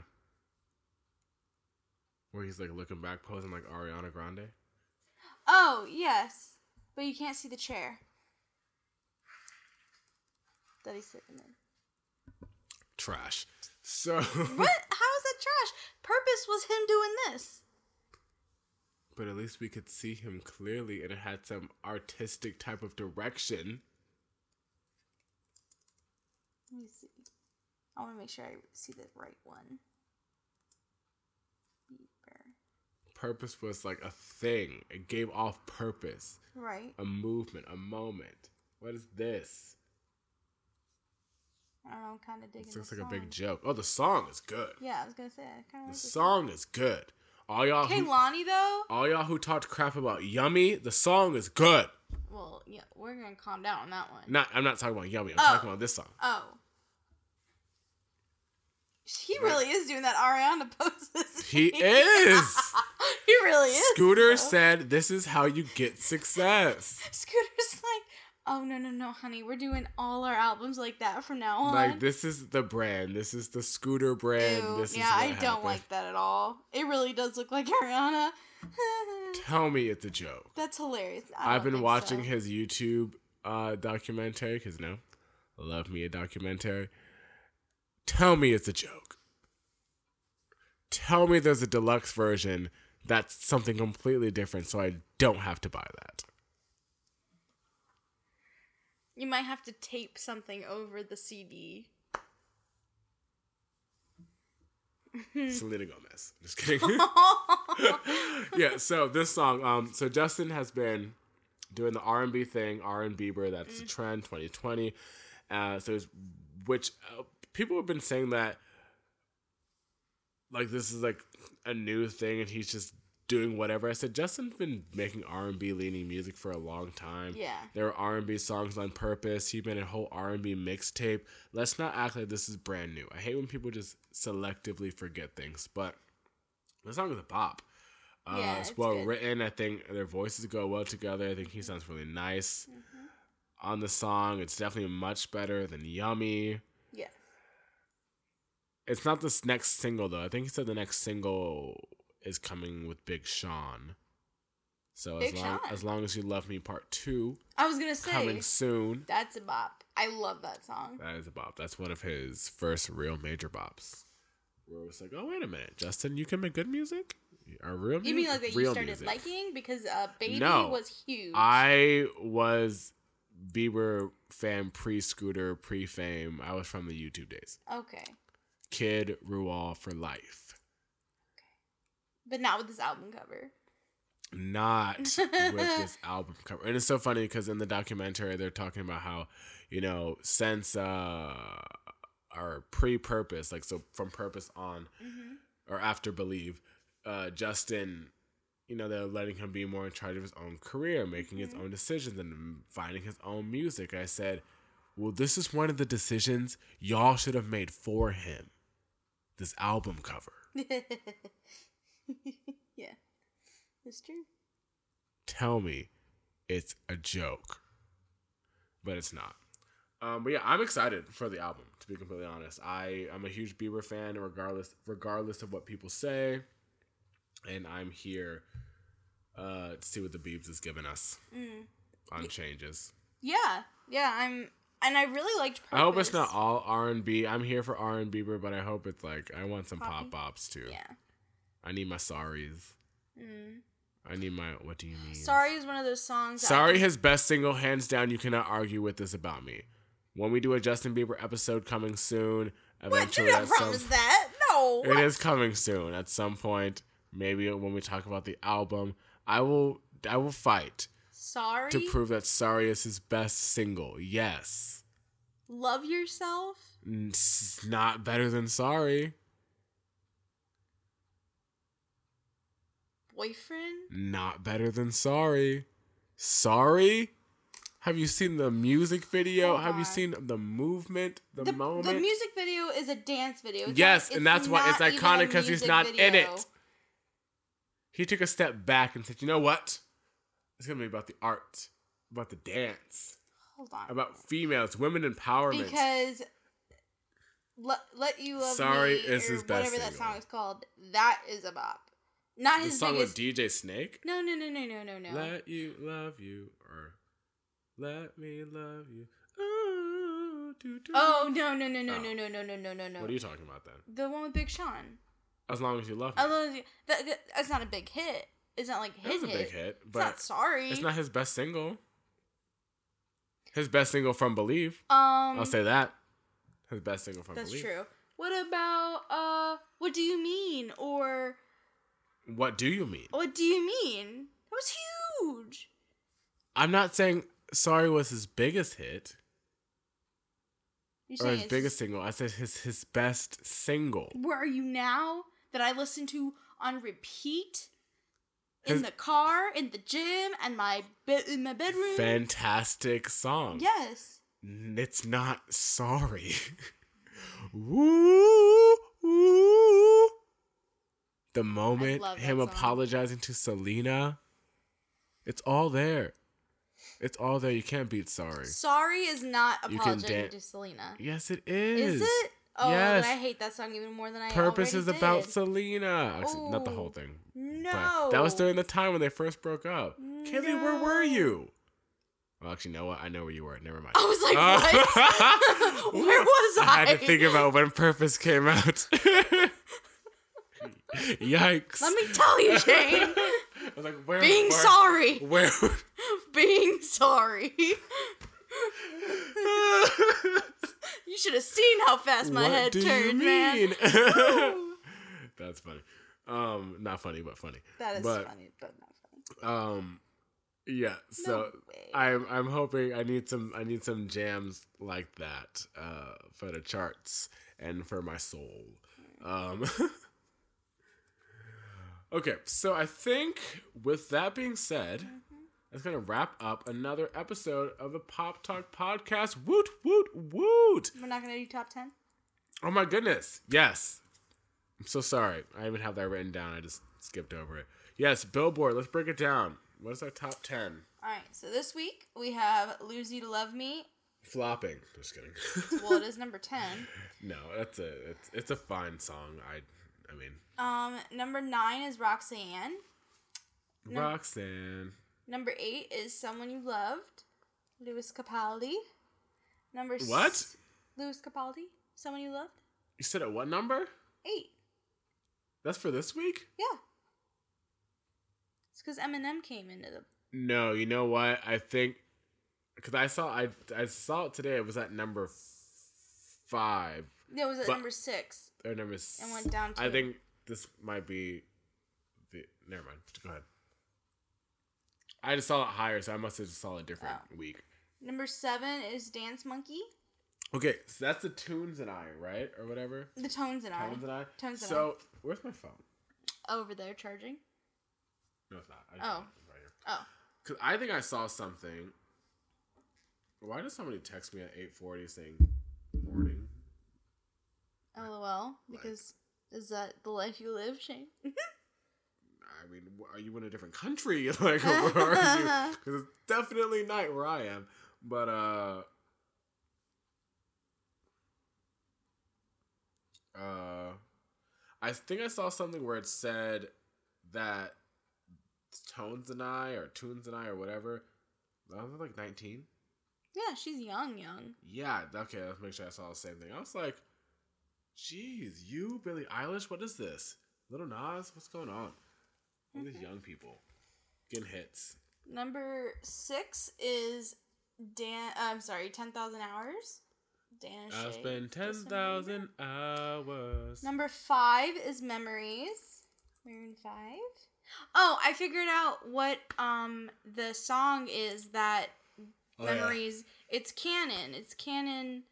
Where he's like looking back, posing like Ariana Grande.
Oh, yes. But you can't see the chair. That he's sitting in.
Trash. So,
What? How is that trash? Purpose was him doing this.
but at least we could see him clearly, and it had some artistic type of direction.
Let me see. I want to make sure I see the right one. Bieber.
Purpose was like a thing. It gave off purpose,
Right.
a movement, a moment. What is this?
I don't know. I'm Kind of digging.
This
the
looks like a big joke. Oh, the song is good.
Yeah, I was gonna say. I
The
like
song is good. All y'all who,
Kehlani though.
all y'all who talked crap about Yummy, the song is good.
Well, yeah, we're gonna calm down on that one.
Not I'm not talking about Yummy. I'm
Oh.
talking about this song.
Oh. He really is doing that Ariana poses.
He is.
he really is.
Scooter
though.
said this is how you get success.
Scooter's like, oh no no no, honey, we're doing all our albums like that from now on.
Like this is the brand. This is the Scooter brand.
Ew,
this is
yeah, I don't like that at all. It really does look like Ariana.
Tell me it's a joke.
That's hilarious. I
I've been watching
so.
his YouTube uh, documentary because no, love me a documentary. Tell me it's a joke. Tell me there's a deluxe version that's something completely different, so I don't have to buy that.
You might have to tape something over the CD.
Selena Gomez. Just kidding. yeah. So this song, um, so Justin has been doing the R and B thing, R and Bieber. That's the trend, 2020. Uh, so it's, which uh, people have been saying that like this is like a new thing, and he's just doing whatever. I said Justin's been making R and B leaning music for a long time.
Yeah.
There are R and B songs on purpose. He made a whole R and B mixtape. Let's not act like this is brand new. I hate when people just selectively forget things, but the song is a pop. Uh,
Yeah,
it's
it's
well
good.
written. I think their voices go well together. I think he sounds really nice
Mm-hmm.
on the song. It's definitely much better than Yummy. It's not this next single though. I think he said the next single is coming with Big Sean. So
Big
as long
Sean.
as long as you love me, part two
I was gonna say
coming soon.
that's a bop. I love that song.
That is a bop. That's one of his first real major bops. Where it's like, oh wait a minute, Justin, you can make good music. Or real
You
music?
mean like that you
real
started
music.
liking because uh, Baby
No.
was huge.
I was Bieber fan pre Scooter, pre Fame. I was from the YouTube days.
okay,
Kidrauhl for life.
but not with this album cover.
Not with this album cover. And it's so funny because in the documentary they're talking about how, you know, since uh our pre purpose, like so from purpose on
Mm-hmm.
or after believe, uh Justin you know, they're letting him be more in charge of his own career, making his own decisions and finding his own music. I said, Well, this is one of the decisions y'all should have made for him. This album cover.
yeah, it's true.
tell me it's a joke. But it's not. Um, but yeah, I'm excited for the album. To be completely honest, I I'm a huge Bieber fan, regardless regardless of what people say, and I'm here uh, to see what the Biebs is giving us
Mm.
on changes.
Yeah, yeah. I'm, and I really liked. Purpose.
I hope it's not all R and B. I'm here for R and Bieber, but I hope it's like I want some pop bops too.
Yeah.
I need my sorries.
Mm.
I need my what do you mean?
Sorry is one of those songs. that-
Sorry, his best single, hands down. You cannot argue with this about me. When we do a Justin Bieber episode coming soon,
What?
eventually
You
at
don't
some,
promise that? No.
it
what?
is coming soon at some point. Maybe when we talk about the album, I will I will fight
Sorry.
to prove that Sorry is his best single. Yes,
Love yourself.
Mm, it's not better than Sorry.
Boyfriend.
Not better than Sorry. Sorry. Have you seen the music video?
Hold
Have you seen the movement, the,
The,
moment?
the music video is a dance video. It's
Yes,
not-
and that's why it's iconic because he's not in it. He took a step back and said, "You know what? It's gonna be about the art, about the dance,
Hold on.
about females, women empowerment."
because let, let you love
Sorry
me
is
or
his best
whatever that song is called. That is a bop. Not
the
his
song
biggest.
with DJ Snake,
no, no, no, no, no, no, no.
"Let You Love You" or "Let Me Love You." Ooh, doo, doo.
oh no, no, no, no,
Oh.
no, no, no, no, no, no, no.
What are you talking about then?
The one with Big Sean.
As long as you love me,
I love you. That, that, that's not a big hit. It's not like
it
hit
was a
hit.
big hit,
It's not
but
sorry.
it's not his best single. His best single from Believe.
Um,
I'll say that. His best single from
that's
Believe.
That's true. What about uh? What do you mean? Or
What do you mean?
What do you mean? That was huge.
I'm not saying Sorry was his biggest hit
You're
or his biggest single. I said his his best single.
Where are you now? That I listen to on repeat in the car, in the gym, and my be- in my bedroom.
Fantastic song.
Yes.
It's not sorry. woo, woo. The moment him
song.
apologizing to Selena, it's all there. It's all there. You can't beat sorry.
Sorry is not apologizing
dan-
to Selena.
Yes, it is.
Is it? Oh,
Yes.
I hate that song even more than I
Purpose is about
did.
Selena. Actually, not the whole thing.
No.
But that was during the time when they first broke up. Kaylee, where were you? Well, actually, you know what? I know where you were. Never mind.
I was like,
Uh,
what? Where was I?
I had to think about when Purpose came out. Yikes.
Let me tell you, Shane.
I was like, where?
Being
where,
sorry.
Where?
Being sorry. You should have seen how fast my
what
head
do
turned,
you
man.
That's funny. Um, not funny, but funny.
That is
But-
funny, but not funny.
Um, yeah. So
way.
I'm I'm hoping I need some I need some jams like that uh, for the charts and for my soul. Um, okay, so I think with that being said, that's gonna wrap up another episode of the Pop Talk Podcast. Woot woot woot!
We're not gonna do top ten.
Oh my goodness! Yes, I'm so sorry. I even have that written down. I just skipped over it. Yes, Billboard. Let's break it down. What is our top ten?
All right. So this week we have "Lose You to Love Me."
Flopping. Just kidding.
Well, it is number ten.
no, that's a it's it's a fine song. I I mean
Um, number nine is Roxanne.
Roxanne.
Number eight is "Someone You Loved," Lewis Capaldi. Number s-
What?
Lewis Capaldi, "Someone You Loved."
You said at what number?
Eight.
That's for this week?
Yeah. It's because Eminem came into the.
No, you know what? I think because I saw I I saw it today. It was at number f- five
It was at
But-
number six.
or number. S-
And went down
I
two.
think this might be the. Never mind. Go ahead. I just saw it higher, so I must have just saw a different
Oh.
week.
Number seven is Dance Monkey.
Okay, so that's the tunes and I, right, or whatever.
The Tones and I.
Tones and I.
Tones and
so where's my phone?
Over there charging.
No, it's not. I
Oh.
it's right here.
Oh.
Cause I think I saw something. Why does somebody text me at eight forty saying morning?
LOL. Because is that the life you live, Shane?
I mean, are you in a different country? like, where are you? Because it's definitely night where I am. But uh, uh, I think I saw something where it said that Tones and I or Tunes and I or whatever. I was like nineteen.
yeah, she's young, young.
Yeah, okay, let's make sure I saw the same thing. I was like, geez, you, Billie Eilish, what is this? Lil Nas, what's going on? All these young people getting hits.
Number six is Dan. uh, I'm sorry, ten thousand hours. Dan.
I spent ten
Listen
hours.
Number five is Memories. Maroon Five. Oh, I figured out what um the song is that
Oh, yeah.
Memories. It's canon. It's canon.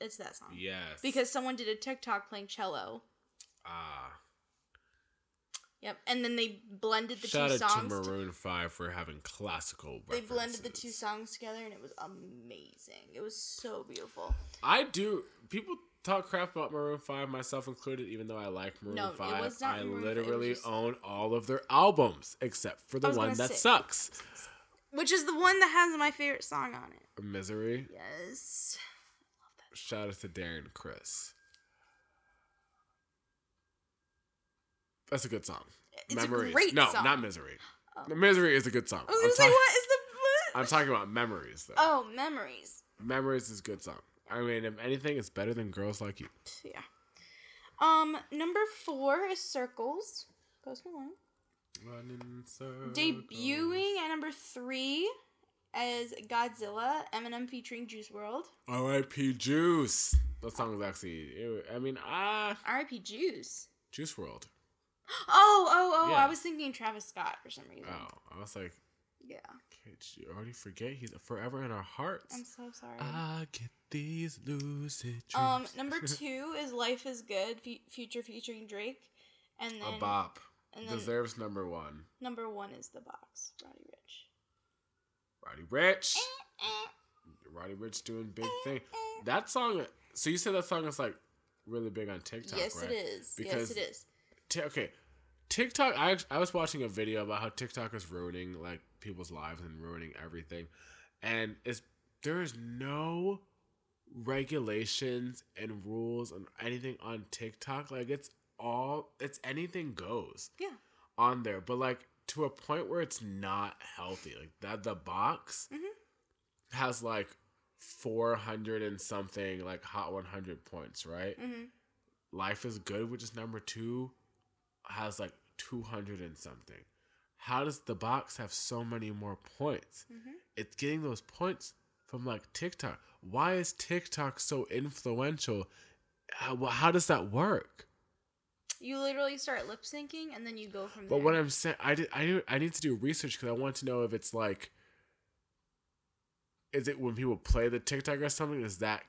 It's that song.
Yes.
Because someone did a TikTok playing cello.
ah,
Yep. And then they blended the
shout
two
out
songs. to-
Maroon Five for having classical.
they blended the two songs together and it was amazing. It was so beautiful.
I do. People talk crap about Maroon Five, myself included. Even though I like Maroon
No, it
Five,
was not
I
Maroon
literally
just-
own all of their albums except for the one that
say-
sucks.
Which is the one that has my favorite song on it.
Misery.
Yes.
Shout out to Darren Criss. That's a good song.
It's a
Memories. no,
song.
not Misery.
Oh.
Misery is a good song.
I was
I'm,
gonna say,
talk-
what is the. What?
I'm talking about Memories though.
Oh, memories.
Memories is a good song. I mean, if anything, it's better than Girls Like You.
Yeah. Um, number four is Circles. Post Malone. Debuting at number three as Godzilla, Eminem featuring Juice WRLD.
R.I.P. Juice. that song is actually. I mean, ah,
R.I.P. Juice.
Juice WRLD.
Oh, oh, oh!
Yeah.
I was thinking Travis Scott for some reason.
Oh, I was like,
Yeah,
did you already forget? He's forever in our hearts.
I'm so sorry.
I get these lucid dreams.
um, number two is "Life Is Good," fe- Future featuring Drake, and then
a bop
and
deserves number one.
number one is "The Box," Roddy Ricch.
Roddy Ricch. Eh, eh. Roddy Ricch doing big eh, thing. That song. So you said that song is like really big on TikTok,
yes,
right?
it is.
Because
yes, it is.
Ti- okay, TikTok. I I was watching a video about how TikTok is ruining like people's lives and ruining everything, and it's there is no regulations and rules and anything on TikTok. Like it's all it's anything goes
Yeah.
on there, but like to a point where it's not healthy. Like that the box
Mhm.
has like 400 and something like hot 100 points, right?
Mm-hmm.
Life is Good, which is number two, has like 200 and something. How does the box have so many more points?
Mhm.
It's getting those points from like TikTok. Why is TikTok so influential? How, how does that work?
You literally start lip syncing and then you go from
But
there.
But what I'm saying, I did, I do- I need to do research because I want to know if it's like, is it when people play the TikTok or something? Is that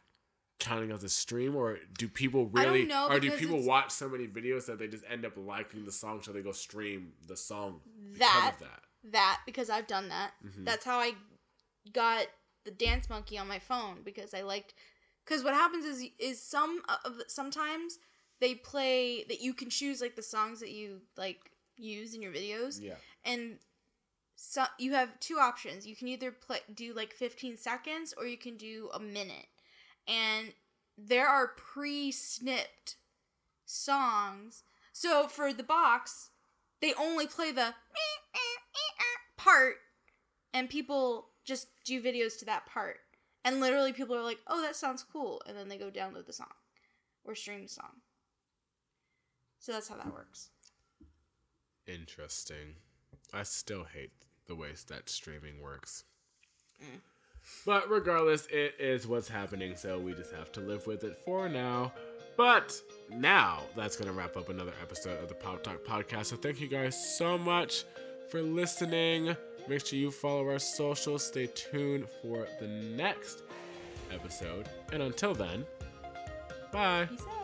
counting as a stream, or do people
I don't
really,
know,
or do people watch so many videos that they just end up liking the song, so they go stream the song because
that
of that?
that because I've done that.
Mhm.
That's how I got the Dance Monkey on my phone because I liked. Because what happens is is some of sometimes they play that you can choose like the songs that you like use in your videos
Yeah.
and so you have two options. You can either play do like 15 seconds or you can do a minute. And there are pre-snipped songs. So for the box, they only play the part and people just do videos to that part. And literally people are like, "Oh, that sounds cool." And then they go download the song or stream the song. So that's how that works.
Interesting. I still hate the way that streaming works.
Mm.
But regardless, it is what's happening, so we just have to live with it for now. But now that's going to wrap up another episode of the Pop Talk Podcast. So thank you guys so much for listening. Make sure you follow our socials. Stay tuned for the next episode. And until then, bye.
Peace out.